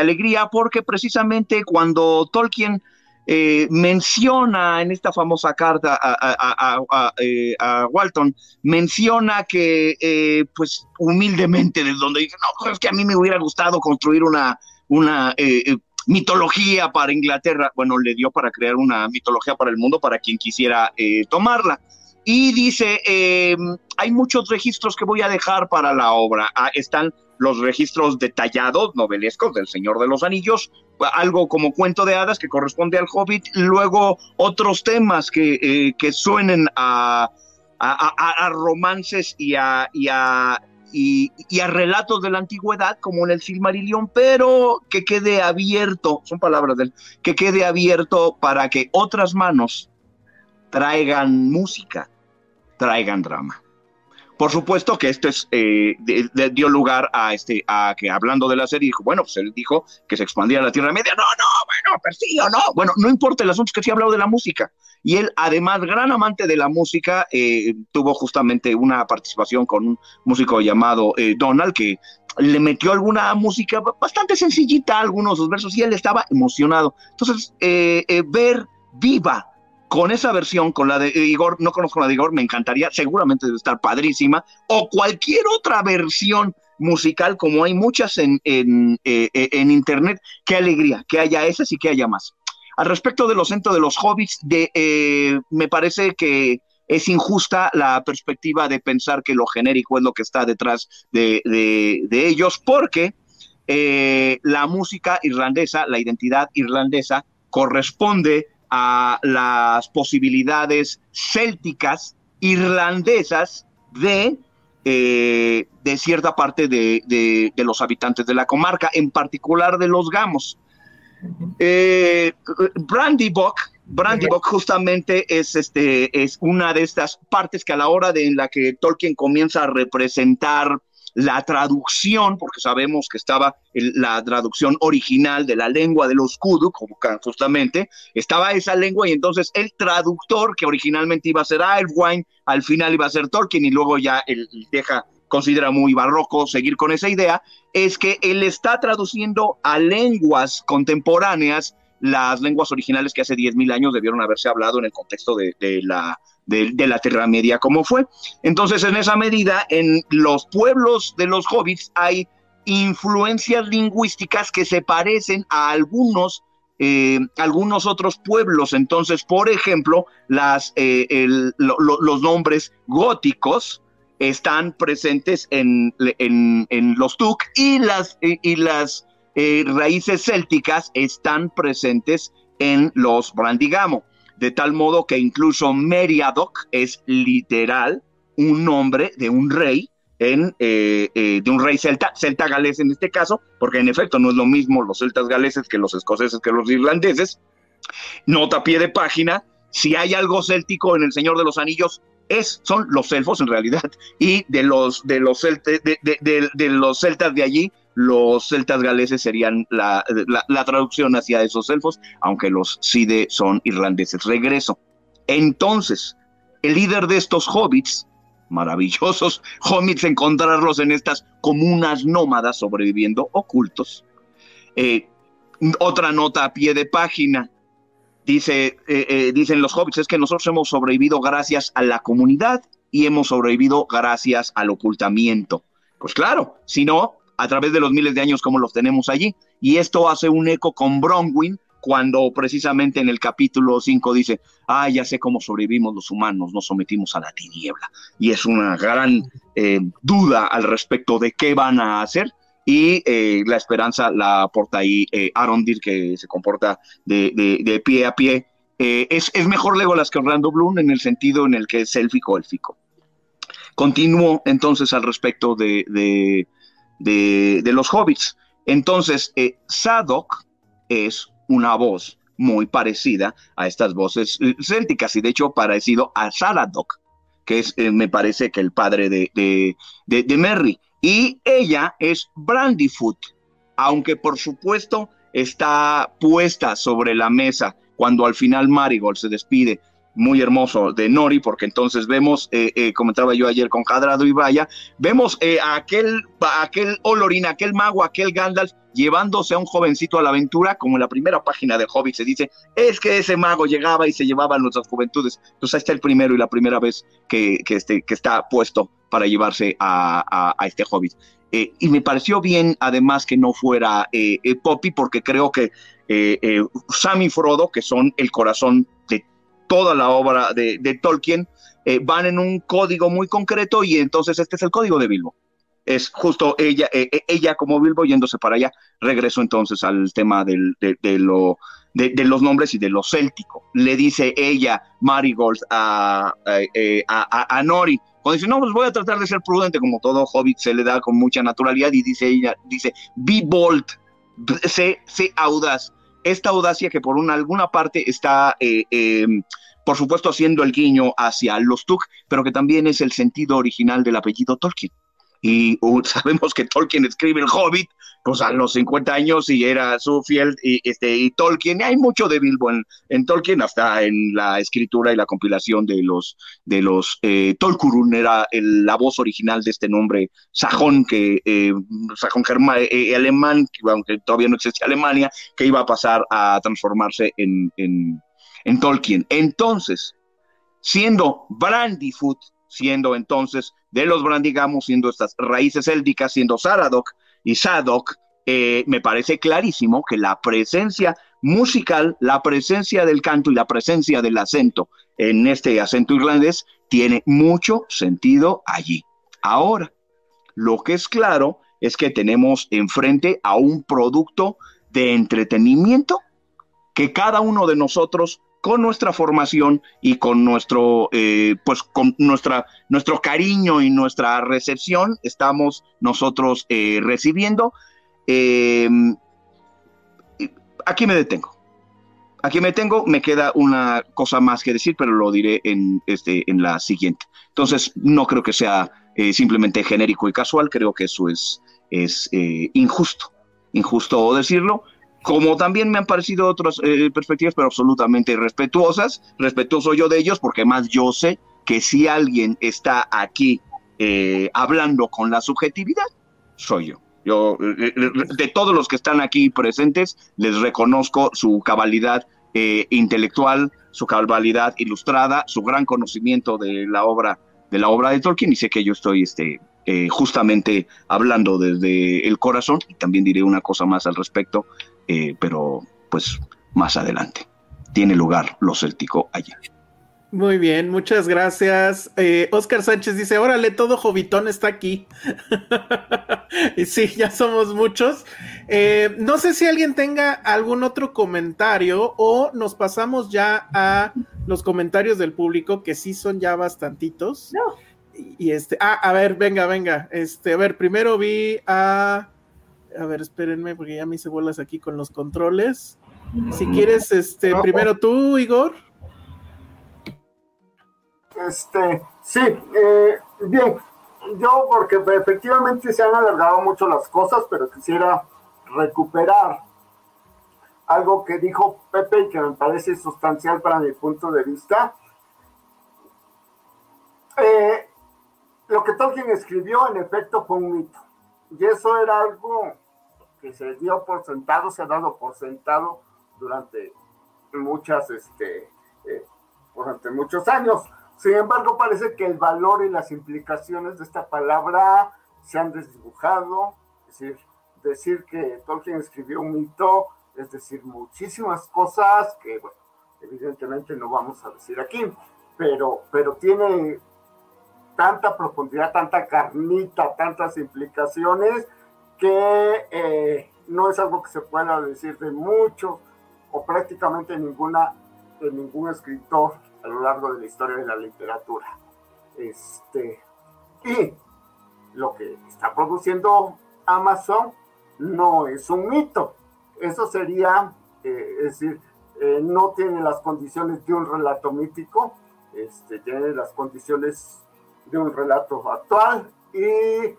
Speaker 7: alegría porque precisamente cuando Tolkien eh, menciona en esta famosa carta a, eh, Walton, menciona que eh, pues humildemente desde donde dice, no, pues es que a mí me hubiera gustado construir una, una mitología para Inglaterra, bueno, le dio para crear una mitología para el mundo para quien quisiera tomarla. Y dice, hay muchos registros que voy a dejar para la obra. Ah, están los registros detallados, novelescos del Señor de los Anillos, algo como cuento de hadas que corresponde al Hobbit, luego otros temas que, eh, que suenen a, a, romances y a, y a, y, a relatos de la antigüedad, como en el Silmarillion, pero que quede abierto, son palabras del, que quede abierto para que otras manos traigan música, traigan drama. Por supuesto que esto es, eh, dio lugar a este, a que hablando de la serie, dijo, bueno, pues él dijo que se expandía la Tierra Media. No, no, bueno, pero sí o no. Bueno, no importa el asunto, es que sí ha hablado de la música. Y él, además, gran amante de la música, eh, tuvo justamente una participación con un músico llamado eh, Donald, que le metió alguna música bastante sencillita, algunos de sus versos, y él estaba emocionado. Entonces, ver viva con esa versión, con la de Igor, no conozco la de Igor, me encantaría, seguramente debe estar padrísima, o cualquier otra versión musical, como hay muchas en, en, eh, eh, en internet, qué alegría, que haya esas y que haya más. Al respecto de los hobbits, de, eh, me parece que es injusta la perspectiva de pensar que lo genérico es lo que está detrás de, ellos, porque eh, la música irlandesa, la identidad irlandesa, corresponde a las posibilidades célticas irlandesas de, eh, de cierta parte de, los habitantes de la comarca, en particular de los gamos. Eh, Brandy Buck, Brandy Buck justamente es, este, es una de estas partes que a la hora de en la que Tolkien comienza a representar la traducción, porque sabemos que estaba la traducción original de la lengua de los Kudu, justamente, estaba esa lengua y entonces el traductor que originalmente iba a ser Wine, al final iba a ser Tolkien y luego ya él deja considera muy barroco seguir con esa idea, es que él está traduciendo a lenguas contemporáneas las lenguas originales que hace 10.000 años debieron haberse hablado en el contexto de, la, de, la Tierra Media como fue. Entonces, en esa medida, en los pueblos de los hobbits hay influencias lingüísticas que se parecen a algunos, eh, algunos otros pueblos. Entonces, por ejemplo, las, eh, los nombres góticos, están presentes en, los Tuk y las, y las eh, raíces célticas están presentes en los Brandigamo, de tal modo que incluso Meriadoc es literal un nombre de un rey en, eh, eh, de un rey celta, celta galés en este caso, porque en efecto no es lo mismo los celtas galeses que los escoceses que los irlandeses. Nota pie de página, si hay algo céltico en El Señor de los Anillos, es, son los elfos en realidad, y de los, de los, de, los celtas de allí, los celtas galeses serían la, traducción hacia esos elfos, aunque los Side son irlandeses. Regreso. Entonces, el líder de estos hobbits, maravillosos hobbits, encontrarlos en estas comunas nómadas sobreviviendo ocultos. Eh, otra nota a pie de página. Dice, eh, eh, dicen los hobbits, es que nosotros hemos sobrevivido gracias a la comunidad y hemos sobrevivido gracias al ocultamiento. Pues claro, si no, a través de los miles de años como los tenemos allí. Y esto hace un eco con Bronwyn cuando precisamente en el capítulo 5 dice, ah, ya sé cómo sobrevivimos los humanos, nos sometimos a la tiniebla. Y es una gran eh, duda al respecto de qué van a hacer y eh, la esperanza la aporta ahí eh, Arondir, que se comporta de, pie a pie. Eh, es, mejor Legolas que Orlando Bloom en el sentido en el que es élfico élfico. Continúo entonces al respecto de los hobbits. Entonces, Sadok es una voz muy parecida a estas voces célticas y de hecho parecido a Saradok, que es, me parece que el padre de, de Merry y ella es Brandyfoot, aunque por supuesto está puesta sobre la mesa cuando al final Marigold se despide muy hermoso de Nori, porque entonces vemos, eh, eh, comentaba yo ayer con Jadrado y Vaya, vemos eh, a aquel, aquel Olorín, aquel mago, aquel Gandalf, llevándose a un jovencito a la aventura, como en la primera página de Hobbit se dice, es que ese mago llegaba y se llevaba a nuestras juventudes. Entonces ahí está el primero y la primera vez que, que, este, que está puesto para llevarse a, este Hobbit. y me pareció bien, además, que no fuera Poppy, porque creo que Sam y Frodo, que son el corazón de toda la obra de, Tolkien, eh, van en un código muy concreto y entonces este es el código de Bilbo. Es justo ella, eh, eh, ella como Bilbo yéndose para allá. Regreso entonces al tema de, lo, de, los nombres y de lo céltico. Le dice ella, Marigold, a, a, Nori, cuando dice, no, pues voy a tratar de ser prudente, como todo hobbit se le da con mucha naturalidad, y dice ella, dice, be bold, sé, sé audaz esta audacia que por una, alguna parte está, eh, em, por supuesto, haciendo el guiño hacia los Tuk, pero que también es el sentido original del apellido Tolkien. Y uh, sabemos que Tolkien escribe El Hobbit pues a los 50 años y era Sufield y, este, y Tolkien. hay mucho de Bilbo en, Tolkien, hasta en la escritura y la compilación de los, de los eh, Tolkurun era la voz original de este nombre sajón, que, eh, sajón eh, alemán, aunque todavía no existía Alemania, que iba a pasar a transformarse en, en, en Tolkien. Entonces, siendo Brandyfoot, siendo entonces de los Brandigamos, siendo estas raíces éldicas, siendo Saradok, y Sadok, eh, me parece clarísimo que la presencia musical, la presencia del canto y la presencia del acento en este acento irlandés, tiene mucho sentido allí. Ahora, lo que es claro es que tenemos enfrente a un producto de entretenimiento que cada uno de nosotros con nuestra formación y con nuestro eh, pues con nuestra nuestro cariño y nuestra recepción estamos nosotros eh, recibiendo. Eh, aquí me detengo. Aquí me detengo me queda una cosa más que decir pero lo diré en este en la siguiente. Entonces no creo que sea simplemente genérico y casual creo que eso es es injusto. Injusto decirlo como también me han parecido otras eh, perspectivas, pero absolutamente respetuosas. Respetuoso yo de ellos, porque más yo sé que si alguien está aquí eh, hablando con la subjetividad, soy yo. Yo, eh, de todos los que están aquí presentes, les reconozco su cabalidad intelectual, su cabalidad ilustrada, su gran conocimiento de la obra de la obra de Tolkien y sé que yo estoy este, justamente hablando desde el corazón y también diré una cosa más al respecto eh, pero pues más adelante. Tiene lugar lo céltico allá.
Speaker 2: Muy bien, muchas gracias. Eh, Oscar Sánchez dice, órale, todo Jovitón está aquí. y sí, ya somos muchos. Eh, no sé si alguien tenga algún otro comentario o nos pasamos ya a los comentarios del público, que sí son ya bastantitos. No. Y, y este, ah, a ver, venga, venga. Este, a ver, primero vi a a ver, espérenme, porque ya me hice bolas aquí con los controles. Si quieres, este, primero tú, Igor.
Speaker 5: Este, sí, eh, bien, yo porque efectivamente se han alargado mucho las cosas, pero quisiera recuperar algo que dijo Pepe y que me parece sustancial para mi punto de vista. Eh, lo que Tolkien escribió en efecto fue un mito. Y eso era algo se dio por sentado, se ha dado por sentado durante muchas, este, eh, durante muchos años. Sin embargo, parece que el valor y las implicaciones de esta palabra se han desdibujado. Es decir, decir que Tolkien escribió un mito, es decir, muchísimas cosas que, bueno, evidentemente no vamos a decir aquí, pero, pero tiene tanta profundidad, tanta carnita, tantas implicaciones que eh, no es algo que se pueda decir de mucho o prácticamente ninguna de ningún escritor a lo largo de la historia de la literatura. Este, y lo que está produciendo Amazon no es un mito. Eso sería, eh, es decir, eh, no tiene las condiciones de un relato mítico, este, tiene las condiciones de un relato actual y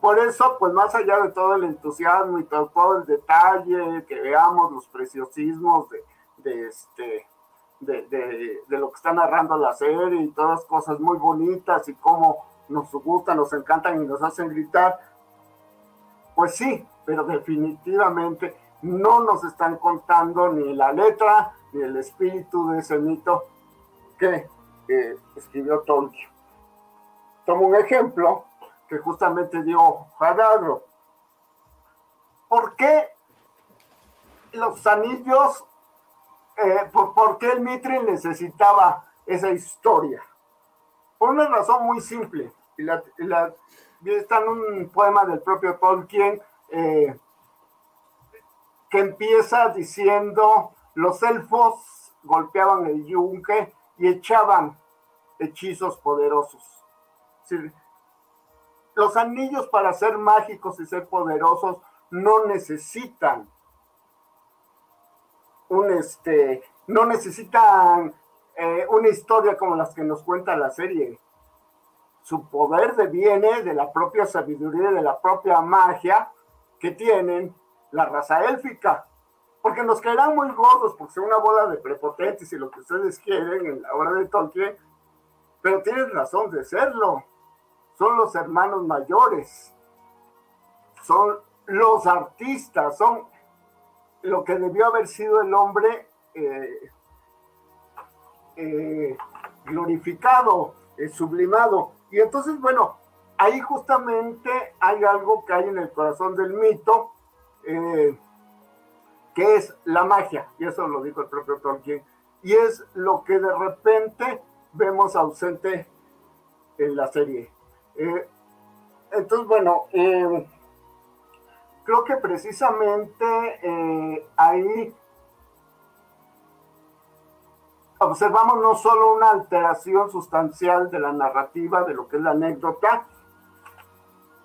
Speaker 5: por eso, pues más allá de todo el entusiasmo y todo, el detalle, que veamos los preciosismos de, este, de, lo que está narrando la serie y todas cosas muy bonitas y cómo nos gustan, nos encantan y nos hacen gritar, pues sí, pero definitivamente no nos están contando ni la letra ni el espíritu de ese mito que escribió Tolkien. Tomo un ejemplo que justamente dio Jadagro. ¿Por qué los anillos, eh, por, qué el Mitre necesitaba esa historia? Por una razón muy simple, y la, está en un poema del propio Tolkien eh, que empieza diciendo, los elfos golpeaban el yunque y echaban hechizos poderosos. Los anillos para ser mágicos y ser poderosos no necesitan un este, no necesitan eh, una historia como las que nos cuenta la serie. Su poder deviene de la propia sabiduría, de la propia magia que tienen la raza élfica. Porque nos caerán muy gordos porque son una bola de prepotentes y lo que ustedes quieren en la obra de Tolkien, pero tienen razón de serlo son los hermanos mayores, son los artistas, son lo que debió haber sido el hombre eh, eh, glorificado, eh, sublimado. Y entonces, bueno, ahí justamente hay algo que hay en el corazón del mito, que es la magia, y eso lo dijo el propio Tolkien, y es lo que de repente vemos ausente en la serie. Eh, entonces, bueno, eh, creo que precisamente eh, ahí observamos no solo una alteración sustancial de la narrativa, de lo que es la anécdota,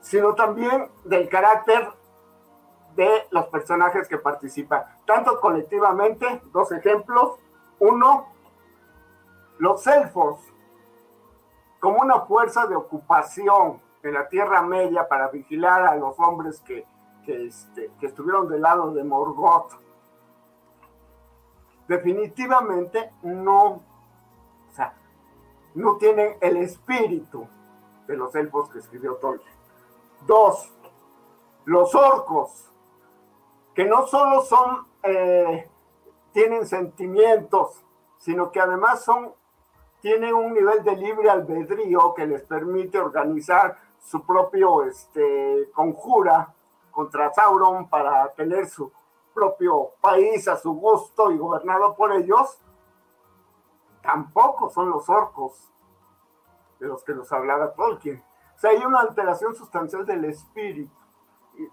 Speaker 5: sino también del carácter de los personajes que participan, tanto colectivamente, dos ejemplos, uno, los elfos, como una fuerza de ocupación en la Tierra Media para vigilar a los hombres que, este, que estuvieron del lado de Morgoth, definitivamente no, o sea, no tienen el espíritu de los elfos que escribió Tolkien. Dos, los orcos, que no solo son, eh, tienen sentimientos, sino que además son, tienen un nivel de libre albedrío que les permite organizar su propio este, conjura contra Sauron para tener su propio país a su gusto y gobernado por ellos, tampoco son los orcos de los que nos hablaba Tolkien. O sea, hay una alteración sustancial del espíritu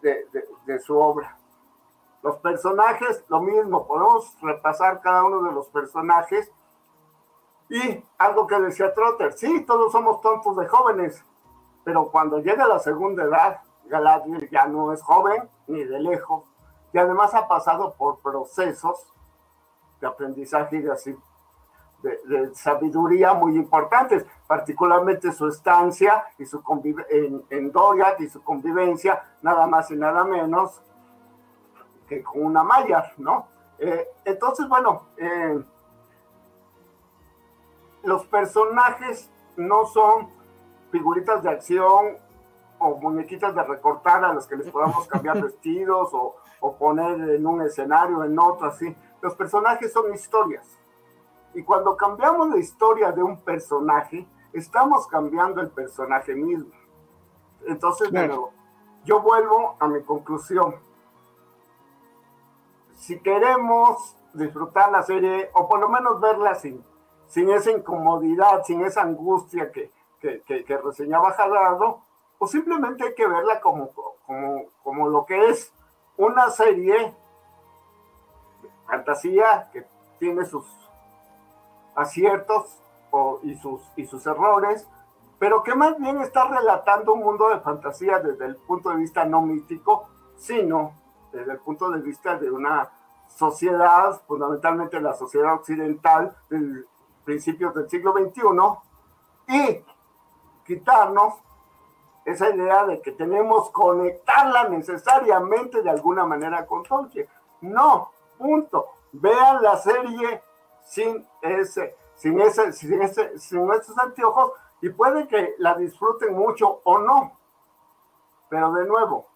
Speaker 5: de, de su obra. Los personajes, lo mismo, podemos repasar cada uno de los personajes. Y algo que decía Trotter, sí, todos somos tontos de jóvenes, pero cuando llega la segunda edad, Galadriel ya no es joven ni de lejos, y además ha pasado por procesos de aprendizaje y de, así, de, sabiduría muy importantes, particularmente su estancia y su en, en Doriath y su convivencia, nada más y nada menos que con una malla, ¿no? Eh, entonces, bueno, eh, los personajes no son figuritas de acción o muñequitas de recortar a los que les podamos cambiar vestidos o, o, poner en un escenario, en otro, así. Los personajes son historias. Y cuando cambiamos la historia de un personaje, estamos cambiando el personaje mismo. Entonces, bueno, yo vuelvo a mi conclusión si queremos disfrutar la serie, o por lo menos verla sin, sin esa incomodidad, sin esa angustia que, que, que, reseñaba Gerardo, o simplemente hay que verla como, como, como lo que es una serie de fantasía que tiene sus aciertos y, sus, y sus errores, pero que más bien está relatando un mundo de fantasía desde el punto de vista no mítico, sino desde el punto de vista de una sociedad, fundamentalmente la sociedad occidental principios del siglo XXI, y quitarnos esa idea de que tenemos conectarla necesariamente de alguna manera con Tolkien. No, punto. Vean la serie sin ese, sin ese, sin ese, sin esos anteojos y puede que la disfruten mucho o no. Pero de nuevo,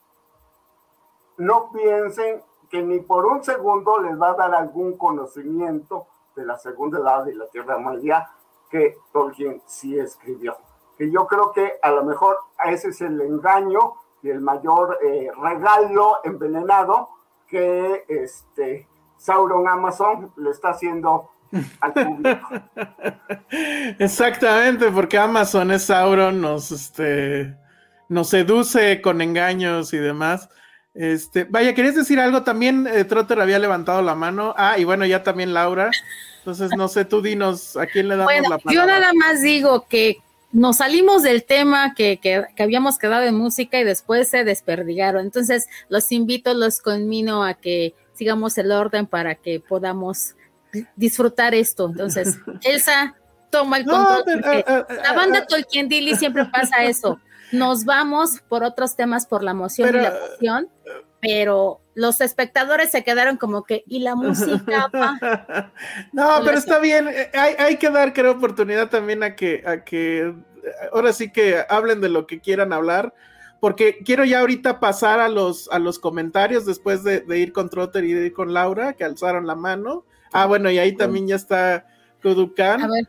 Speaker 5: no piensen que ni por un segundo les va a dar algún conocimiento de la segunda edad de la Tierra Media que Tolkien sí escribió. Que yo creo que a lo mejor ese es el engaño y el mayor eh, regalo envenenado que este Sauron Amazon le está haciendo al público.
Speaker 2: Exactamente, porque Amazon es Sauron, nos, este, nos seduce con engaños y demás. Este, vaya, ¿querías decir algo? También eh, Trotter había levantado la mano. Ah, y bueno, ya también Laura. Entonces, no sé, tú dinos a quién le damos la palabra.
Speaker 3: Yo nada más digo que nos salimos del tema que, que, habíamos quedado en música y después se desperdigaron. Entonces, los invito, los conmino a que sigamos el orden para que podamos disfrutar esto. Entonces, Elsa, toma el control. Eh, eh, la banda Tolkien Dilly siempre pasa eso nos vamos por otros temas, por la emoción y la pasión, pero los espectadores se quedaron como que, ¿y la música?
Speaker 2: no, pero está bien, eh, hay, hay, que dar, creo, oportunidad también a que, a que, ahora sí que hablen de lo que quieran hablar, porque quiero ya ahorita pasar a los, a los comentarios después de, ir con Trotter y de ir con Laura, que alzaron la mano. Ah, bueno, y ahí también ya está Kudukan. A ver.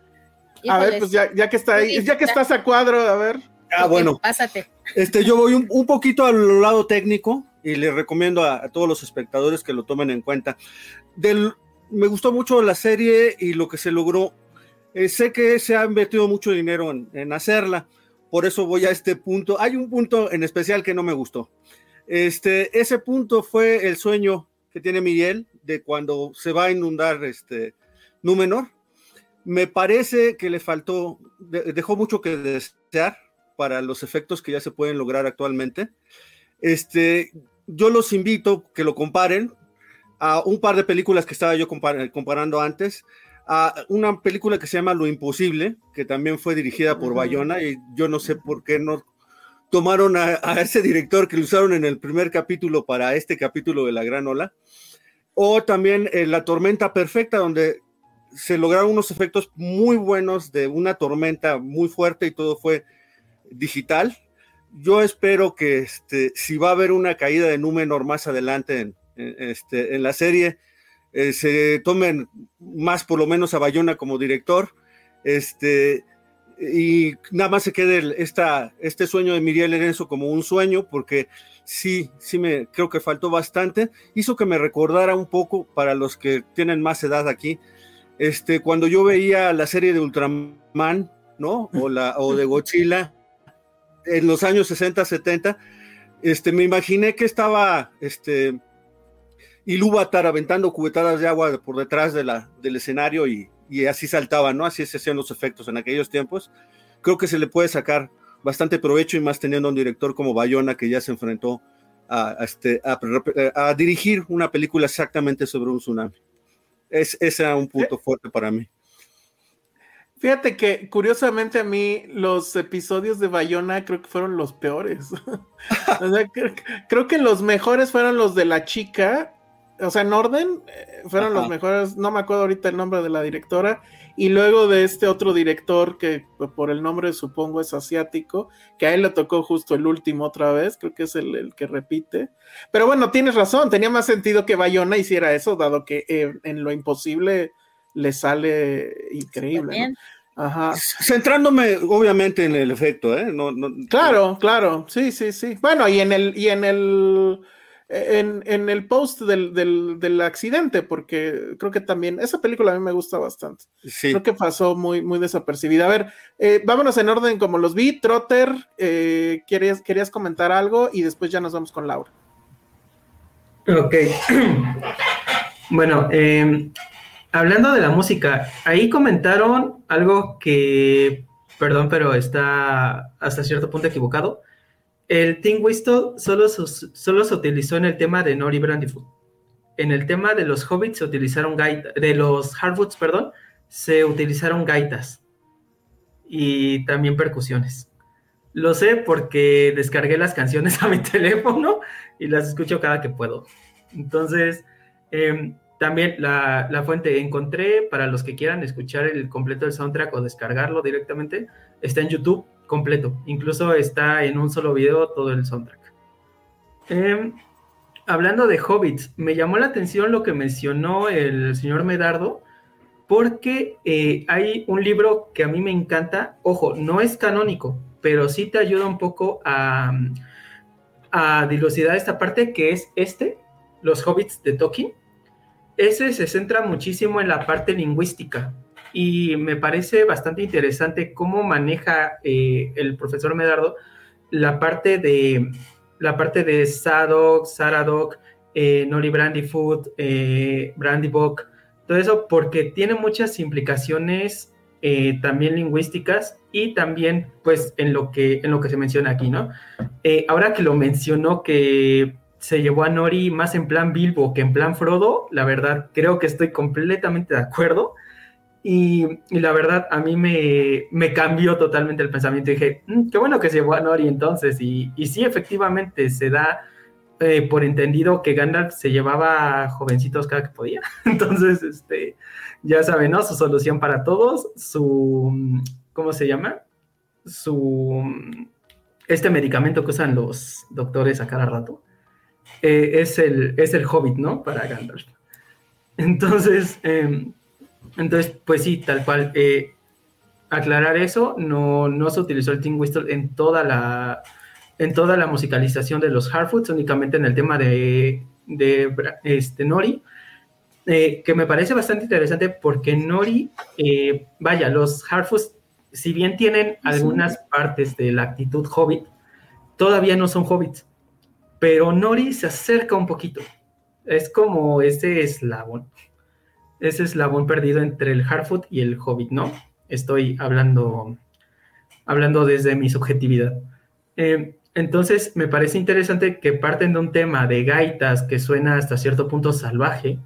Speaker 2: A ver, pues ya, ya que está ahí, ya que estás a cuadro, a ver.
Speaker 4: Ah, bueno. Pásate. Este, yo voy un, poquito al lado técnico y le recomiendo a, todos los espectadores que lo tomen en cuenta. Del, me gustó mucho la serie y lo que se logró. Eh, sé que se ha invertido mucho dinero en, hacerla, por eso voy a este punto. Hay un punto en especial que no me gustó. Este, ese punto fue el sueño que tiene Miguel de cuando se va a inundar este Númenor. Me parece que le faltó, dejó mucho que desear para los efectos que ya se pueden lograr actualmente. Este, yo los invito que lo comparen a un par de películas que estaba yo comparando antes, a una película que se llama Lo Imposible, que también fue dirigida por Bayona, y yo no sé por qué no tomaron a, ese director que lo usaron en el primer capítulo para este capítulo de La Gran Ola, o también eh, La Tormenta Perfecta, donde se lograron unos efectos muy buenos de una tormenta muy fuerte y todo fue digital. Yo espero que este, si va a haber una caída de Númenor más adelante en, este, la serie, eh, se tomen más por lo menos a Bayona como director, este, y nada más se quede esta, este sueño de Miriel Lorenzo como un sueño, porque sí, sí me creo que faltó bastante, hizo que me recordara un poco para los que tienen más edad aquí, este, cuando yo veía la serie de Ultraman, ¿no? O, la, o de Godzilla en los años 60, 70, este, me imaginé que estaba, este, Ilúvatar aventando cubetadas de agua por detrás de la, del escenario y, así saltaba, ¿no? Así se hacían los efectos en aquellos tiempos. Creo que se le puede sacar bastante provecho y más teniendo un director como Bayona que ya se enfrentó a, este, a, dirigir una película exactamente sobre un tsunami. Es, ese era un punto fuerte para mí.
Speaker 2: Fíjate que curiosamente a mí los episodios de Bayona creo que fueron los peores. creo, que los mejores fueron los de la chica o sea, en orden, eh, fueron los mejores, no me acuerdo ahorita el nombre de la directora, y luego de este otro director que por el nombre supongo es asiático, que a él le tocó justo el último otra vez, creo que es el, que repite. Pero bueno, tienes razón, tenía más sentido que Bayona hiciera eso, dado que eh, en lo imposible le sale increíble.
Speaker 4: Ajá. Centrándome obviamente en el efecto, ¿eh? No, no,
Speaker 2: claro, claro, sí, sí, sí. Bueno, y en el, y en el en, el post del, accidente, porque creo que también esa película a mí me gusta bastante. Creo que pasó muy, muy desapercibida. A ver, eh, vámonos en orden como los vi. Trotter, eh, ¿querías, querías comentar algo y después ya nos vamos con Laura.
Speaker 9: Ok. bueno, em, hablando de la música, ahí comentaron algo que, perdón, pero está hasta cierto punto equivocado el Team Whistle solo, solo se utilizó en el tema de Nori Brandyfoot. En el tema de los hobbits se utilizaron gaitas, de los hardwoods, perdón, se utilizaron gaitas y también percusiones. Lo sé porque descargué las canciones a mi teléfono y las escucho cada que puedo. Entonces, em, también la, la, fuente encontré para los que quieran escuchar el completo del soundtrack o descargarlo directamente, está en YouTube completo. Incluso está en un solo video todo el soundtrack. Em, hablando de hobbits, me llamó la atención lo que mencionó el señor Medardo, porque eh, hay un libro que a mí me encanta. Ojo, no es canónico, pero sí te ayuda un poco a, a dilucidar esta parte que es este, Los Hobbits de Tolkien. Ese se centra muchísimo en la parte lingüística y me parece bastante interesante cómo maneja eh, el profesor Medardo la parte de la parte de Sadok, Saradok, eh, Nori Brandyfoot, eh, Brandybuck, todo eso porque tiene muchas implicaciones eh, también lingüísticas y también pues en lo que en lo que se menciona aquí, ¿no? ahora que lo mencionó que se llevó a Nori más en plan Bilbo que en plan Frodo, la verdad creo que estoy completamente de acuerdo. Y, la verdad, a mí me, cambió totalmente el pensamiento. dije, mm, qué bueno que se llevó a Nori entonces. Y, y sí, efectivamente, se da eh, por entendido que Gandalf se llevaba jovencitos cada que podía. Entonces, este, ya saben, ¿no? Su solución para todos, su, ¿cómo se llama? Su, este medicamento que usan los doctores a cada rato, eh, es, el, es el hobbit, ¿no? Para Gandalf. Entonces, em, entonces, pues sí, tal cual. Eh, aclarar eso, no, no se utilizó el Team Whistle en toda la en toda la musicalización de los Hardfoods, únicamente en el tema de, de este, Nori. eh, que me parece bastante interesante porque Nori, vaya, los Harfoots, si bien tienen algunas partes de la actitud hobbit, todavía no son hobbits, pero Nori se acerca un poquito. Es como ese eslabón, ese eslabón perdido entre el Harfoot y el hobbit, ¿no? Estoy hablando, hablando desde mi subjetividad. Eh, entonces, me parece interesante que parten de un tema de gaitas que suena hasta cierto punto salvaje,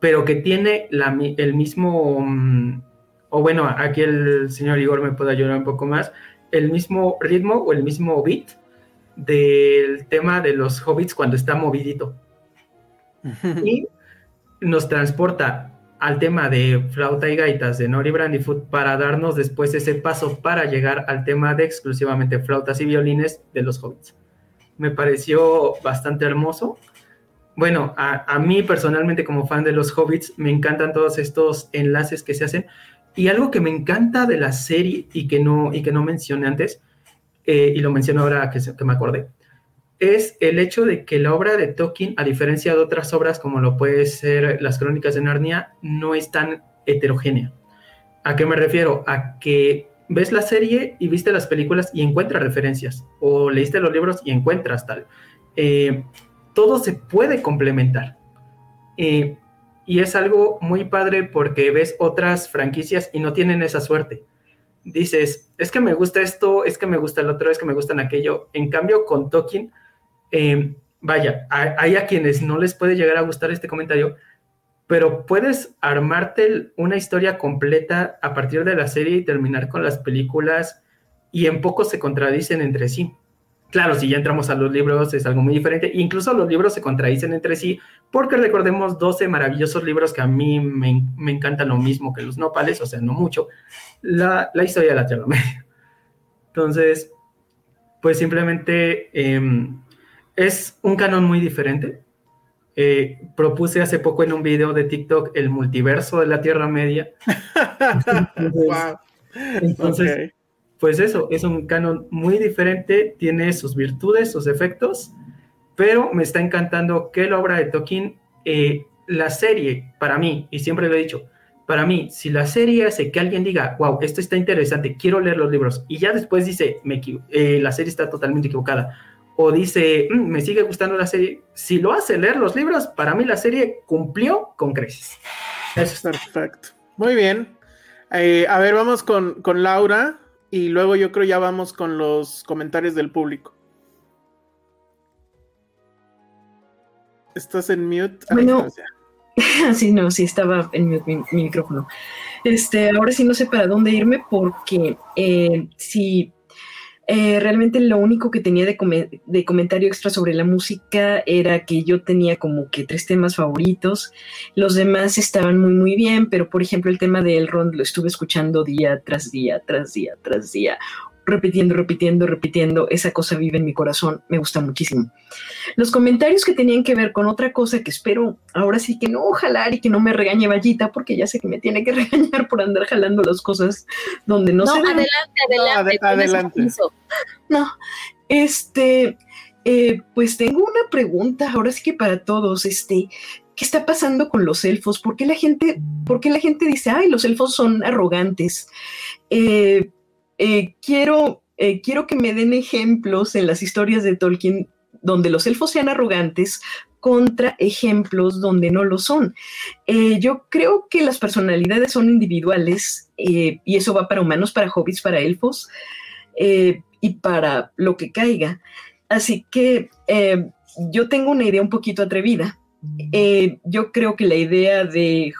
Speaker 9: pero que tiene el mismo, mm, o bueno, aquí el señor Igor me puede ayudar un poco más, el mismo ritmo o el mismo beat del tema de los hobbits cuando está movidito. y nos transporta al tema de flauta y gaitas de Nori Brandyfoot para darnos después ese paso para llegar al tema de exclusivamente flautas y violines de los hobbits. Me pareció bastante hermoso. Bueno, a, mí personalmente como fan de los hobbits me encantan todos estos enlaces que se hacen y algo que me encanta de la serie y que no, y que no mencioné antes, eh, y lo menciono ahora que, me acordé, es el hecho de que la obra de Tolkien, a diferencia de otras obras como lo puede ser Las Crónicas de Narnia, no es tan heterogénea. ¿A qué me refiero? A que ves la serie y viste las películas y encuentras referencias, o leíste los libros y encuentras tal. Eh, todo se puede complementar. Eh, y es algo muy padre porque ves otras franquicias y no tienen esa suerte. Dices, es que me gusta esto, es que me gusta el otro, es que me gustan aquello. En cambio, con Tolkien eh, vaya, hay a quienes no les puede llegar a gustar este comentario, pero puedes armarte una historia completa a partir de la serie y terminar con las películas y en poco se contradicen entre sí. Claro, si ya entramos a los libros es algo muy diferente. Incluso los libros se contradicen entre sí porque recordemos 12 maravillosos libros que a mí me, encantan lo mismo que los nopales, o sea, no mucho, la, historia de la Tierra Media. Entonces, pues simplemente em, es un canon muy diferente. Eh, propuse hace poco en un video de TikTok el multiverso de la Tierra Media. entonces, pues eso, es un canon muy diferente, tiene sus virtudes, sus efectos, pero me está encantando que la obra de Tolkien, eh, la serie, para mí, y siempre lo he dicho, para mí, si la serie hace que alguien diga, wow, esto está interesante, quiero leer los libros, y ya después dice, me, eh, la serie está totalmente equivocada, o dice, mm, me sigue gustando la serie, si lo hace leer los libros, para mí la serie cumplió con creces.
Speaker 2: Eso es perfecto. Muy bien. Eh, a ver, vamos con, Laura y luego yo creo ya vamos con los comentarios del público. ¿Estás en mute?
Speaker 8: Bueno, sí, no, sí, estaba en mute mi, micrófono. Este, ahora sí no sé para dónde irme porque eh, si eh, realmente lo único que tenía de, de, comentario extra sobre la música era que yo tenía como que tres temas favoritos. Los demás estaban muy, muy bien, pero por ejemplo el tema de Elrond lo estuve escuchando día tras día, tras día, tras día repitiendo, repitiendo, repitiendo, esa cosa vive en mi corazón, me gusta muchísimo. Los comentarios que tenían que ver con otra cosa que espero ahora sí que no jalar y que no me regañe Vallita, porque ya sé que me tiene que regañar por andar jalando las cosas donde no, se
Speaker 3: adelante, adelante,
Speaker 2: no, adelante.
Speaker 8: No, este, eh, pues tengo una pregunta, ahora sí que para todos, este, ¿qué está pasando con los elfos? ¿Por qué la gente, por qué la gente dice, ay, los elfos son arrogantes? Eh, eh, quiero, eh, quiero que me den ejemplos en las historias de Tolkien donde los elfos sean arrogantes contra ejemplos donde no lo son. Eh, yo creo que las personalidades son individuales y eso va para humanos, para hobbits, para elfos y para lo que caiga. Así que yo tengo una idea un poquito atrevida. yo creo que la idea de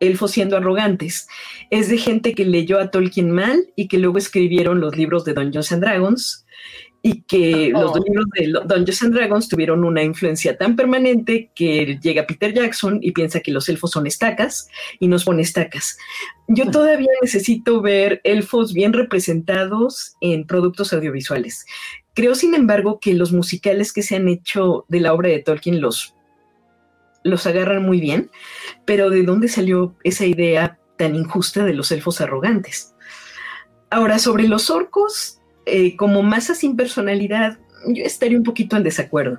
Speaker 8: elfos siendo arrogantes. Es de gente que leyó a Tolkien mal y que luego escribieron los libros de Dungeons and Dragons y que los oh. libros de Dungeons and Dragons tuvieron una influencia tan permanente que llega Peter Jackson y piensa que los elfos son estacas y nos pone estacas. Yo mm. todavía necesito ver elfos bien representados en productos audiovisuales. Creo, sin embargo, que los musicales que se han hecho de la obra de Tolkien, los los agarran muy bien, pero ¿de dónde salió esa idea tan injusta de los elfos arrogantes? Ahora, sobre los orcos, eh, como masa sin personalidad, yo estaría un poquito en desacuerdo.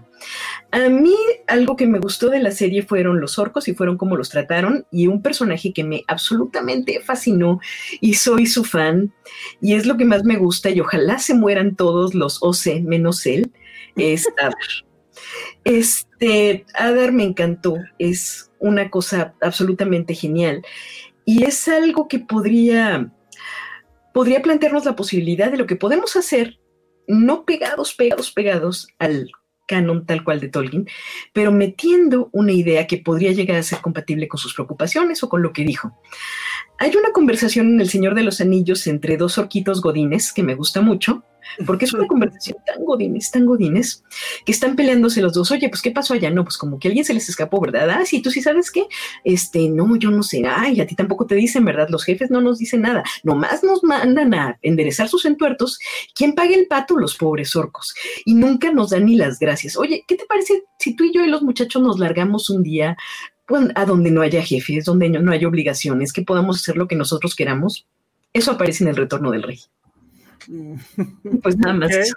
Speaker 8: A mí algo que me gustó de la serie fueron los orcos y fueron cómo los trataron y un personaje que me absolutamente fascinó y soy su fan y es lo que más me gusta y ojalá se mueran todos los OC menos él, es Adar. Este, Adar me encantó, es una cosa absolutamente genial y es algo que podría podría plantearnos la posibilidad de lo que podemos hacer, no pegados, pegados, pegados al canon tal cual de Tolkien, pero metiendo una idea que podría llegar a ser compatible con sus preocupaciones o con lo que dijo. Hay una conversación en El Señor de los Anillos entre dos orquitos godines que me gusta mucho, porque es una conversación tan godines, tan godines, que están peleándose los dos. Oye, pues, ¿qué pasó allá? No, pues como que alguien se les escapó, ¿verdad? Ah, sí, tú sí sabes qué. Este, no, yo no sé. Ay, a ti tampoco te dicen, ¿verdad? Los jefes no nos dicen nada. Nomás nos mandan a enderezar sus entuertos. ¿Quién paga el pato? Los pobres orcos. Y nunca nos dan ni las gracias. Oye, ¿qué te parece si tú y yo y los muchachos nos largamos un día pues, a donde no haya jefes, donde no haya obligaciones, que podamos hacer lo que nosotros queramos? Eso aparece en el retorno del rey. Pues nada más.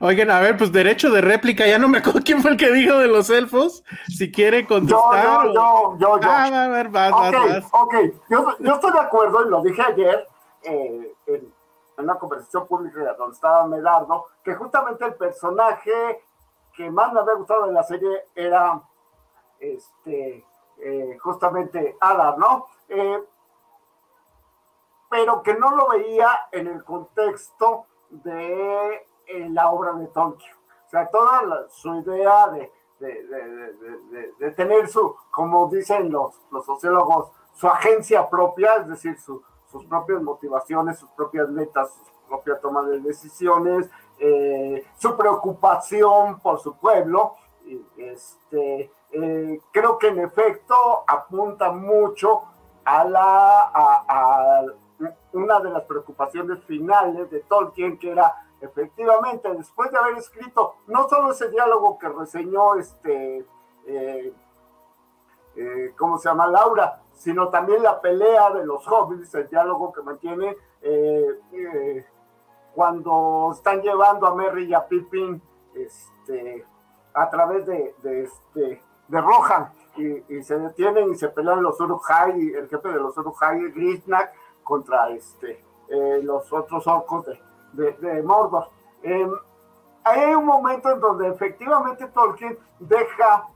Speaker 2: Oigan, a ver, pues derecho de réplica, ya no me acuerdo quién fue el que dijo de los elfos. Si quiere contestar.
Speaker 5: Yo, yo, yo, yo. Ah, a ver, vas, vas, Ok, yo, yo, estoy de acuerdo y lo dije ayer eh, en, una conversación pública donde estaba Medardo, que justamente el personaje que más me había gustado de la serie era este, eh, justamente Adar, ¿no? Eh, pero que no lo veía en el contexto de eh, la obra de Tolkien. O sea, toda su idea de, tener su, como dicen los, sociólogos, su agencia propia, es decir, sus propias motivaciones, sus propias metas, su propia toma de decisiones, eh, su preocupación por su pueblo. Este, eh, creo que en efecto apunta mucho a la, una de las preocupaciones finales de Tolkien, que era efectivamente, después de haber escrito no solo ese diálogo que reseñó este, eh, eh, ¿cómo se llama? Laura, sino también la pelea de los hobbits, el diálogo que mantiene eh, cuando están llevando a Merry y a Pippin este, a través de, de, este, de Rohan. Y, se detienen y se pelean los Uruk-hai, el jefe de los Uruk-hai, Grisnak, contra este, eh, los otros orcos de, de, Mordor. Em, hay un momento en donde efectivamente Tolkien deja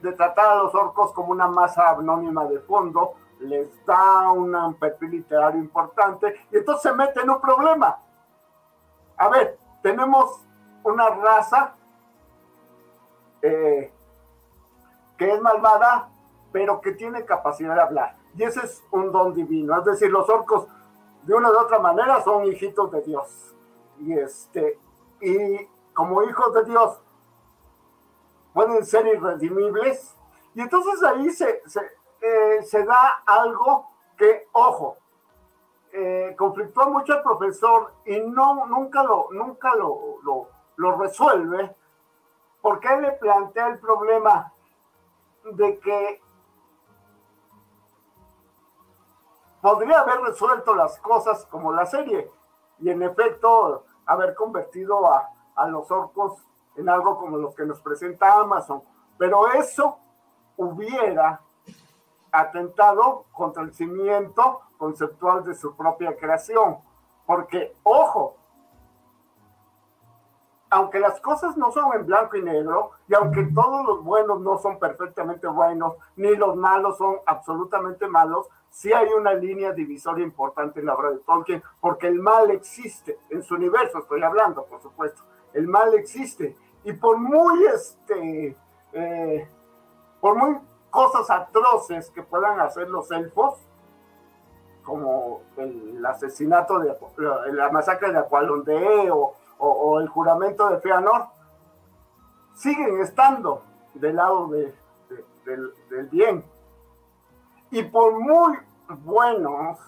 Speaker 5: de tratar a los orcos como una masa anónima de fondo, les da un perfil literario importante y entonces se mete en un problema. A ver, tenemos una raza eh, que es malvada, pero que tiene capacidad de hablar. Y ese es un don divino. Es decir, los orcos, de una u otra manera, son hijitos de Dios. Y, este, y como hijos de Dios, pueden ser irredimibles. Y entonces ahí se, se, eh, da algo que, ojo, eh, conflictó mucho el profesor y no, nunca, lo, nunca lo, lo, lo resuelve, porque él le plantea el problema de que podría haber resuelto las cosas como la serie y en efecto haber convertido a, los orcos en algo como los que nos presenta Amazon. Pero eso hubiera atentado contra el cimiento conceptual de su propia creación. Porque, ojo, aunque las cosas no son en blanco y negro, y aunque todos los buenos no son perfectamente buenos, ni los malos son absolutamente malos, sí hay una línea divisoria importante en la obra de Tolkien, porque el mal existe, en su universo estoy hablando, por supuesto, el mal existe, y por muy, este, eh, por muy cosas atroces que puedan hacer los elfos, como el asesinato de la masacre de Aqualondé o o, el juramento de Feanor, siguen estando del lado del, bien. Y por muy buenos,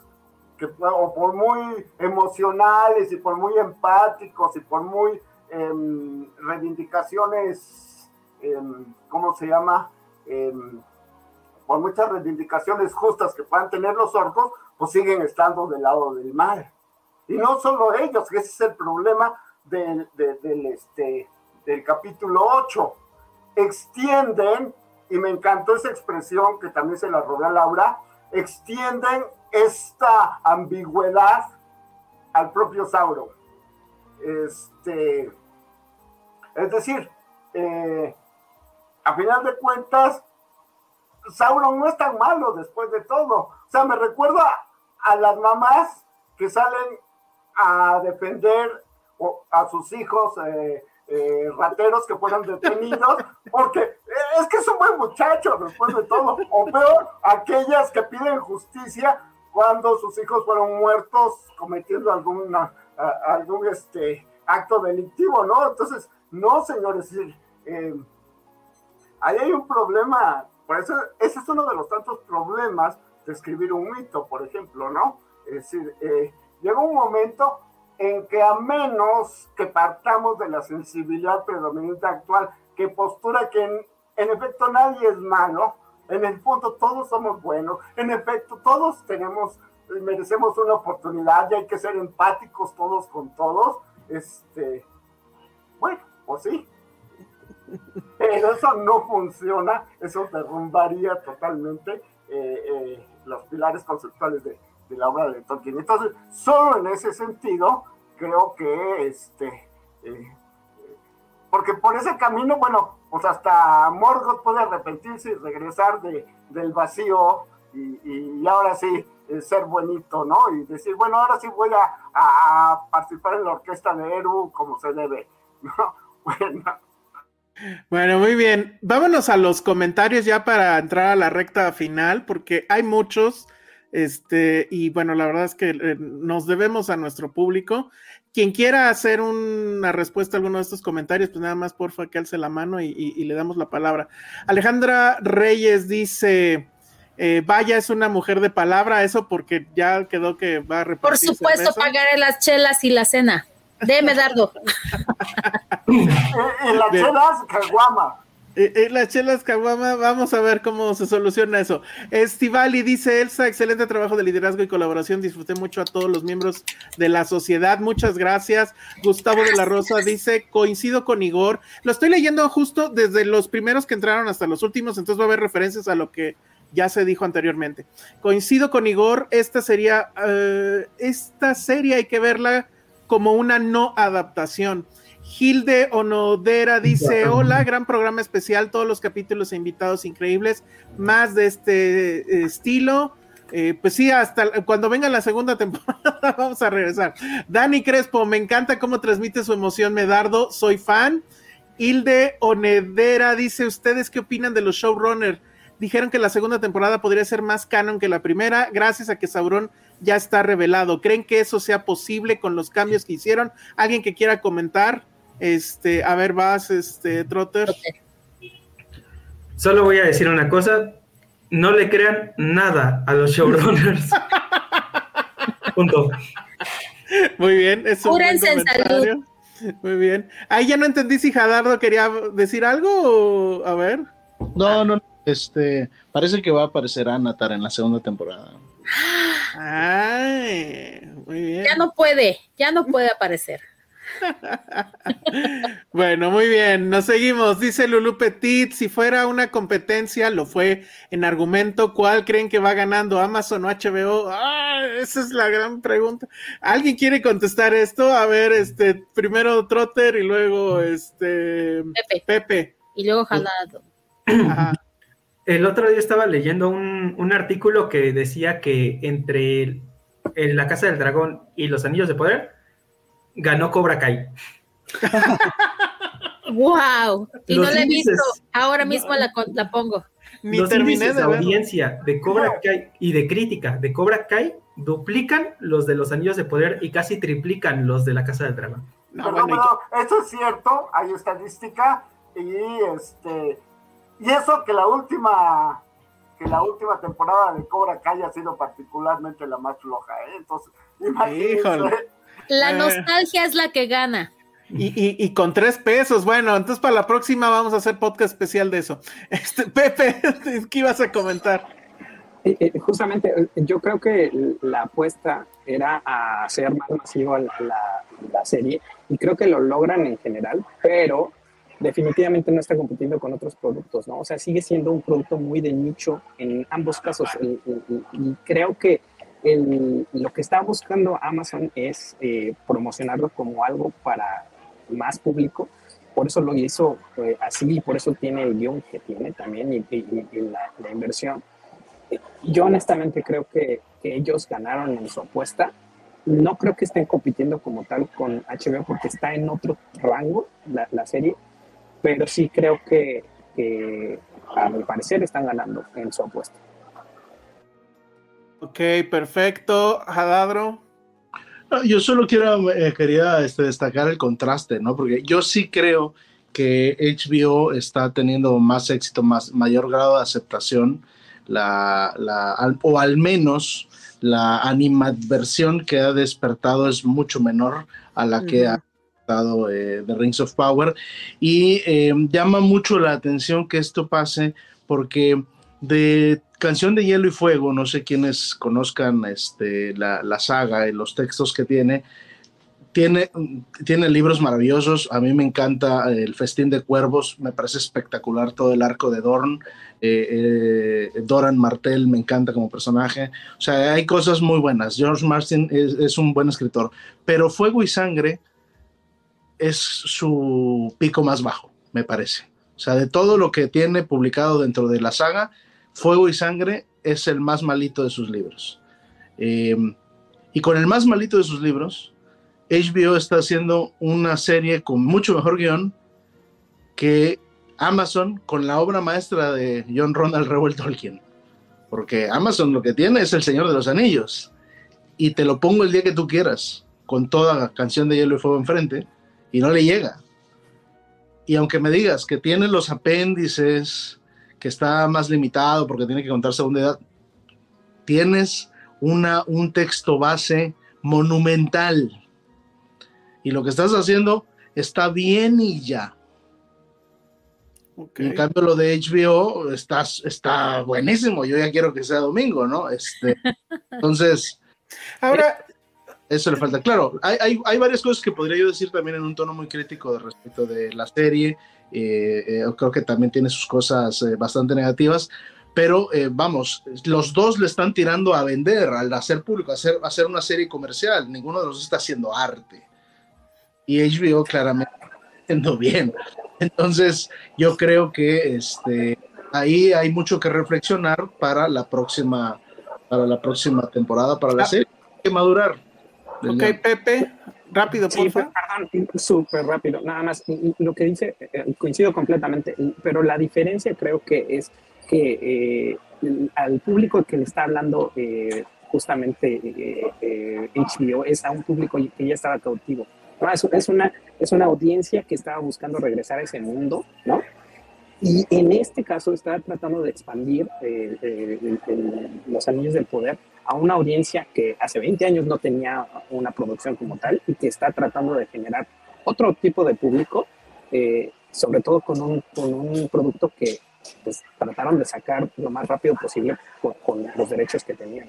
Speaker 5: que, o por muy emocionales y por muy empáticos y por muy em, reivindicaciones, em, ¿cómo se llama? Em, por muchas reivindicaciones justas que puedan tener los orcos, pues siguen estando del lado del mal. Y no solo ellos, que ese es el problema del, del, este, del capítulo 8. Extienden, y me encantó esa expresión que también se la robé a Laura, extienden esta ambigüedad al propio Sauron. Este, es decir, eh, a final de cuentas, Sauron no es tan malo después de todo. O sea, me recuerda a las mamás que salen a defender a sus hijos eh, eh, rateros que fueron detenidos, porque es que es un buen muchacho después de todo. O peor, aquellas que piden justicia cuando sus hijos fueron muertos cometiendo alguna, algún este, acto delictivo, ¿no? Entonces, no, señores, eh, ahí hay un problema, por eso ese es uno de los tantos problemas de escribir un mito, por ejemplo, ¿no? Es decir, eh, llega un momento en que a menos que partamos de la sensibilidad predominante actual, que postura que en, en efecto nadie es malo, en el fondo todos somos buenos, en efecto todos tenemos, merecemos una oportunidad y hay que ser empáticos todos con todos, este, bueno, pues sí, pero eso no funciona, eso derrumbaría totalmente eh, eh, los pilares conceptuales de, la obra de Tolkien. Entonces, solo en ese sentido, creo que este, eh, porque por ese camino, bueno, pues hasta Morgoth puede arrepentirse y regresar de, del vacío y, ahora sí ser bonito, ¿no? Y decir, bueno, ahora sí voy a, participar en la orquesta de Eru como se debe, ¿no? Bueno,
Speaker 2: bueno, muy bien. Vámonos a los comentarios ya para entrar a la recta final, porque hay muchos. Este, y bueno, la verdad es que eh, nos debemos a nuestro público. Quien quiera hacer una respuesta a alguno de estos comentarios, pues nada más porfa que alce la mano y, le damos la palabra. Alejandra Reyes dice: eh, Vaya, es una mujer de palabra, eso porque ya quedó que va a
Speaker 3: repartir. Por supuesto, pagaré las chelas y la cena. Deme, Dardo.
Speaker 5: en las chelas, caguama.
Speaker 2: En las chelas Caguama, vamos a ver cómo se soluciona eso. Estivali dice Elsa, excelente trabajo de liderazgo y colaboración. Disfruté mucho a todos los miembros de la sociedad. Muchas gracias. Gustavo de la Rosa dice, coincido con Igor. Lo estoy leyendo justo desde los primeros que entraron hasta los últimos, entonces va a haber referencias a lo que ya se dijo anteriormente. Coincido con Igor, esta sería, eh, esta serie hay que verla como una no adaptación. Gilde Onodera dice: Hola, gran programa especial, todos los capítulos e invitados increíbles, más de este eh, estilo. Eh, pues sí, hasta cuando venga la segunda temporada vamos a regresar. Dani Crespo, me encanta cómo transmite su emoción, Medardo, soy fan. Hilde Onedera dice: ¿Ustedes qué opinan de los showrunners? Dijeron que la segunda temporada podría ser más canon que la primera, gracias a que Sauron ya está revelado. ¿Creen que eso sea posible con los cambios que hicieron? ¿Alguien que quiera comentar? Este, a ver, vas, este, Trotter.
Speaker 9: Solo voy a decir una cosa. No le crean nada a los showrunners. Punto.
Speaker 2: Muy bien. Es Cúrense en salud. Muy bien. Ahí ya no entendí si Jadardo quería decir algo o... A ver.
Speaker 11: No, no, este, parece que va a aparecer Anatar en la segunda temporada.
Speaker 3: Ay, muy bien. Ya no puede, ya no puede aparecer.
Speaker 2: bueno, muy bien, nos seguimos. Dice Lulu Petit, si fuera una competencia, lo fue en argumento, ¿cuál creen que va ganando Amazon o HBO? Ah, esa es la gran pregunta. ¿Alguien quiere contestar esto? A ver, este, primero Trotter y luego este Pepe.
Speaker 3: Y luego Jalado.
Speaker 9: El otro día estaba leyendo un, artículo que decía que entre La Casa del Dragón y Los Anillos de Poder ganó Cobra Kai.
Speaker 3: ¡Wow! Y no la he visto. Ahora mismo la, la, pongo.
Speaker 9: Los terminé de audiencia de Cobra Kai y de crítica de Cobra Kai duplican los de los Anillos de Poder y casi triplican los de la Casa del Dragón.
Speaker 5: No, no, eso es cierto, hay estadística y este y eso que la última que la última temporada de Cobra Kai ha sido particularmente la más floja, ¿eh? Entonces, imagínense.
Speaker 3: La eh. nostalgia es la que gana.
Speaker 2: Y, con tres pesos, bueno, entonces para la próxima vamos a hacer podcast especial de eso. Este, Pepe, ¿qué ibas a comentar?
Speaker 10: justamente, yo creo que la apuesta era a hacer más masivo la, la, serie y creo que lo logran en general, pero definitivamente no está compitiendo con otros productos, ¿no? O sea, sigue siendo un producto muy de nicho en ambos casos y, creo que lo que está buscando Amazon es eh, promocionarlo como algo para más público, por eso lo hizo eh, así y por eso tiene el guion que tiene también y, la, inversión. Yo honestamente creo que, que, ellos ganaron en su apuesta. No creo que estén compitiendo como tal con HBO porque está en otro rango la, serie, pero sí creo que, que, a mi parecer están ganando en su apuesta.
Speaker 2: Ok, perfecto. Jadadro.
Speaker 11: Yo solo quiero, eh, quería este, destacar el contraste, ¿no? Porque yo sí creo que HBO está teniendo más éxito, más, mayor grado de aceptación, la, la, o al menos la animadversión que ha despertado es mucho menor a la que ha dado eh, The Rings of Power. Y eh, llama mucho la atención que esto pase porque de Canción de Hielo y Fuego, no sé quiénes conozcan este, la, la saga y los textos que tiene, tiene, tiene libros maravillosos. A mí me encanta El Festín de Cuervos, me parece espectacular todo el arco de Dorn. Eh, eh, Doran Martel me encanta como personaje. O sea, hay cosas muy buenas. George Martin es, es, un buen escritor, pero Fuego y Sangre es su pico más bajo, me parece. O sea, de todo lo que tiene publicado dentro de la saga, Fuego y Sangre es el más malito de sus libros. Eh, y con el más malito de sus libros, HBO está haciendo una serie con mucho mejor guion que Amazon con la obra maestra de John Ronald Reuel Tolkien. Porque Amazon lo que tiene es El Señor de los Anillos. Y te lo pongo el día que tú quieras, con toda la canción de Hielo y Fuego enfrente, y no le llega. Y aunque me digas que tiene los apéndices, que está más limitado porque tiene que contar segunda edad, tienes una, un texto base monumental. Y lo que estás haciendo está bien y ya. En cambio, lo de HBO está, está buenísimo. Yo ya quiero que sea domingo, ¿no? Este, entonces.
Speaker 2: Ahora.
Speaker 11: Eso le falta. Claro, hay, hay, hay, varias cosas que podría yo decir también en un tono muy crítico respecto de la serie eh, eh, creo que también tiene sus cosas eh, bastante negativas, pero vamos, los dos le están tirando a vender, al hacer público, a hacer, hacer una serie comercial, ninguno de los dos está haciendo arte. Y HBO claramente haciendo bien. Entonces, yo creo que este, ahí hay mucho que reflexionar para la próxima, para la próxima temporada, para la serie. Hay que madurar.
Speaker 2: Ok, Pepe, Rápido,
Speaker 10: sí, perdón, súper rápido. Nada más, lo que dice, eh, coincido completamente, pero la diferencia creo que es que eh, al público que le está hablando eh, justamente HBO es a un público que ya estaba cautivo. es, una, es una audiencia que estaba buscando regresar a ese mundo, ¿no? Y en este caso está tratando de expandir los anillos del poder a una audiencia que hace 20 años no tenía una producción como tal y que está tratando de generar otro tipo de público, eh, sobre todo con un, con un producto que pues, trataron de sacar lo más rápido posible con, los derechos que tenían.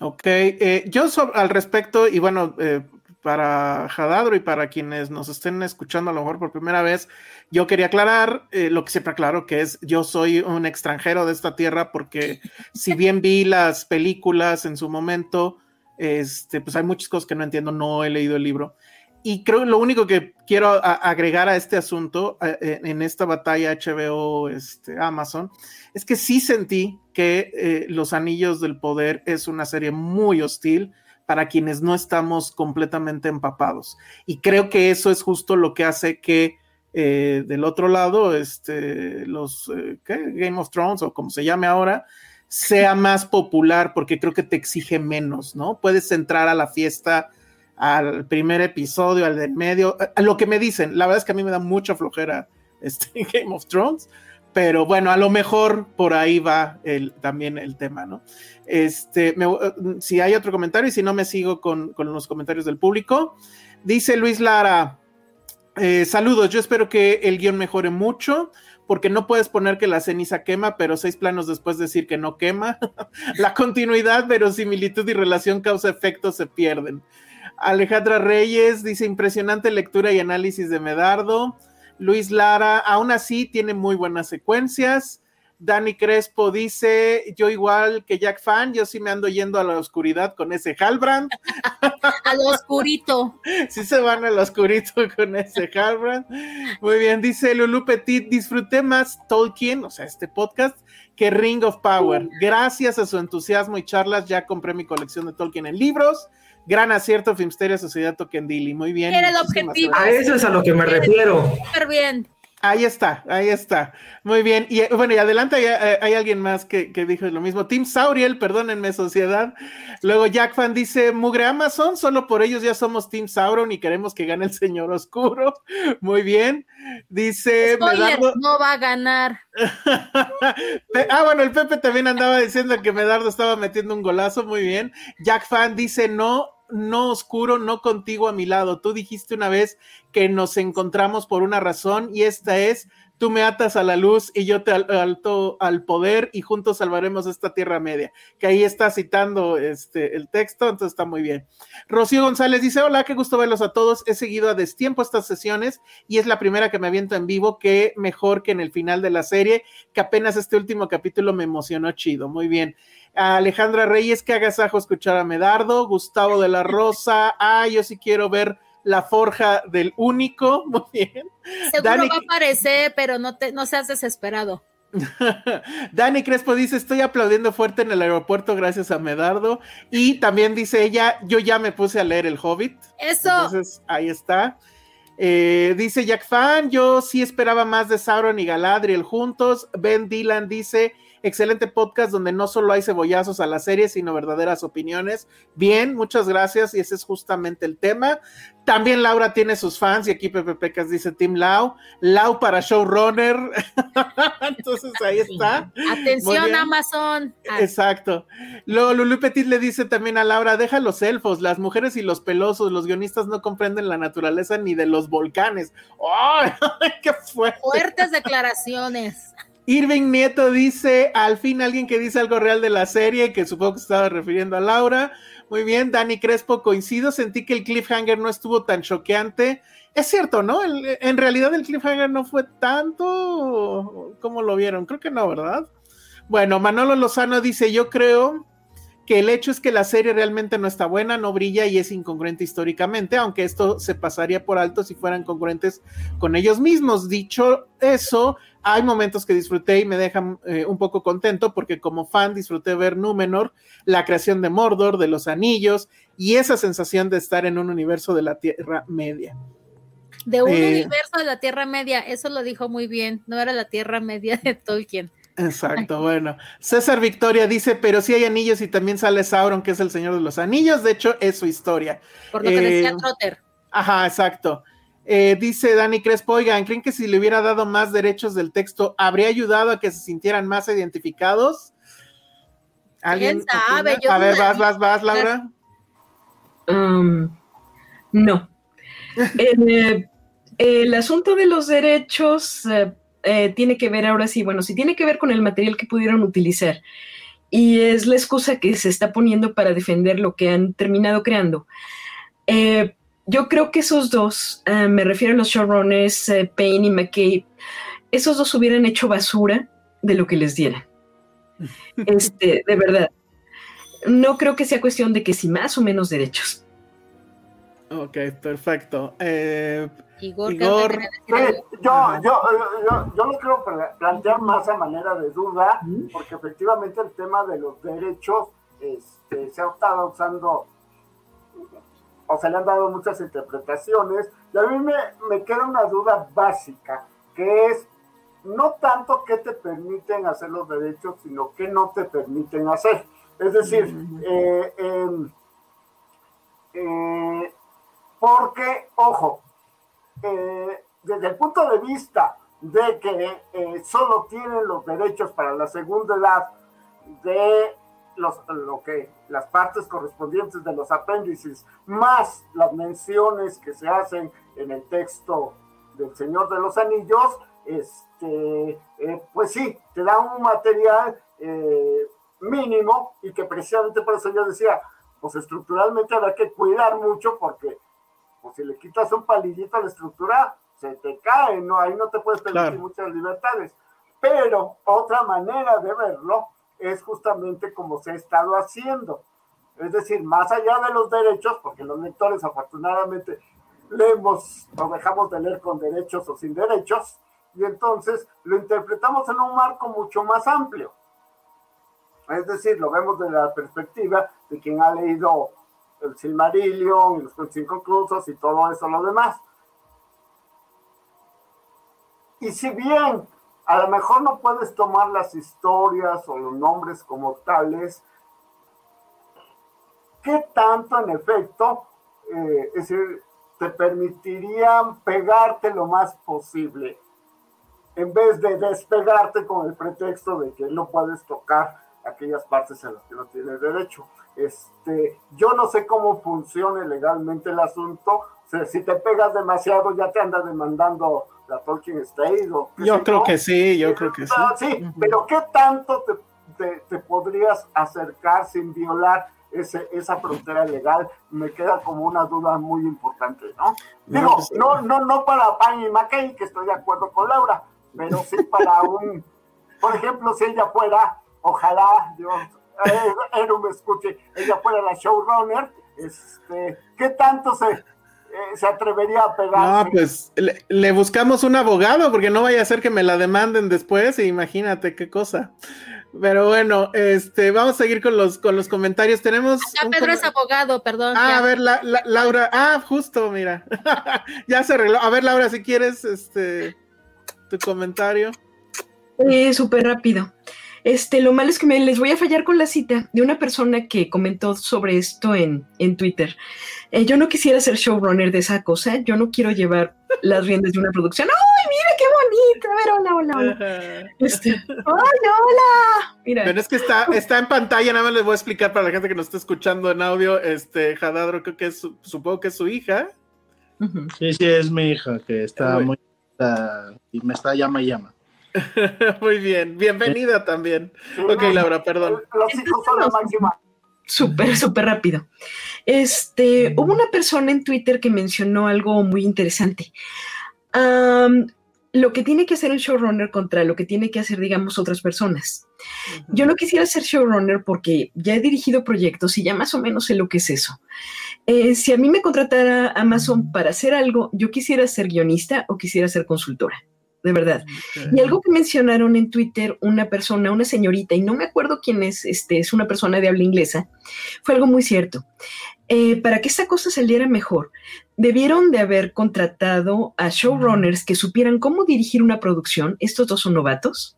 Speaker 2: Ok, eh, yo al respecto, y bueno, eh, para Jadadro y para quienes nos estén escuchando a lo mejor por primera vez, yo quería aclarar eh, lo que siempre aclaro, que es yo soy un extranjero de esta tierra porque si bien vi las películas en su momento, este, pues hay muchas cosas que no entiendo, no he leído el libro. Y creo que lo único que quiero agregar a este asunto, eh, en esta batalla HBO este, Amazon, es que sí sentí que eh, Los Anillos del Poder es una serie muy hostil para quienes no estamos completamente empapados. Y creo que eso es justo lo que hace que eh, del otro lado, este, los eh, Game of Thrones o como se llame ahora, sea más popular porque creo que te exige menos, ¿no? Puedes entrar a la fiesta al primer episodio, al del medio, a lo que me dicen. La verdad es que a mí me da mucha flojera este Game of Thrones, pero bueno, a lo mejor por ahí va también el tema, ¿no? Este, si hay otro comentario y si no me sigo con, los comentarios del público. Dice Luis Lara, Eh, saludos, yo espero que el guion mejore mucho, porque no puedes poner que la ceniza quema, pero seis planos después decir que no quema. la continuidad, verosimilitud y relación causa-efecto se pierden. Alejandra Reyes dice impresionante lectura y análisis de Medardo. Luis Lara, aún así tiene muy buenas secuencias. Dani Crespo dice, yo igual que Jack Fan, yo sí me ando yendo a la oscuridad con ese Halbrand.
Speaker 3: Al oscurito.
Speaker 2: Sí se van al oscurito con ese Halbrand. Muy bien, dice Lulu Petit, disfruté más Tolkien, o sea, este podcast, que Ring of Power. Gracias a su entusiasmo y charlas ya compré mi colección de Tolkien en libros. Gran acierto, Filmsteria Sociedad Tokendili. Muy bien.
Speaker 3: Era el objetivo.
Speaker 9: A eso es a lo que me refiero.
Speaker 3: Súper bien.
Speaker 2: Ahí está, ahí está. Muy bien. Y bueno, y adelante hay, hay alguien más que, que, dijo lo mismo. Tim Sauriel, perdónenme, sociedad. Luego Jack Fan dice, Mugre Amazon, solo por ellos ya somos Team Sauron y queremos que gane el Señor Oscuro. Muy bien. Dice...
Speaker 3: Spoiler, Medardo... no va a ganar.
Speaker 2: ah, bueno, el Pepe también andaba diciendo que Medardo estaba metiendo un golazo. Muy bien. Jack Fan dice, no, no oscuro, no contigo a mi lado. Tú dijiste una vez que nos encontramos por una razón y esta es, tú me atas a la luz y yo te alto al poder y juntos salvaremos esta tierra media. Que ahí está citando este, el texto, entonces está muy bien. Rocío González dice, hola, qué gusto verlos a todos. He seguido a destiempo estas sesiones y es la primera que me aviento en vivo, que mejor que en el final de la serie, que apenas este último capítulo me emocionó chido. Muy bien. Alejandra Reyes, que agasajo escuchar a Medardo, Gustavo de la Rosa, ah, yo sí quiero ver la forja del único, muy bien.
Speaker 3: Seguro Dani... va a aparecer, pero no, te, no seas desesperado.
Speaker 2: Dani Crespo dice, estoy aplaudiendo fuerte en el aeropuerto gracias a Medardo. Y también dice ella, yo ya me puse a leer El Hobbit.
Speaker 3: Eso.
Speaker 2: Entonces, ahí está. Eh, dice Jack Fan, yo sí esperaba más de Sauron y Galadriel juntos. Ben Dylan dice, excelente podcast donde no solo hay cebollazos a la serie, sino verdaderas opiniones. Bien, muchas gracias y ese es justamente el tema. También Laura tiene sus fans y aquí Pepe Pecas dice Team Lau, Lau para showrunner. Entonces ahí está.
Speaker 3: Atención Amazon.
Speaker 2: Exacto. Luego Lulu Petit le dice también a Laura, deja los elfos, las mujeres y los pelosos, los guionistas no comprenden la naturaleza ni de los volcanes. ¡Ay, qué fuerte!
Speaker 3: Fuertes declaraciones.
Speaker 2: Irving Nieto dice, al fin alguien que dice algo real de la serie, que supongo que estaba refiriendo a Laura. Muy bien, Dani Crespo, coincido, sentí que el cliffhanger no estuvo tan choqueante. Es cierto, ¿no? En realidad el cliffhanger no fue tanto como lo vieron. Creo que no, ¿verdad? Bueno, Manolo Lozano dice, yo creo que el hecho es que la serie realmente no está buena, no brilla y es incongruente históricamente, aunque esto se pasaría por alto si fueran congruentes con ellos mismos. Dicho eso, hay momentos que disfruté y me dejan eh, un poco contento porque como fan disfruté ver Númenor, la creación de Mordor, de los anillos y esa sensación de estar en un universo de la Tierra Media.
Speaker 3: De un eh, universo de la Tierra Media, eso lo dijo muy bien, no era la Tierra Media de Tolkien.
Speaker 2: Exacto, bueno. César Victoria dice, pero si hay anillos y también sale Sauron, que es el señor de los anillos, de hecho es su historia.
Speaker 3: Por lo que decía eh, Trotter.
Speaker 2: Ajá, exacto. Eh, dice Dani Crespo, oigan, ¿creen que si le hubiera dado más derechos del texto, habría ayudado a que se sintieran más identificados?
Speaker 3: ¿Alguien sabe?
Speaker 2: a ver, vas, vas, vas, Laura.
Speaker 8: Um, no. el, el, asunto de los derechos eh, eh, tiene que ver ahora sí, bueno, si tiene que ver con el material que pudieron utilizar y es la excusa que se está poniendo para defender lo que han terminado creando. Eh, yo creo que esos dos, eh, me refiero a los showrunners, Payne y McCabe, esos dos hubieran hecho basura de lo que les dieran. Este, de verdad. No creo que sea cuestión de que si más o menos derechos.
Speaker 2: Ok, perfecto. Eh,
Speaker 3: Igor,
Speaker 5: Igor. yo, yo, yo, yo, lo quiero plantear más a manera de duda, porque efectivamente el tema de los derechos este, se ha estado usando, o se le han dado muchas interpretaciones, y a mí me, me queda una duda básica, que es no tanto qué te permiten hacer los derechos, sino qué no te permiten hacer. Es decir, eh, em, eh, porque, ojo, eh, desde el punto de vista de que solo tienen los derechos para la segunda edad de los, lo que, las partes correspondientes de los apéndices, más las menciones que se hacen en el texto del Señor de los Anillos, este, eh, pues sí, te da un material eh, mínimo y que precisamente por eso yo decía, pues estructuralmente habrá que cuidar mucho porque pues si le quitas un palillito a la estructura, se te cae, ¿no? Ahí no te puedes permitir muchas libertades. Pero otra manera de verlo es justamente como se ha estado haciendo. Es decir, más allá de los derechos, porque los lectores afortunadamente leemos o dejamos de leer con derechos o sin derechos, y entonces lo interpretamos en un marco mucho más amplio. Es decir, lo vemos desde la perspectiva de quien ha leído el Silmarillion, los cinco inconclusos y todo eso, lo demás. Y si bien a lo mejor no puedes tomar las historias o los nombres como tales, ¿qué tanto en efecto, eh, es decir, te permitirían pegarte lo más posible? En vez de despegarte con el pretexto de que no puedes tocar aquellas partes en las que no tienes derecho. Este, yo no sé cómo funcione legalmente el asunto. O si te pegas demasiado, ya te anda demandando la Tolkien State.
Speaker 2: yo creo que sí, yo creo que sí.
Speaker 5: Ah, sí, pero ¿qué tanto te, te, podrías acercar sin violar ese, esa frontera legal? Me queda como una duda muy importante, ¿no? Digo, pues no, no, no para Pan y McKay, que estoy de acuerdo con Laura, pero sí para un, por ejemplo, si ella fuera, ojalá, Dios, eh, me escuche, ella fuera la showrunner, este, ¿qué tanto se, eh, se atrevería a pegar?
Speaker 2: No, pues le, buscamos un abogado, porque no vaya a ser que me la demanden después, imagínate qué cosa. Pero bueno, este, vamos a seguir con los, con los comentarios. Tenemos.
Speaker 3: Ya Pedro es abogado, perdón.
Speaker 2: Ah, a ver, Laura. Ah, justo, mira. ya se arregló. A ver, Laura, si quieres, este, tu comentario.
Speaker 8: Eh, Súper rápido. Este, lo malo es que me, les voy a fallar con la cita de una persona que comentó sobre esto en, en Twitter. Eh, yo no quisiera ser showrunner de esa cosa, yo no quiero llevar las riendas de una producción. ¡Ay, mira qué bonito! A ver, hola, hola, hola. Este, ¡Ay, hola!
Speaker 2: Mira. Pero es que está, está en pantalla, nada más les voy a explicar para la gente que nos está escuchando en audio. Este, Jadadro, creo que es, supongo que es su hija.
Speaker 11: Sí, sí, es mi hija, que está muy... y me está llama y llama.
Speaker 2: Muy bien, bienvenida también. Ok, Laura, perdón.
Speaker 5: Los hijos son la máxima.
Speaker 8: Súper, súper rápido. Este, hubo una persona en Twitter que mencionó algo muy interesante. lo que tiene que hacer el showrunner contra lo que tiene que hacer, digamos, otras personas. Yo no quisiera ser showrunner porque ya he dirigido proyectos y ya más o menos sé lo que es eso. Eh, si a mí me contratara Amazon para hacer algo, yo quisiera ser guionista o quisiera ser consultora de verdad. Y algo que mencionaron en Twitter una persona, una señorita, y no me acuerdo quién es, este, es una persona de habla inglesa, fue algo muy cierto. Eh, para que esta cosa saliera mejor, debieron de haber contratado a showrunners que supieran cómo dirigir una producción, estos dos son novatos,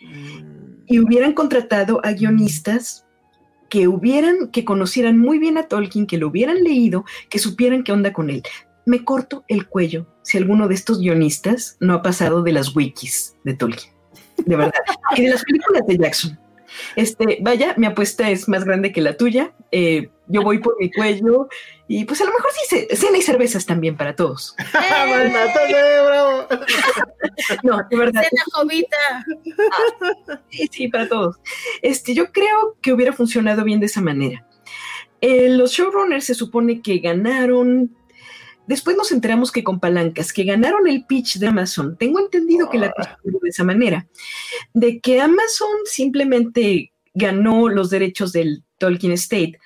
Speaker 8: mm. y hubieran contratado a guionistas que hubieran, que conocieran muy bien a Tolkien, que lo hubieran leído, que supieran qué onda con él me corto el cuello si alguno de estos guionistas no ha pasado de las wikis de Tolkien. De verdad. y de las películas de Jackson. Este, vaya, mi apuesta es más grande que la tuya. Eh, yo voy por mi cuello y pues a lo mejor sí, cena y cervezas también para todos. no, de verdad.
Speaker 3: Cena jovita.
Speaker 8: Ah, sí, sí, para todos. Este, yo creo que hubiera funcionado bien de esa manera. Eh, los showrunners se supone que ganaron Después nos enteramos que con palancas, que ganaron el pitch de Amazon, tengo entendido que la de esa manera, de que Amazon simplemente ganó los derechos del Tolkien State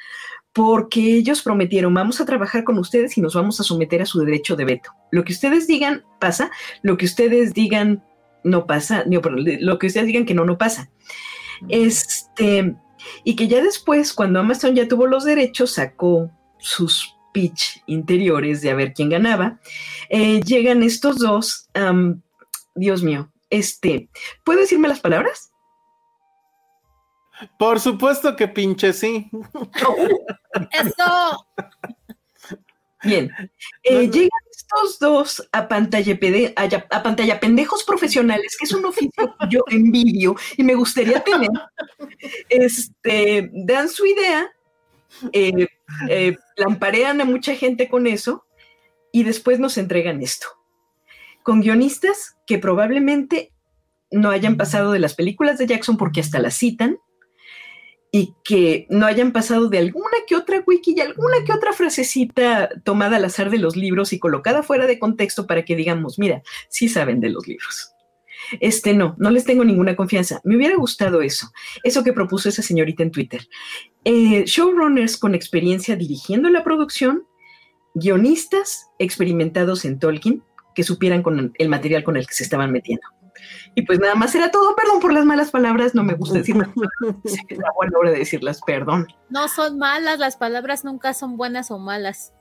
Speaker 8: porque ellos prometieron, vamos a trabajar con ustedes y nos vamos a someter a su derecho de veto. Lo que ustedes digan pasa, lo que ustedes digan no pasa, lo que ustedes digan que no, no pasa. Este, y que ya después, cuando Amazon ya tuvo los derechos, sacó sus pitch interiores de a ver quién ganaba, eh, llegan estos dos, Dios mío, este, ¿puedo decirme las palabras?
Speaker 2: Por supuesto que pinche sí.
Speaker 3: Eso.
Speaker 8: Bien. Eh, llegan estos dos a pantalla, a, pantalla pendejos profesionales, que es un oficio que yo envidio y me gustaría tener. Este, dan su idea, eh, eh, lamparean a mucha gente con eso y después nos entregan esto. con guionistas que probablemente no hayan pasado de las películas de Jackson porque hasta las citan y que no hayan pasado de alguna que otra wiki y alguna que otra frasecita tomada al azar de los libros y colocada fuera de contexto para que digamos, mira, sí saben de los libros. Este no, no les tengo ninguna confianza. Me hubiera gustado eso, eso que propuso esa señorita en Twitter. Eh, showrunners con experiencia dirigiendo la producción, guionistas experimentados en Tolkien que supieran con el material con el que se estaban metiendo. Y pues nada más era todo. Perdón por las malas palabras, no me gusta decir las la buena hora de decirlas, perdón.
Speaker 3: No son malas, las palabras nunca son buenas o malas.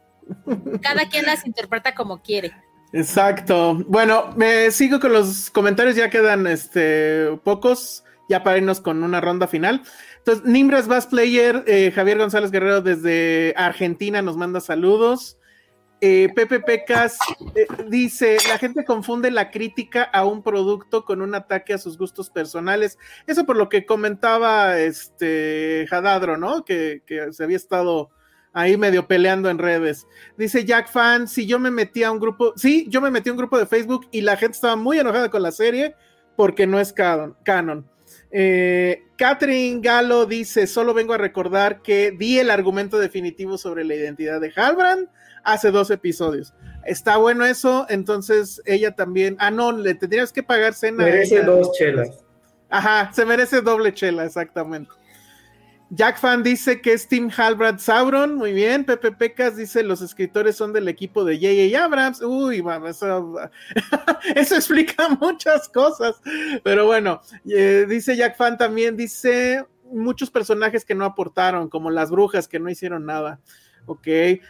Speaker 3: Cada quien las interpreta como quiere.
Speaker 2: Exacto. Bueno, me sigo con los comentarios, ya quedan este, pocos, ya para irnos con una ronda final. Entonces, Nimbras Bass Player, eh, Javier González Guerrero desde Argentina nos manda saludos. Eh, Pepe Pecas eh, dice, la gente confunde la crítica a un producto con un ataque a sus gustos personales. Eso por lo que comentaba este Jadadro, ¿no? Que, que se había estado ahí medio peleando en redes. Dice Jack Fan, si yo me metí a un grupo, sí, yo me metí a un grupo de Facebook y la gente estaba muy enojada con la serie porque no es canon. Eh, Catherine Galo dice, solo vengo a recordar que di el argumento definitivo sobre la identidad de Halbrand hace dos episodios. Está bueno eso, entonces ella también, ah, no, le tendrías que pagar cena.
Speaker 9: Merece dos chelas.
Speaker 2: Ajá, se merece doble chela, exactamente. Jack Fan dice que es Tim Halbrand Sauron, muy bien. Pepe Pecas dice los escritores son del equipo de J.A. Abrams. Uy, eso, eso, explica muchas cosas. Pero bueno, eh, dice Jack Fan también, dice muchos personajes que no aportaron, como las brujas que no hicieron nada. Ok,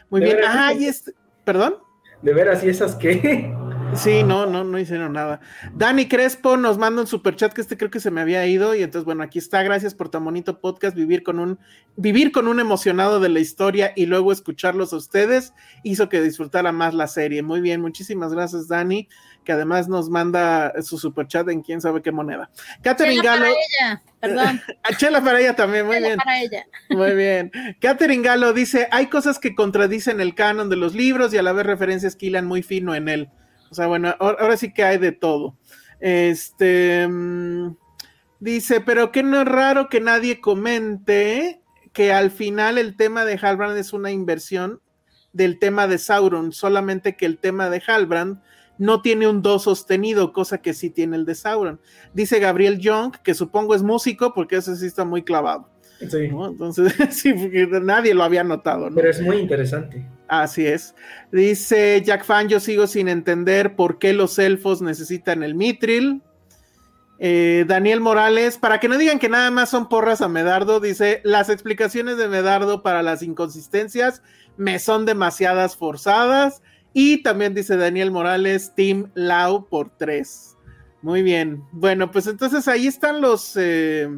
Speaker 2: muy bien. Ah, y este, perdón.
Speaker 9: De veras, ¿y esas qué?
Speaker 2: Sí, no, no, no hicieron nada. Dani Crespo nos manda un super chat que este creo que se me había ido y entonces bueno, aquí está. Gracias por tan bonito podcast. Vivir con un vivir con un emocionado de la historia y luego escucharlos a ustedes hizo que disfrutara más la serie. Muy bien, muchísimas gracias Dani, que además nos manda su super chat en quién sabe qué moneda.
Speaker 3: Catherine Galo. Para ella. Perdón.
Speaker 2: Chela para ella también, muy bien.
Speaker 3: Para ella.
Speaker 2: Muy bien. Catherine Galo dice, hay cosas que contradicen el canon de los libros y a la vez referencias que hilan muy fino en él. O sea, bueno, ahora, sí que hay de todo. Este mm, dice, pero que no es raro que nadie comente que al final el tema de Halbrand es una inversión del tema de Sauron, solamente que el tema de Halbrand no tiene un do sostenido, cosa que sí tiene el de Sauron. Dice Gabriel Young, que supongo es músico, porque ese sí está muy clavado. Sí. Entonces, sí, porque nadie lo había notado. ¿no?
Speaker 9: Pero es muy interesante.
Speaker 2: Así es. Dice Jack Fan, yo sigo sin entender por qué los elfos necesitan el mitril. Eh, Daniel Morales, para que no digan que nada más son porras a Medardo, dice, las explicaciones de Medardo para las inconsistencias me son demasiadas forzadas. Y también dice Daniel Morales, Team Lau por tres. Muy bien. Bueno, pues entonces ahí están los... Eh,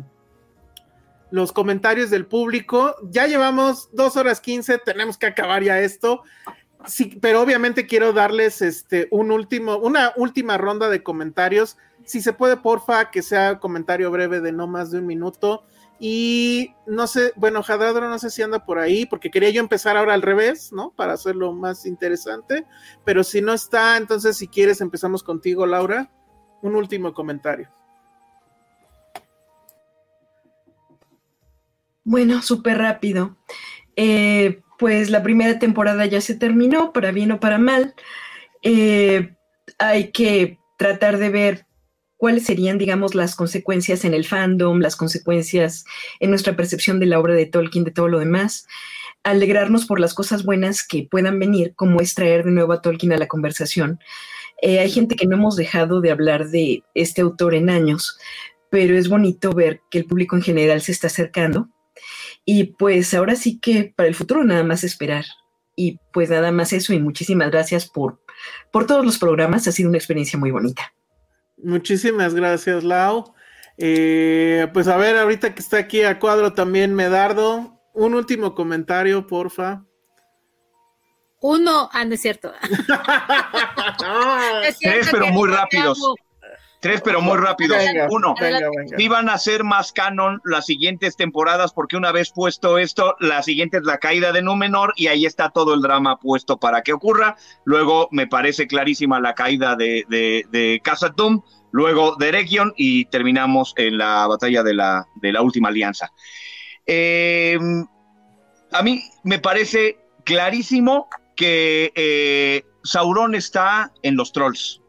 Speaker 2: los comentarios del público. Ya llevamos dos horas quince, tenemos que acabar ya esto. Sí, pero obviamente quiero darles este un último, una última ronda de comentarios. Si se puede, porfa, que sea comentario breve de no más de un minuto. Y no sé, bueno, Jadadro no sé si anda por ahí, porque quería yo empezar ahora al revés, ¿no? Para hacerlo más interesante. Pero si no está, entonces si quieres empezamos contigo, Laura. Un último comentario.
Speaker 8: Bueno, súper rápido. Eh, pues la primera temporada ya se terminó, para bien o para mal. Eh, hay que tratar de ver cuáles serían, digamos, las consecuencias en el fandom, las consecuencias en nuestra percepción de la obra de Tolkien, de todo lo demás. Alegrarnos por las cosas buenas que puedan venir, como es traer de nuevo a Tolkien a la conversación. Eh, hay gente que no hemos dejado de hablar de este autor en años, pero es bonito ver que el público en general se está acercando y pues ahora sí que para el futuro nada más esperar. Y pues nada más eso y muchísimas gracias por, por todos los programas. Ha sido una experiencia muy bonita.
Speaker 2: Muchísimas gracias, Lau. Eh, pues a ver, ahorita que está aquí a cuadro también Medardo, un último comentario, porfa.
Speaker 3: Uno, ah, no es cierto.
Speaker 7: es pero muy rápidos. Tres, pero muy rápido. Uno, iban a ser más canon las siguientes temporadas, porque una vez puesto esto, la siguiente es la caída de Númenor, y ahí está todo el drama puesto para que ocurra. Luego me parece clarísima la caída de, de, de luego de Region, y terminamos en la batalla de la, de la última alianza. Eh, a mí me parece clarísimo que eh, Sauron está en los trolls.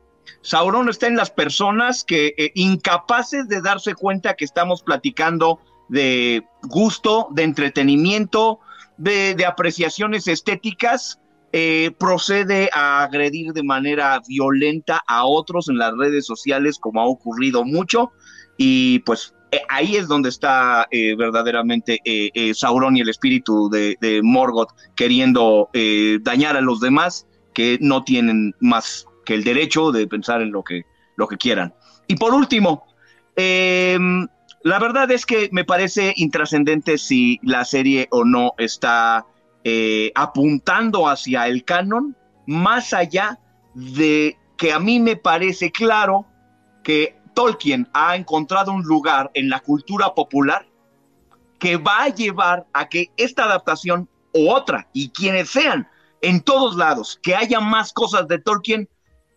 Speaker 7: Sauron está en las personas que eh, incapaces de darse cuenta que estamos platicando de gusto, de entretenimiento, de, apreciaciones estéticas, eh, procede a agredir de manera violenta a otros en las redes sociales, como ha ocurrido mucho, y pues eh, ahí es donde está verdaderamente Sauron y el espíritu de, Morgoth queriendo dañar a los demás que no tienen más que el derecho de pensar en lo que, lo que quieran. Y por último, em, la verdad es que me parece intrascendente si la serie o no está apuntando hacia el canon, más allá de que a mí me parece claro que Tolkien ha encontrado un lugar en la cultura popular que va a llevar a que esta adaptación o otra, y quienes sean, en todos lados, que haya más cosas de Tolkien,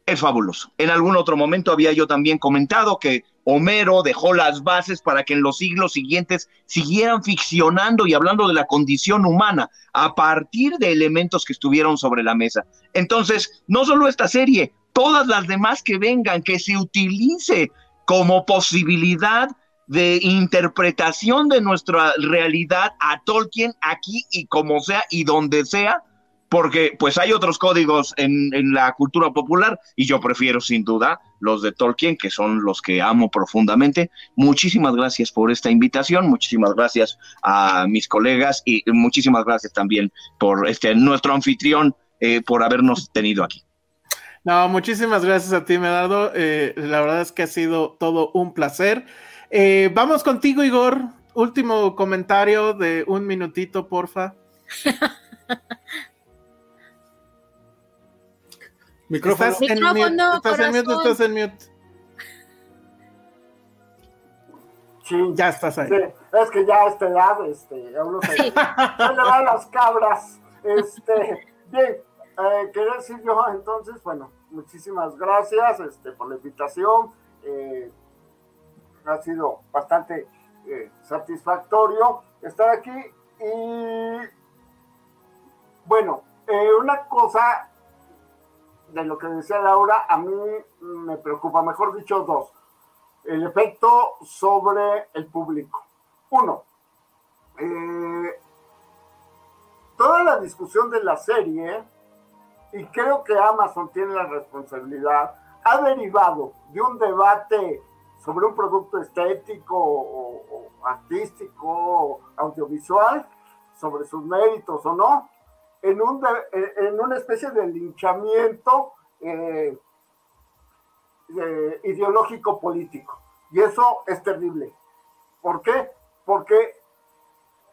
Speaker 7: es fabuloso. En algún otro momento había yo también comentado que Homero dejó las bases para que en los siglos siguientes siguieran ficcionando y hablando de la condición humana a partir de elementos que estuvieron sobre la mesa. Entonces, no solo esta serie, todas las demás que vengan, que se utilice como posibilidad de interpretación de nuestra realidad a Tolkien aquí y como sea y donde sea, porque pues hay otros códigos en, la cultura popular y yo prefiero sin duda los de Tolkien, que son los que amo profundamente. Muchísimas gracias por esta invitación, muchísimas gracias a mis colegas y muchísimas gracias también por este nuestro anfitrión eh, por habernos tenido aquí.
Speaker 2: No, muchísimas gracias a ti, Medardo. Eh, la verdad es que ha sido todo un placer. Eh, vamos contigo, Igor. Último comentario de un minutito, porfa. Micrófono. Estás en mute, estás en mute, estás en mute. Sí, ya estás ahí.
Speaker 5: es que ya a esta edad, este, hablo se, se le van las cabras. Este, bien, eh, quería decir yo entonces, bueno, muchísimas gracias este, por la invitación. Eh, ha sido bastante eh, satisfactorio estar aquí. Y bueno, eh, una cosa de lo que decía Laura, a mí me preocupa, mejor dicho, dos. El efecto sobre el público. Uno, toda la discusión de la serie y creo que Amazon tiene la responsabilidad, ha derivado de un debate sobre un producto estético o, artístico audiovisual, sobre sus méritos o no, en, un en una especie de linchamiento eh, ideológico político. Y eso es terrible. ¿Por qué? Porque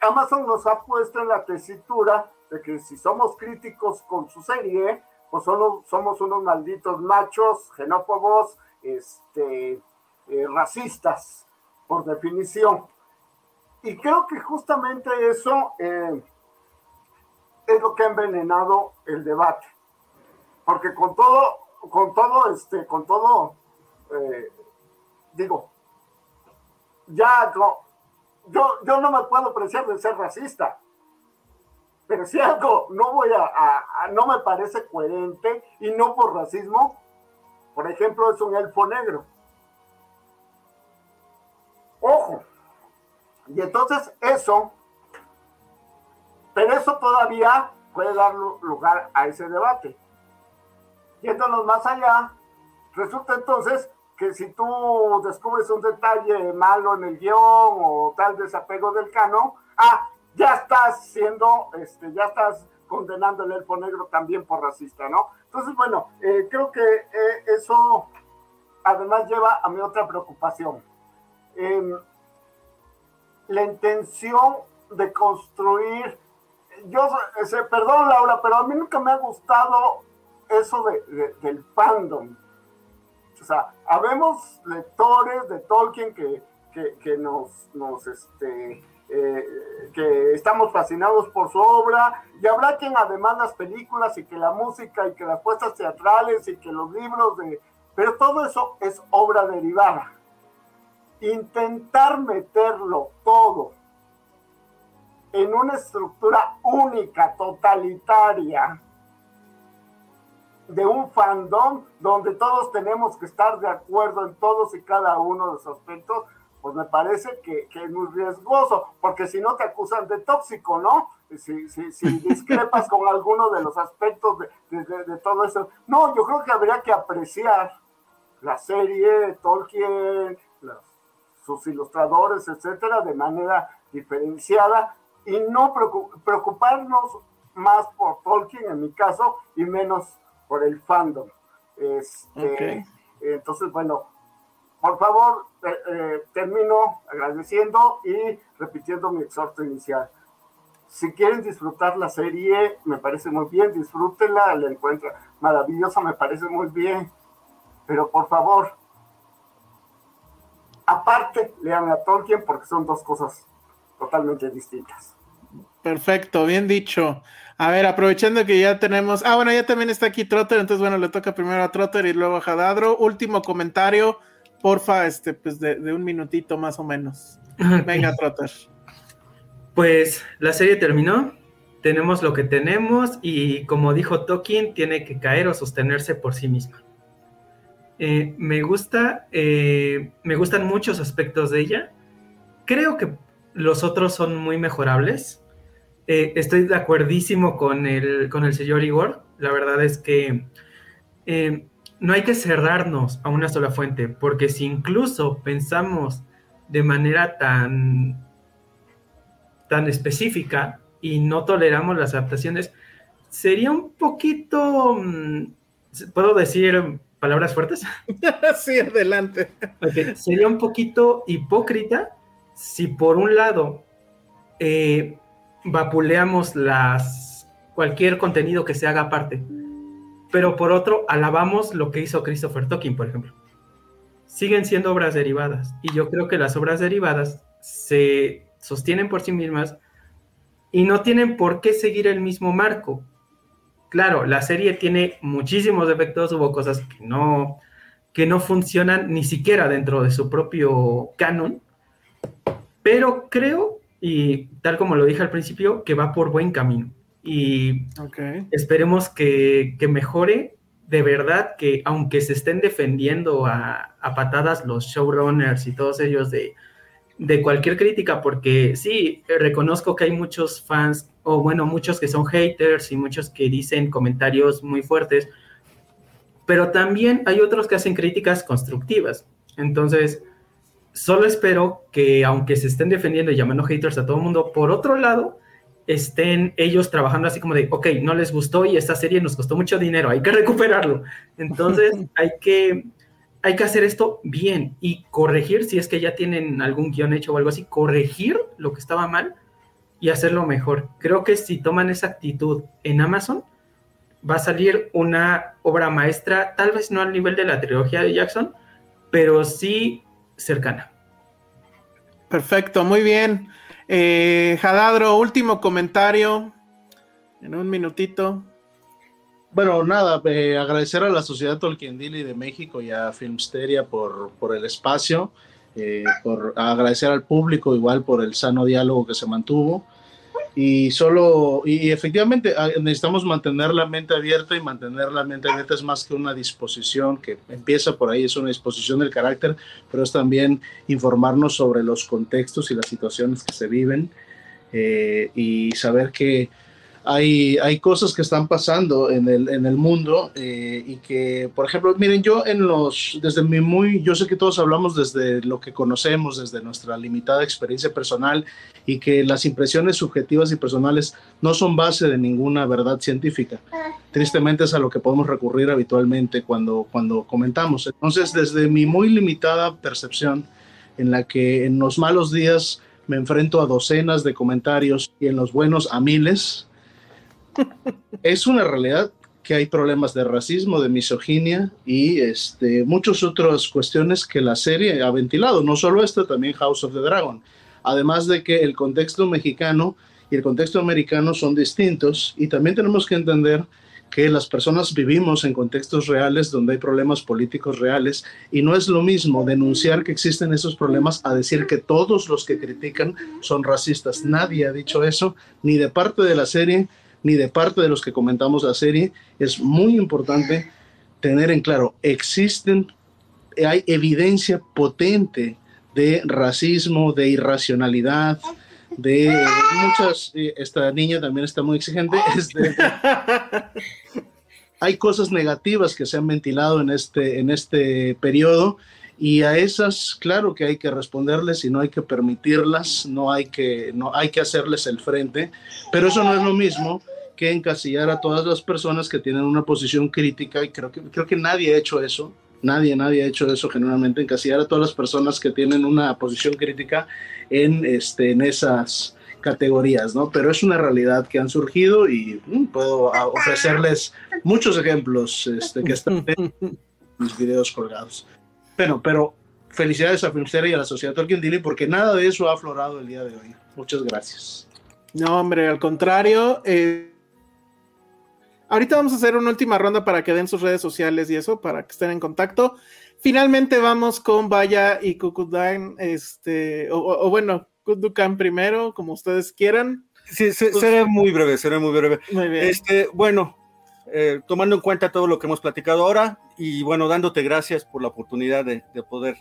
Speaker 5: Amazon nos ha puesto en la tesitura de que si somos críticos con su serie, pues somos unos malditos machos, xenófobos, este, eh, racistas, por definición. Y creo que justamente eso eh, es lo que ha envenenado el debate. Porque con todo, con todo, este, con todo, eh, digo, ya yo, yo no me puedo apreciar de ser racista pero si algo no voy a, no me parece coherente y no por racismo, por ejemplo, es un elfo negro. Ojo. Y entonces eso, pero eso todavía puede dar lugar a ese debate. Yéndonos más allá, resulta entonces que si tú descubres un detalle malo en el guion o tal desapego del canon, ah, ya estás siendo, este, ya estás condenando el elfo negro también por racista, ¿no? Entonces, bueno, eh, creo que eh, eso además lleva a mi otra preocupación. Em, la intención de construir, yo, ese, perdón Laura, pero a mí nunca me ha gustado eso de, del fandom. O sea, habemos lectores de Tolkien que, que, nos, nos este, eh, que estamos fascinados por su obra, y habrá quien además las películas y que la música y que las puestas teatrales y que los libros de... Pero todo eso es obra derivada. Intentar meterlo todo en una estructura única, totalitaria, de un fandom donde todos tenemos que estar de acuerdo en todos y cada uno de los aspectos, pues me parece que, es muy riesgoso, porque si no te acusan de tóxico, ¿no? Si, si, discrepas con alguno de los aspectos de, todo eso. No, yo creo que habría que apreciar la serie, Tolkien, sus ilustradores, etcétera, de manera diferenciada y no preocuparnos más por Tolkien en mi caso y menos por el fandom. Este, Entonces, bueno, por favor, eh, eh, termino agradeciendo y repitiendo mi exhorto inicial. Si quieren disfrutar la serie, me parece muy bien, disfrútenla, la encuentran maravillosa, me parece muy bien. Pero por favor, aparte, lean a Tolkien porque son dos cosas totalmente distintas.
Speaker 2: Perfecto, bien dicho. A ver, aprovechando que ya tenemos. Ah, bueno, ya también está aquí Trotter, entonces bueno, le toca primero a Trotter y luego a Jadadro. Último comentario porfa, este, pues de, un minutito más o menos. Venga, Trotter.
Speaker 9: Pues la serie terminó, tenemos lo que tenemos y como dijo Tolkien, tiene que caer o sostenerse por sí misma. Eh, me gusta, eh, me gustan muchos aspectos de ella. Creo que los otros son muy mejorables. Eh, estoy de acuerdísimo con el, con el señor Igor. La verdad es que no hay que cerrarnos a una sola fuente, porque si incluso pensamos de manera tan, tan específica y no toleramos las adaptaciones, sería un poquito, mm, ¿puedo decir palabras fuertes?
Speaker 2: sí, adelante.
Speaker 9: Sería un poquito hipócrita si por un lado eh, vapuleamos las, cualquier contenido que se haga aparte pero por otro alabamos lo que hizo Christopher Tolkien, por ejemplo. Siguen siendo obras derivadas y yo creo que las obras derivadas se sostienen por sí mismas y no tienen por qué seguir el mismo marco. Claro, la serie tiene muchísimos defectos, hubo cosas que no, que no funcionan ni siquiera dentro de su propio canon, pero creo, y tal como lo dije al principio, que va por buen camino y esperemos que, mejore de verdad que aunque se estén defendiendo a, patadas los showrunners y todos ellos de, cualquier crítica, porque sí, reconozco que hay muchos fans, o bueno, muchos que son haters y muchos que dicen comentarios muy fuertes, pero también hay otros que hacen críticas constructivas. Entonces, solo espero que aunque se estén defendiendo y llamando haters a todo el mundo, por otro lado, estén ellos trabajando así como de, ok, no les gustó y esta serie nos costó mucho dinero, hay que recuperarlo. Entonces hay que, hay que hacer esto bien y corregir, si es que ya tienen algún guion hecho o algo así, corregir lo que estaba mal y hacerlo mejor. Creo que si toman esa actitud en Amazon, va a salir una obra maestra, tal vez no al nivel de la trilogía de Jackson, pero sí cercana.
Speaker 2: Perfecto, muy bien. Eh, Jadadro, último comentario en un minutito.
Speaker 11: Bueno, nada, eh, agradecer a la Sociedad Tolkien Dili de México y a Filmsteria por, por el espacio, eh, por agradecer al público igual por el sano diálogo que se mantuvo y solo, y efectivamente ah, necesitamos mantener la mente abierta y mantener la mente abierta es más que una disposición que empieza por ahí, es una disposición del carácter, pero es también informarnos sobre los contextos y las situaciones que se viven eh, y saber que hay, cosas que están pasando en el, en el mundo eh, y que, por ejemplo, miren, yo en los, desde mi muy, yo sé que todos hablamos desde lo que conocemos, desde nuestra limitada experiencia personal y que las impresiones subjetivas y personales no son base de ninguna verdad científica. Tristemente es a lo que podemos recurrir habitualmente cuando, cuando comentamos. Entonces, desde mi muy limitada percepción, en la que en los malos días me enfrento a docenas de comentarios y en los buenos a miles, es una realidad que hay problemas de racismo, de misoginia y este, muchas otras cuestiones que la serie ha ventilado, no solo esto, también House of the Dragon. Además de que el contexto mexicano y el contexto americano son distintos y también tenemos que entender que las personas vivimos en contextos reales donde hay problemas políticos reales y no es lo mismo denunciar que existen esos problemas a decir que todos los que critican son racistas. Nadie ha dicho eso, ni de parte de la serie, ni de parte de los que comentamos la serie. Es muy importante tener en claro, existen, hay evidencia potente de racismo, de irracionalidad, de muchas, esta niña también está muy exigente, este, hay cosas negativas que se han ventilado en este, en este periodo y a esas, claro que hay que responderles y no hay que permitirlas, no hay que, no hay que hacerles el frente, pero eso no es lo mismo que encasillar a todas las personas que tienen una posición crítica y creo que, creo que nadie ha hecho eso, nadie, nadie ha hecho eso generalmente, encasillar a todas las personas que tienen una posición crítica en, este, en esas categorías, ¿no? Pero es una realidad que han surgido y mm, puedo ofrecerles muchos ejemplos este, que están en mis videos colgados. Bueno, pero felicidades a Filmstera y a la Sociedad Tolkien Dili porque nada de eso ha aflorado el día de hoy. Muchas gracias.
Speaker 2: No, hombre, al contrario. Eh, ahorita vamos a hacer una última ronda para que den sus redes sociales y eso, para que estén en contacto. Finalmente vamos con Vaya y Kukudan, este, o, bueno, Kudukan primero, como ustedes quieran.
Speaker 4: Sí, pues seré muy breve, seré muy breve. Muy bien. Este, bueno, eh, tomando en cuenta todo lo que hemos platicado ahora y bueno, dándote gracias por la oportunidad de, poder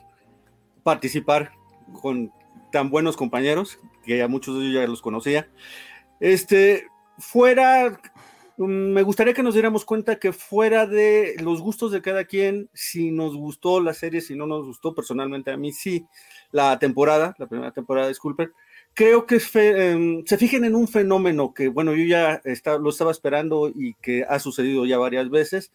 Speaker 4: participar con tan buenos compañeros, que a muchos de ellos ya los conocía. Este, fuera me gustaría que nos diéramos cuenta que fuera de los gustos de cada quien, si nos gustó la serie, si no nos gustó, personalmente a mí sí, la temporada, la primera temporada, disculpen, creo que em, se fijen en un fenómeno que, bueno, yo ya lo estaba esperando y que ha sucedido ya varias veces,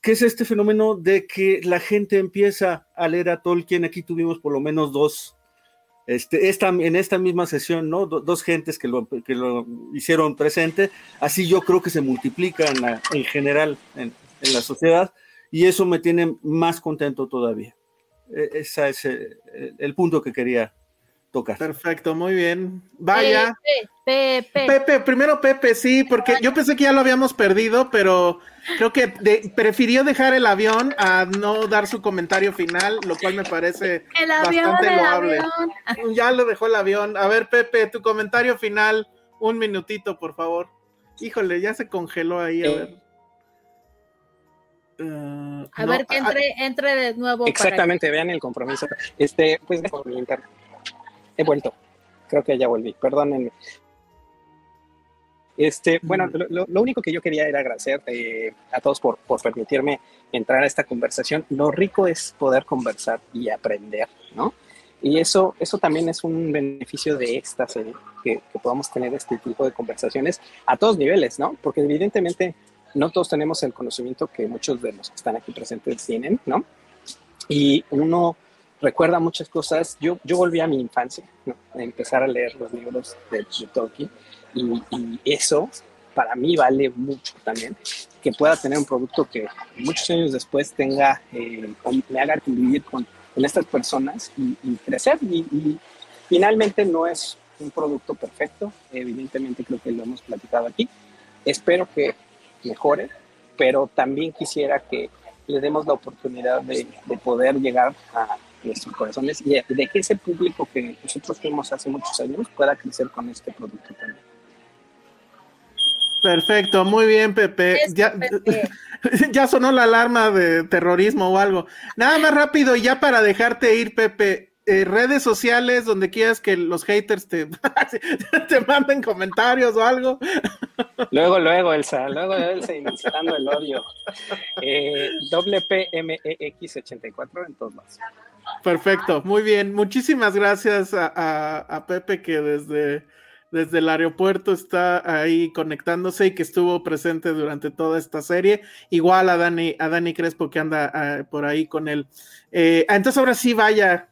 Speaker 4: que es este fenómeno de que la gente empieza a leer a Tolkien. Aquí tuvimos por lo menos dos este, en esta misma sesión, ¿no? dos gentes que lo, hicieron presente, así yo creo que se multiplica en, general en, la sociedad y eso me tiene más contento todavía. Ese es el punto que quería tocar.
Speaker 2: Perfecto, muy bien. Vaya. Pepe, Pepe. primero Pepe, sí, porque yo pensé que ya lo habíamos perdido, pero creo que prefirió dejar el avión a no dar su comentario final, lo cual me parece bastante loable. Ya lo dejó el avión. A ver, Pepe, tu comentario final, un minutito, por favor. Híjole, ya se congeló ahí, a ver.
Speaker 3: Uh, a ver que entre, entre de nuevo.
Speaker 10: Exactamente, vean el compromiso. Este, pues de comentar he vuelto. Creo que ya volví, perdónenme. Este, bueno, mm. lo, único que yo quería era agradecer eh, a todos por, por, permitirme entrar a esta conversación. Lo rico es poder conversar y aprender, ¿no? Y eso, eso también es un beneficio de esta serie, que, que podamos tener este tipo de conversaciones a todos niveles, ¿no? Porque evidentemente no todos tenemos el conocimiento que muchos de los que están aquí presentes tienen, ¿no? Y uno recuerda muchas cosas. Yo, yo volví a mi infancia, a empezar a leer los libros de, Tolkien y, eso para mí vale mucho también, que pueda tener un producto que muchos años después tenga, eh, me haga convivir con, con estas personas y, crecer. Y, finalmente no es un producto perfecto, evidentemente creo que lo hemos platicado aquí. Espero que mejore, pero también quisiera que le demos la oportunidad de, de poder llegar a nuestros corazones y de que ese público que nosotros fuimos hace muchos años pueda crecer con este producto también.
Speaker 2: Perfecto, muy bien, Pepe. Ya, ya, sonó la alarma de terrorismo o algo. Nada más rápido, ya para dejarte ir, Pepe. Eh, redes sociales donde quieras que los haters te, te manden comentarios o algo.
Speaker 10: Luego, luego, Elsa, luego Elsa incitando el odio. Eh, WPMEX84 en todos lados.
Speaker 2: Perfecto, muy bien. Muchísimas gracias a, Pepe que desde, desde el aeropuerto está ahí conectándose y que estuvo presente durante toda esta serie. Igual a Dani, a Dani Crespo que anda ah, por ahí con él. Eh, entonces ahora sí, vaya,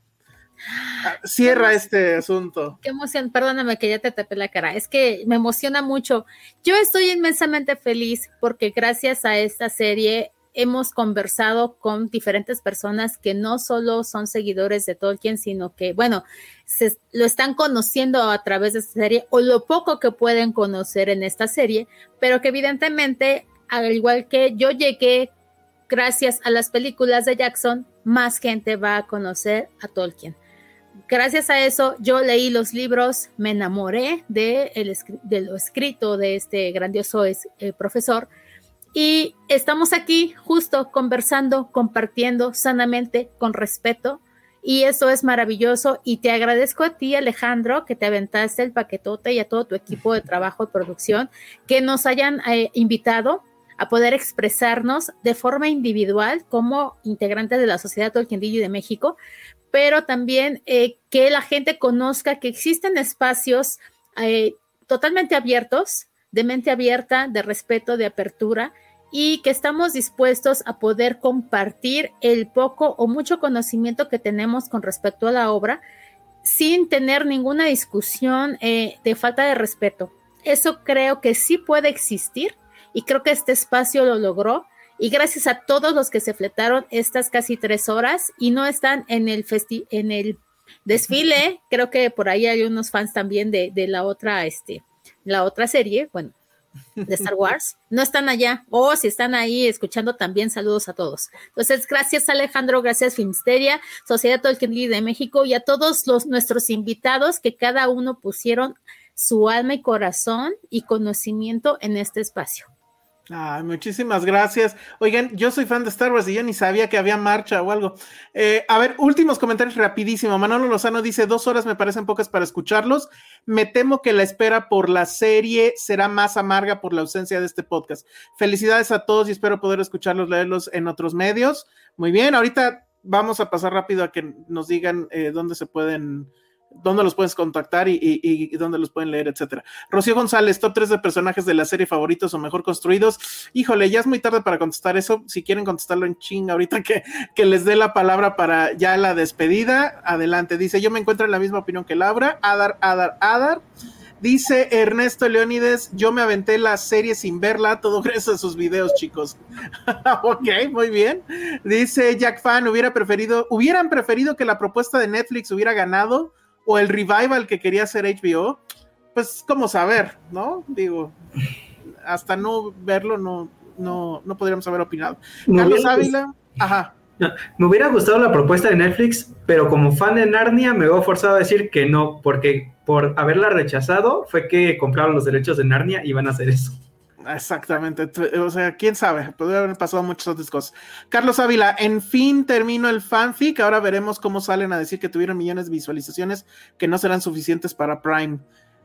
Speaker 2: Cierra este asunto.
Speaker 3: Qué emoción, perdóname que ya te tapé la cara. Es que me emociona mucho. Yo estoy inmensamente feliz porque gracias a esta serie hemos conversado con diferentes personas que no solo son seguidores de Tolkien, sino que, bueno, se, lo están conociendo a través de esta serie o lo poco que pueden conocer en esta serie, pero que evidentemente, al igual que yo llegué gracias a las películas de Jackson, más gente va a conocer a Tolkien. Gracias a eso, yo leí los libros, me enamoré de, de lo escrito de este grandioso eh, profesor y estamos aquí justo conversando, compartiendo sanamente, con respeto. Y eso es maravilloso. Y te agradezco a ti, Alejandro, que te aventaste el paquetote y a todo tu equipo de trabajo y producción, que nos hayan eh, invitado a poder expresarnos de forma individual como integrantes de la Sociedad Tolkien de México, pero también eh, que la gente conozca que existen espacios eh, totalmente abiertos, de mente abierta, de respeto, de apertura, y que estamos dispuestos a poder compartir el poco o mucho conocimiento que tenemos con respecto a la obra sin tener ninguna discusión eh, de falta de respeto. Eso creo que sí puede existir y creo que este espacio lo logró. Y gracias a todos los que se fletaron estas casi tres horas y no están en el, en el desfile, creo que por ahí hay unos fans también de, de la otra, este, la otra serie, bueno, de Star Wars, no están allá, o si están ahí escuchando también, saludos a todos. Entonces, gracias Alejandro, gracias Filmsteria, Sociedad Tolkien de México y a todos los nuestros invitados que cada uno pusieron su alma y corazón y conocimiento en este espacio.
Speaker 2: Ah, muchísimas gracias. Oigan, yo soy fan de Star Wars y yo ni sabía que había marcha o algo. Eh, a ver, últimos comentarios rapidísimo. Manolo Lozano dice, dos horas me parecen pocas para escucharlos. Me temo que la espera por la serie será más amarga por la ausencia de este podcast. Felicidades a todos y espero poder escucharlos, leerlos en otros medios. Muy bien, ahorita vamos a pasar rápido a que nos digan eh, dónde se pueden dónde los puedes contactar y, dónde los pueden leer, etcétera. Rocío González, top 3 de personajes de la serie favoritos o mejor construidos. Híjole, ya es muy tarde para contestar eso. Si quieren contestarlo en ching, ahorita que, que les dé la palabra para ya la despedida, adelante. Dice, yo me encuentro en la misma opinión que Laura. Adar, Adar, Adar. Dice Ernesto Leónides, yo me aventé la serie sin verla, todo gracias a sus videos, chicos. ok, muy bien. Dice Jack Fan, hubiera preferido, hubieran preferido que la propuesta de Netflix hubiera ganado o el revival que quería hacer HBO, pues como saber, ¿no? Digo, hasta no verlo no, no, no podríamos haber opinado. Carlos Ávila, ajá.
Speaker 9: me hubiera gustado la propuesta de Netflix, pero como fan de Narnia me veo forzado a decir que no, porque por haberla rechazado fue que compraron los derechos de Narnia y van a hacer eso.
Speaker 2: Exactamente, o sea, quién sabe, podría haber pasado muchas otras cosas. Carlos Ávila, en fin termino el fanfic, ahora veremos cómo salen a decir que tuvieron millones de visualizaciones que no serán suficientes para Prime.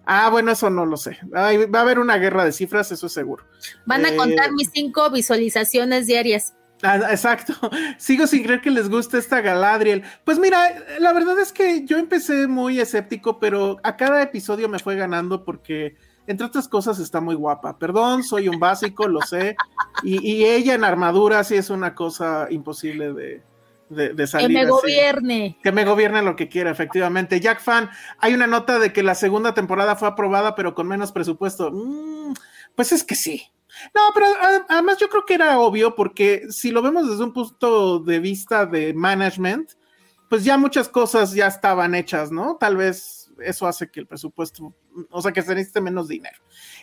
Speaker 2: Ah, bueno, eso no lo sé. va a haber una guerra de cifras, eso es seguro.
Speaker 3: Van a eh, contar mis cinco visualizaciones diarias.
Speaker 2: Ah, exacto. Sigo sin creer que les guste esta Galadriel. Pues mira, la verdad es que yo empecé muy escéptico, pero a cada episodio me fue ganando porque entre otras cosas, está muy guapa. Perdón, soy un básico, lo sé. Y, ella en armadura sí es una cosa imposible de, de, salir.
Speaker 3: Que me gobierne.
Speaker 2: Que me gobierne lo que quiera, efectivamente. Jack Fan, hay una nota de que la segunda temporada fue aprobada, pero con menos presupuesto. Mm, pues es que sí. No, pero además yo creo que era obvio porque si lo vemos desde un punto de vista de management, pues ya muchas cosas ya estaban hechas, ¿no? Tal vez eso hace que el presupuesto, o sea, que se necesite menos dinero.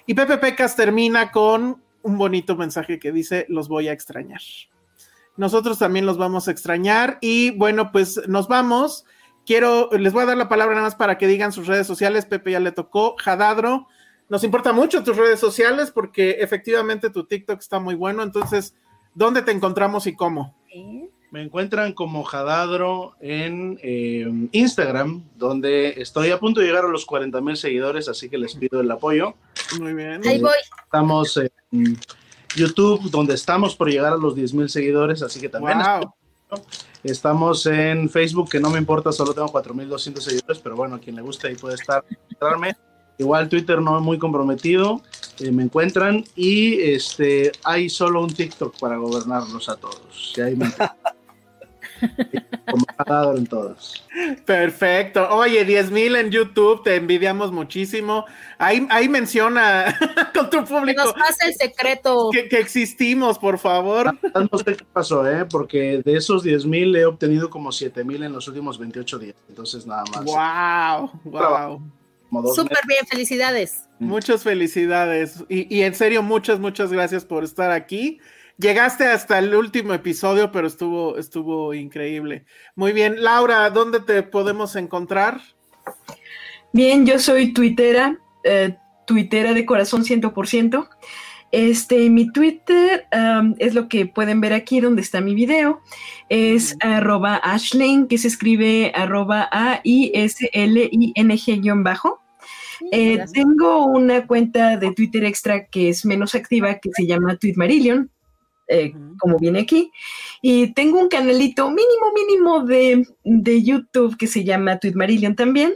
Speaker 2: Y Pepe Pecas termina con un bonito mensaje que dice, los voy a extrañar. Nosotros también los vamos a extrañar y bueno, pues nos vamos. Quiero, les voy a dar la palabra nada más para que digan sus redes sociales. Pepe ya le tocó. Jadadro, nos importa mucho tus redes sociales porque efectivamente tu TikTok está muy bueno. Entonces, ¿dónde te encontramos y cómo?
Speaker 11: Me encuentran como Jadadro en eh, Instagram, donde estoy a punto de llegar a los 40 mil seguidores, así que les pido el apoyo.
Speaker 2: Muy bien.
Speaker 3: Ahí voy.
Speaker 11: Estamos en YouTube, donde estamos por llegar a los 10 mil seguidores, así que también. Estamos en Facebook, que no me importa, solo tengo 4.200 seguidores, pero bueno, a quien le guste ahí puede estar. Igual Twitter no es muy comprometido, eh, me encuentran y este hay solo un TikTok para gobernarnos a todos. como ha dado en todos.
Speaker 2: Perfecto. Oye, 10 mil en YouTube, te envidiamos muchísimo. Ahí, ahí menciona con tu público.
Speaker 3: Que nos pasa el secreto.
Speaker 2: Que, existimos, por favor.
Speaker 11: No sé qué pasó, ¿eh? Porque de esos 10 mil he obtenido como 7 mil en los últimos 28 días. Entonces, nada más.
Speaker 2: ¡Wow! ¡Wow!
Speaker 3: Súper bien, felicidades.
Speaker 2: Muchas felicidades. Y, y en serio, muchas, muchas gracias por estar aquí. Llegaste hasta el último episodio, pero estuvo, estuvo increíble. Muy bien, Laura, ¿dónde te podemos encontrar?
Speaker 8: Bien, yo soy tuitera, eh, tuitera de corazón 100%. Este, mi Twitter es lo que pueden ver aquí donde está mi video. Es arroba Ashling, que se escribe arroba A-I-S-L-I-N-G-bajo. Eh, tengo una cuenta de Twitter extra que es menos activa, que se llama Tweetmarillion. Eh, como viene aquí. Y tengo un canalito mínimo, mínimo de, de YouTube que se llama Tweetmarillion también.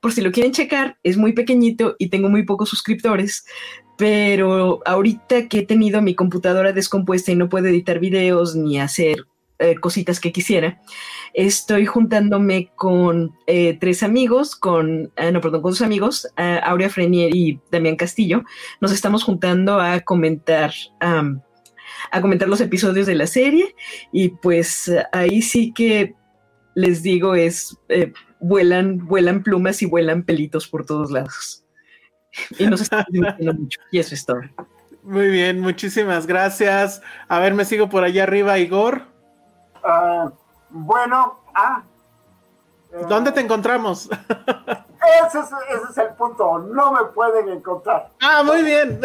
Speaker 8: Por si lo quieren checar, es muy pequeñito y tengo muy pocos suscriptores. Pero ahorita que he tenido mi computadora descompuesta y no puedo editar videos ni hacer eh, cositas que quisiera, estoy juntándome con eh, tres amigos, con, no, perdón, con dos amigos, Aurea Frenier y Damián Castillo. Nos estamos juntando a comentar a comentar los episodios de la serie. Y pues ahí sí que les digo es eh, vuelan vuelan plumas y vuelan pelitos por todos lados. Y nos están divirtiendo mucho y eso es todo.
Speaker 2: Muy bien muchísimas gracias. A ver me sigo por allá arriba Igor.
Speaker 5: Ah, bueno ah.
Speaker 2: ¿Dónde te encontramos?
Speaker 5: Ese es, ese es, el punto. No me pueden encontrar.
Speaker 2: Ah, muy bien.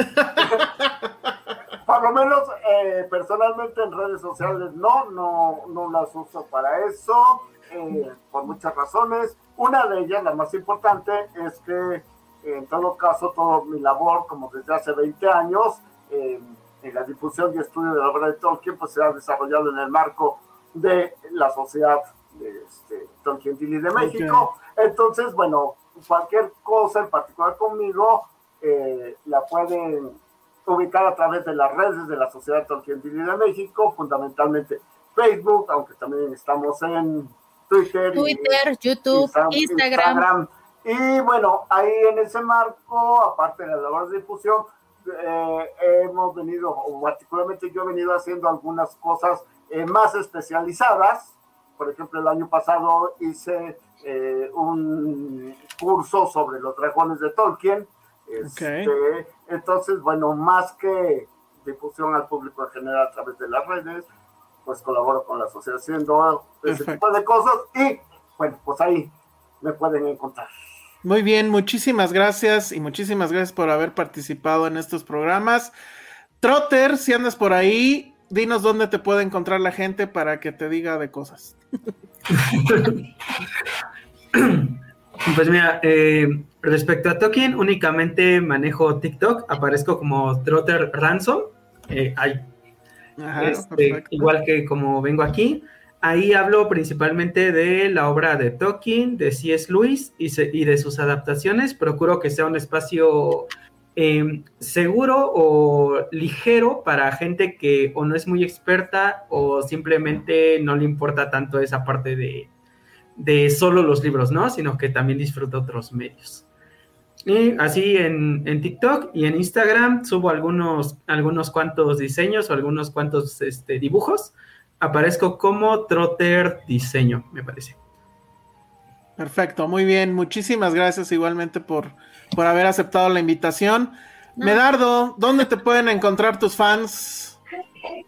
Speaker 5: por lo menos eh, personalmente en redes sociales no, no, no las uso para eso, eh, por muchas razones. Una de ellas, la más importante, es que en todo caso, toda mi labor, como desde hace 20 años, en la difusión y estudio de la obra de Tolkien, pues se ha desarrollado en el marco de la sociedad de este, Tolkien Dili de México. Entonces, bueno, cualquier cosa en particular conmigo eh, la pueden ubicada a través de las redes de la Sociedad Tolkien de México, fundamentalmente Facebook, aunque también estamos en Twitter,
Speaker 3: Twitter YouTube, Instagram.
Speaker 5: Y bueno, ahí en ese marco, aparte de la labor de difusión, eh, hemos venido, o particularmente yo he venido haciendo algunas cosas eh, más especializadas. Por ejemplo, el año pasado hice eh, un curso sobre los dragones de Tolkien. Este, entonces, bueno, más que difusión al público en general a través de las redes, pues colaboro con la asociación ese tipo de cosas y bueno, pues ahí me pueden encontrar.
Speaker 2: Muy bien, muchísimas gracias y muchísimas gracias por haber participado en estos programas. Trotter, si andas por ahí, dinos dónde te puede encontrar la gente para que te diga de cosas.
Speaker 9: Pues mira, eh, respecto a Tolkien, únicamente manejo TikTok, aparezco como Trotter Ransom. Eh, este, igual que como vengo aquí, ahí hablo principalmente de la obra de Tolkien, de C.S. Lewis y, de sus adaptaciones. Procuro que sea un espacio em, seguro o ligero para gente que o no es muy experta o simplemente no le importa tanto esa parte de, de solo los libros, ¿no? Sino que también disfruta otros medios. Y así en, TikTok y en Instagram subo algunos, algunos cuantos diseños o algunos cuantos este, dibujos. Aparezco como Trotter Diseño, me parece.
Speaker 2: Perfecto, muy bien. Muchísimas gracias igualmente por, por haber aceptado la invitación. Medardo, ¿dónde te pueden encontrar tus fans?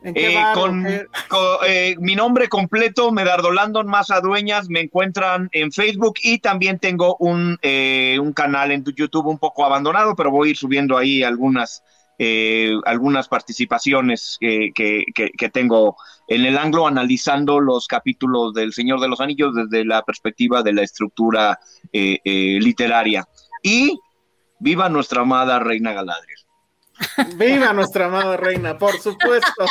Speaker 7: Eh, con, eh, mi nombre completo, Medardo Landon Maza Dueñas, me encuentran en Facebook y también tengo un, eh, un canal en YouTube un poco abandonado, pero voy a ir subiendo ahí algunas, algunas participaciones que, que, tengo en el anglo analizando los capítulos del Señor de los Anillos desde la perspectiva de la estructura literaria. Y viva nuestra amada Reina Galadriel.
Speaker 2: Viva nuestra amada reina, por supuesto.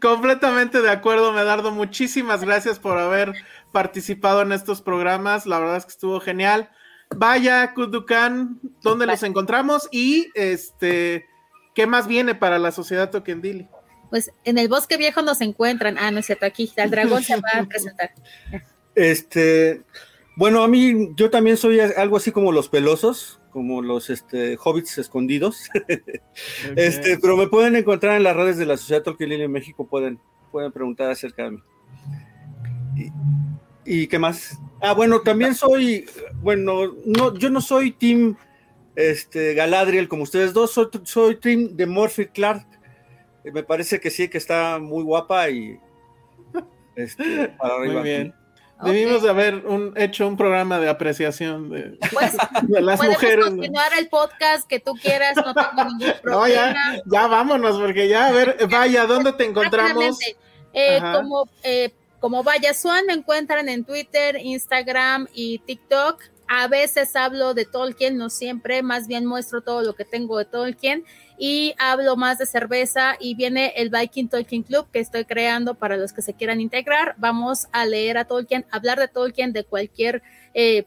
Speaker 2: Completamente de acuerdo, Medardo. Muchísimas gracias por haber participado en estos programas. La verdad es que estuvo genial. Vaya, Kudukan, ¿dónde los encontramos? Y este, ¿qué más viene para la sociedad Tokendili?
Speaker 3: Pues en el bosque viejo nos encuentran. Ah, no es cierto, aquí el dragón se va a presentar.
Speaker 4: Este, bueno, a mí yo también soy algo así como los pelosos, como los este, hobbits escondidos. este, pero me pueden encontrar en las redes de la Sociedad Tolkien en México, pueden, pueden preguntar acerca de mí. Y, qué más? Ah, bueno, también soy, bueno, no, yo no soy Team este, Galadriel como ustedes dos, soy, soy Team de Morphy Clark. Me parece que sí, que está muy guapa y
Speaker 2: este, para arriba. Muy bien. Debimos de haber un, hecho un programa de apreciación de,
Speaker 3: pues, las mujeres. continuar el podcast que tú quieras, no tengo ningún problema.
Speaker 2: No, ya, vámonos, porque ya, a ver, vaya, ¿dónde te encontramos?
Speaker 3: Eh, como, eh, como Vaya Swan, me encuentran en Twitter, Instagram y TikTok. A veces hablo de Tolkien, no siempre, más bien muestro todo lo que tengo de Tolkien y hablo más de cerveza y viene el Viking Tolkien Club que estoy creando para los que se quieran integrar. Vamos a leer a Tolkien, hablar de Tolkien, de cualquier eh,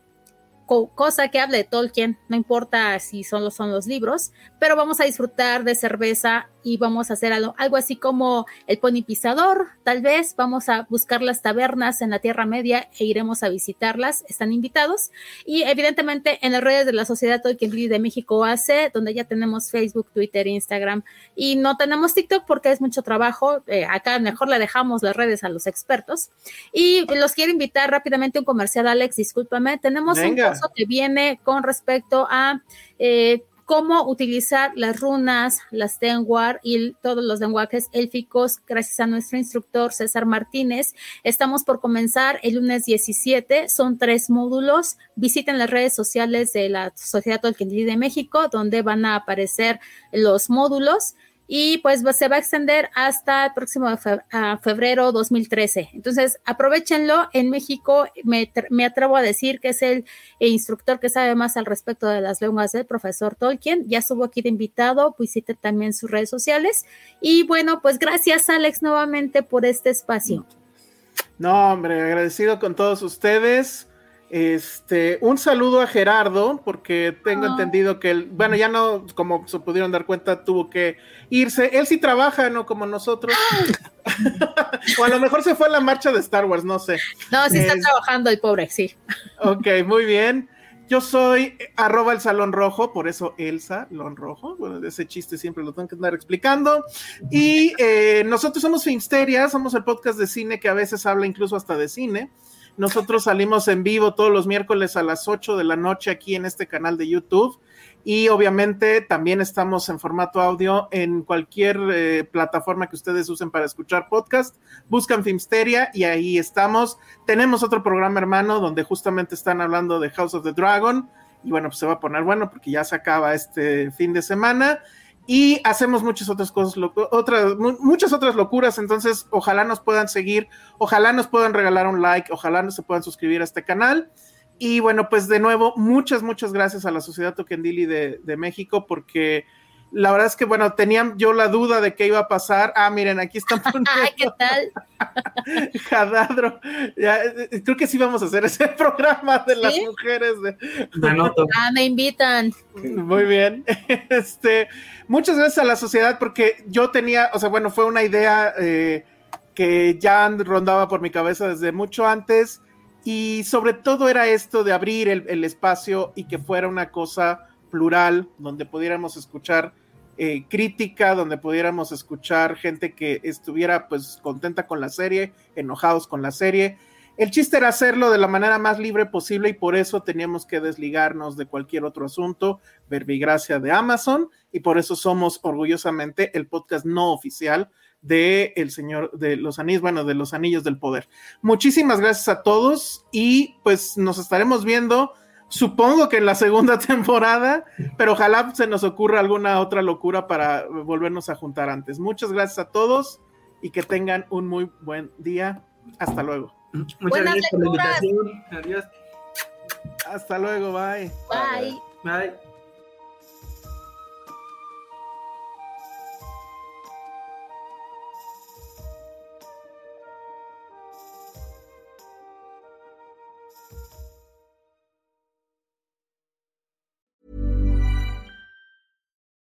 Speaker 3: cosa que hable de Tolkien, no importa si solo son los libros, pero vamos a disfrutar de cerveza y vamos a hacer algo, algo, así como el pony pisador, tal vez vamos a buscar las tabernas en la Tierra Media e iremos a visitarlas, están invitados. Y evidentemente en las redes de la Sociedad Tolkien de México hace, donde ya tenemos Facebook, Twitter, Instagram y no tenemos TikTok porque es mucho trabajo, eh, acá mejor le dejamos las redes a los expertos. Y los quiero invitar rápidamente a un comercial, Alex, discúlpame, tenemos un curso que viene con respecto a... Eh, cómo utilizar las runas, las Tenwar y todos los lenguajes élficos, gracias a nuestro instructor César Martínez. Estamos por comenzar el lunes 17, son tres módulos. Visiten las redes sociales de la Sociedad Tolkien de México, donde van a aparecer los módulos y pues se va a extender hasta el próximo febrero 2013. Entonces, aprovechenlo. En México me, me, atrevo a decir que es el, instructor que sabe más al respecto de las lenguas del profesor Tolkien. Ya estuvo aquí de invitado, visite también sus redes sociales. Y bueno, pues gracias Alex nuevamente por este espacio.
Speaker 2: No, hombre, agradecido con todos ustedes. Este, un saludo a Gerardo, porque tengo ah. entendido que él, bueno, ya no, como se pudieron dar cuenta, tuvo que irse. Él sí trabaja, no como nosotros. o a lo mejor se fue a la marcha de Star Wars, no sé.
Speaker 3: No, sí está trabajando el pobre, sí.
Speaker 2: ok, muy bien. Yo soy arroba el salón rojo, por eso Elsa, Lon Rojo. Bueno, ese chiste siempre lo tengo que andar explicando. Y eh, nosotros somos Finsteria, somos el podcast de cine que a veces habla incluso hasta de cine. Nosotros salimos en vivo todos los miércoles a las 8 de la noche aquí en este canal de YouTube. Y obviamente también estamos en formato audio en cualquier eh, plataforma que ustedes usen para escuchar podcast. Buscan Filmsteria y ahí estamos. Tenemos otro programa hermano donde justamente están hablando de House of the Dragon. Y bueno, pues se va a poner bueno porque ya se acaba este fin de semana y hacemos muchas otras cosas, otras, muchas otras locuras, entonces ojalá nos puedan seguir, ojalá nos puedan regalar un like, ojalá nos se puedan suscribir a este canal. Y bueno, pues de nuevo, muchas, muchas gracias a la Sociedad Tokendili de, de México porque la verdad es que, bueno, tenía yo la duda de qué iba a pasar. Ah, miren, aquí están
Speaker 3: poniendo. ¿Qué tal?
Speaker 2: Jadadro. Eh, creo que sí vamos a hacer ese programa de las mujeres. De...
Speaker 3: Ah, me invitan.
Speaker 2: Muy bien. Este, muchas gracias a la sociedad porque yo tenía, o sea, bueno, fue una idea eh, que ya rondaba por mi cabeza desde mucho antes y sobre todo era esto de abrir el espacio y que fuera una cosa plural donde pudiéramos escuchar eh, crítica, donde pudiéramos escuchar gente que estuviera pues contenta con la serie, enojados con la serie. El chiste era hacerlo de la manera más libre posible y por eso teníamos que desligarnos de cualquier otro asunto, verbigracia de Amazon, y por eso somos orgullosamente el podcast no oficial de el señor de los anillos, bueno, de los anillos del poder. Muchísimas gracias a todos y pues nos estaremos viendo Supongo que en la segunda temporada, pero ojalá se nos ocurra alguna otra locura para volvernos a juntar antes. Muchas gracias a todos y que tengan un muy buen día. Hasta luego.
Speaker 9: Muchas gracias por la invitación. Adiós.
Speaker 2: Hasta luego,
Speaker 3: bye. Bye.
Speaker 9: Bye.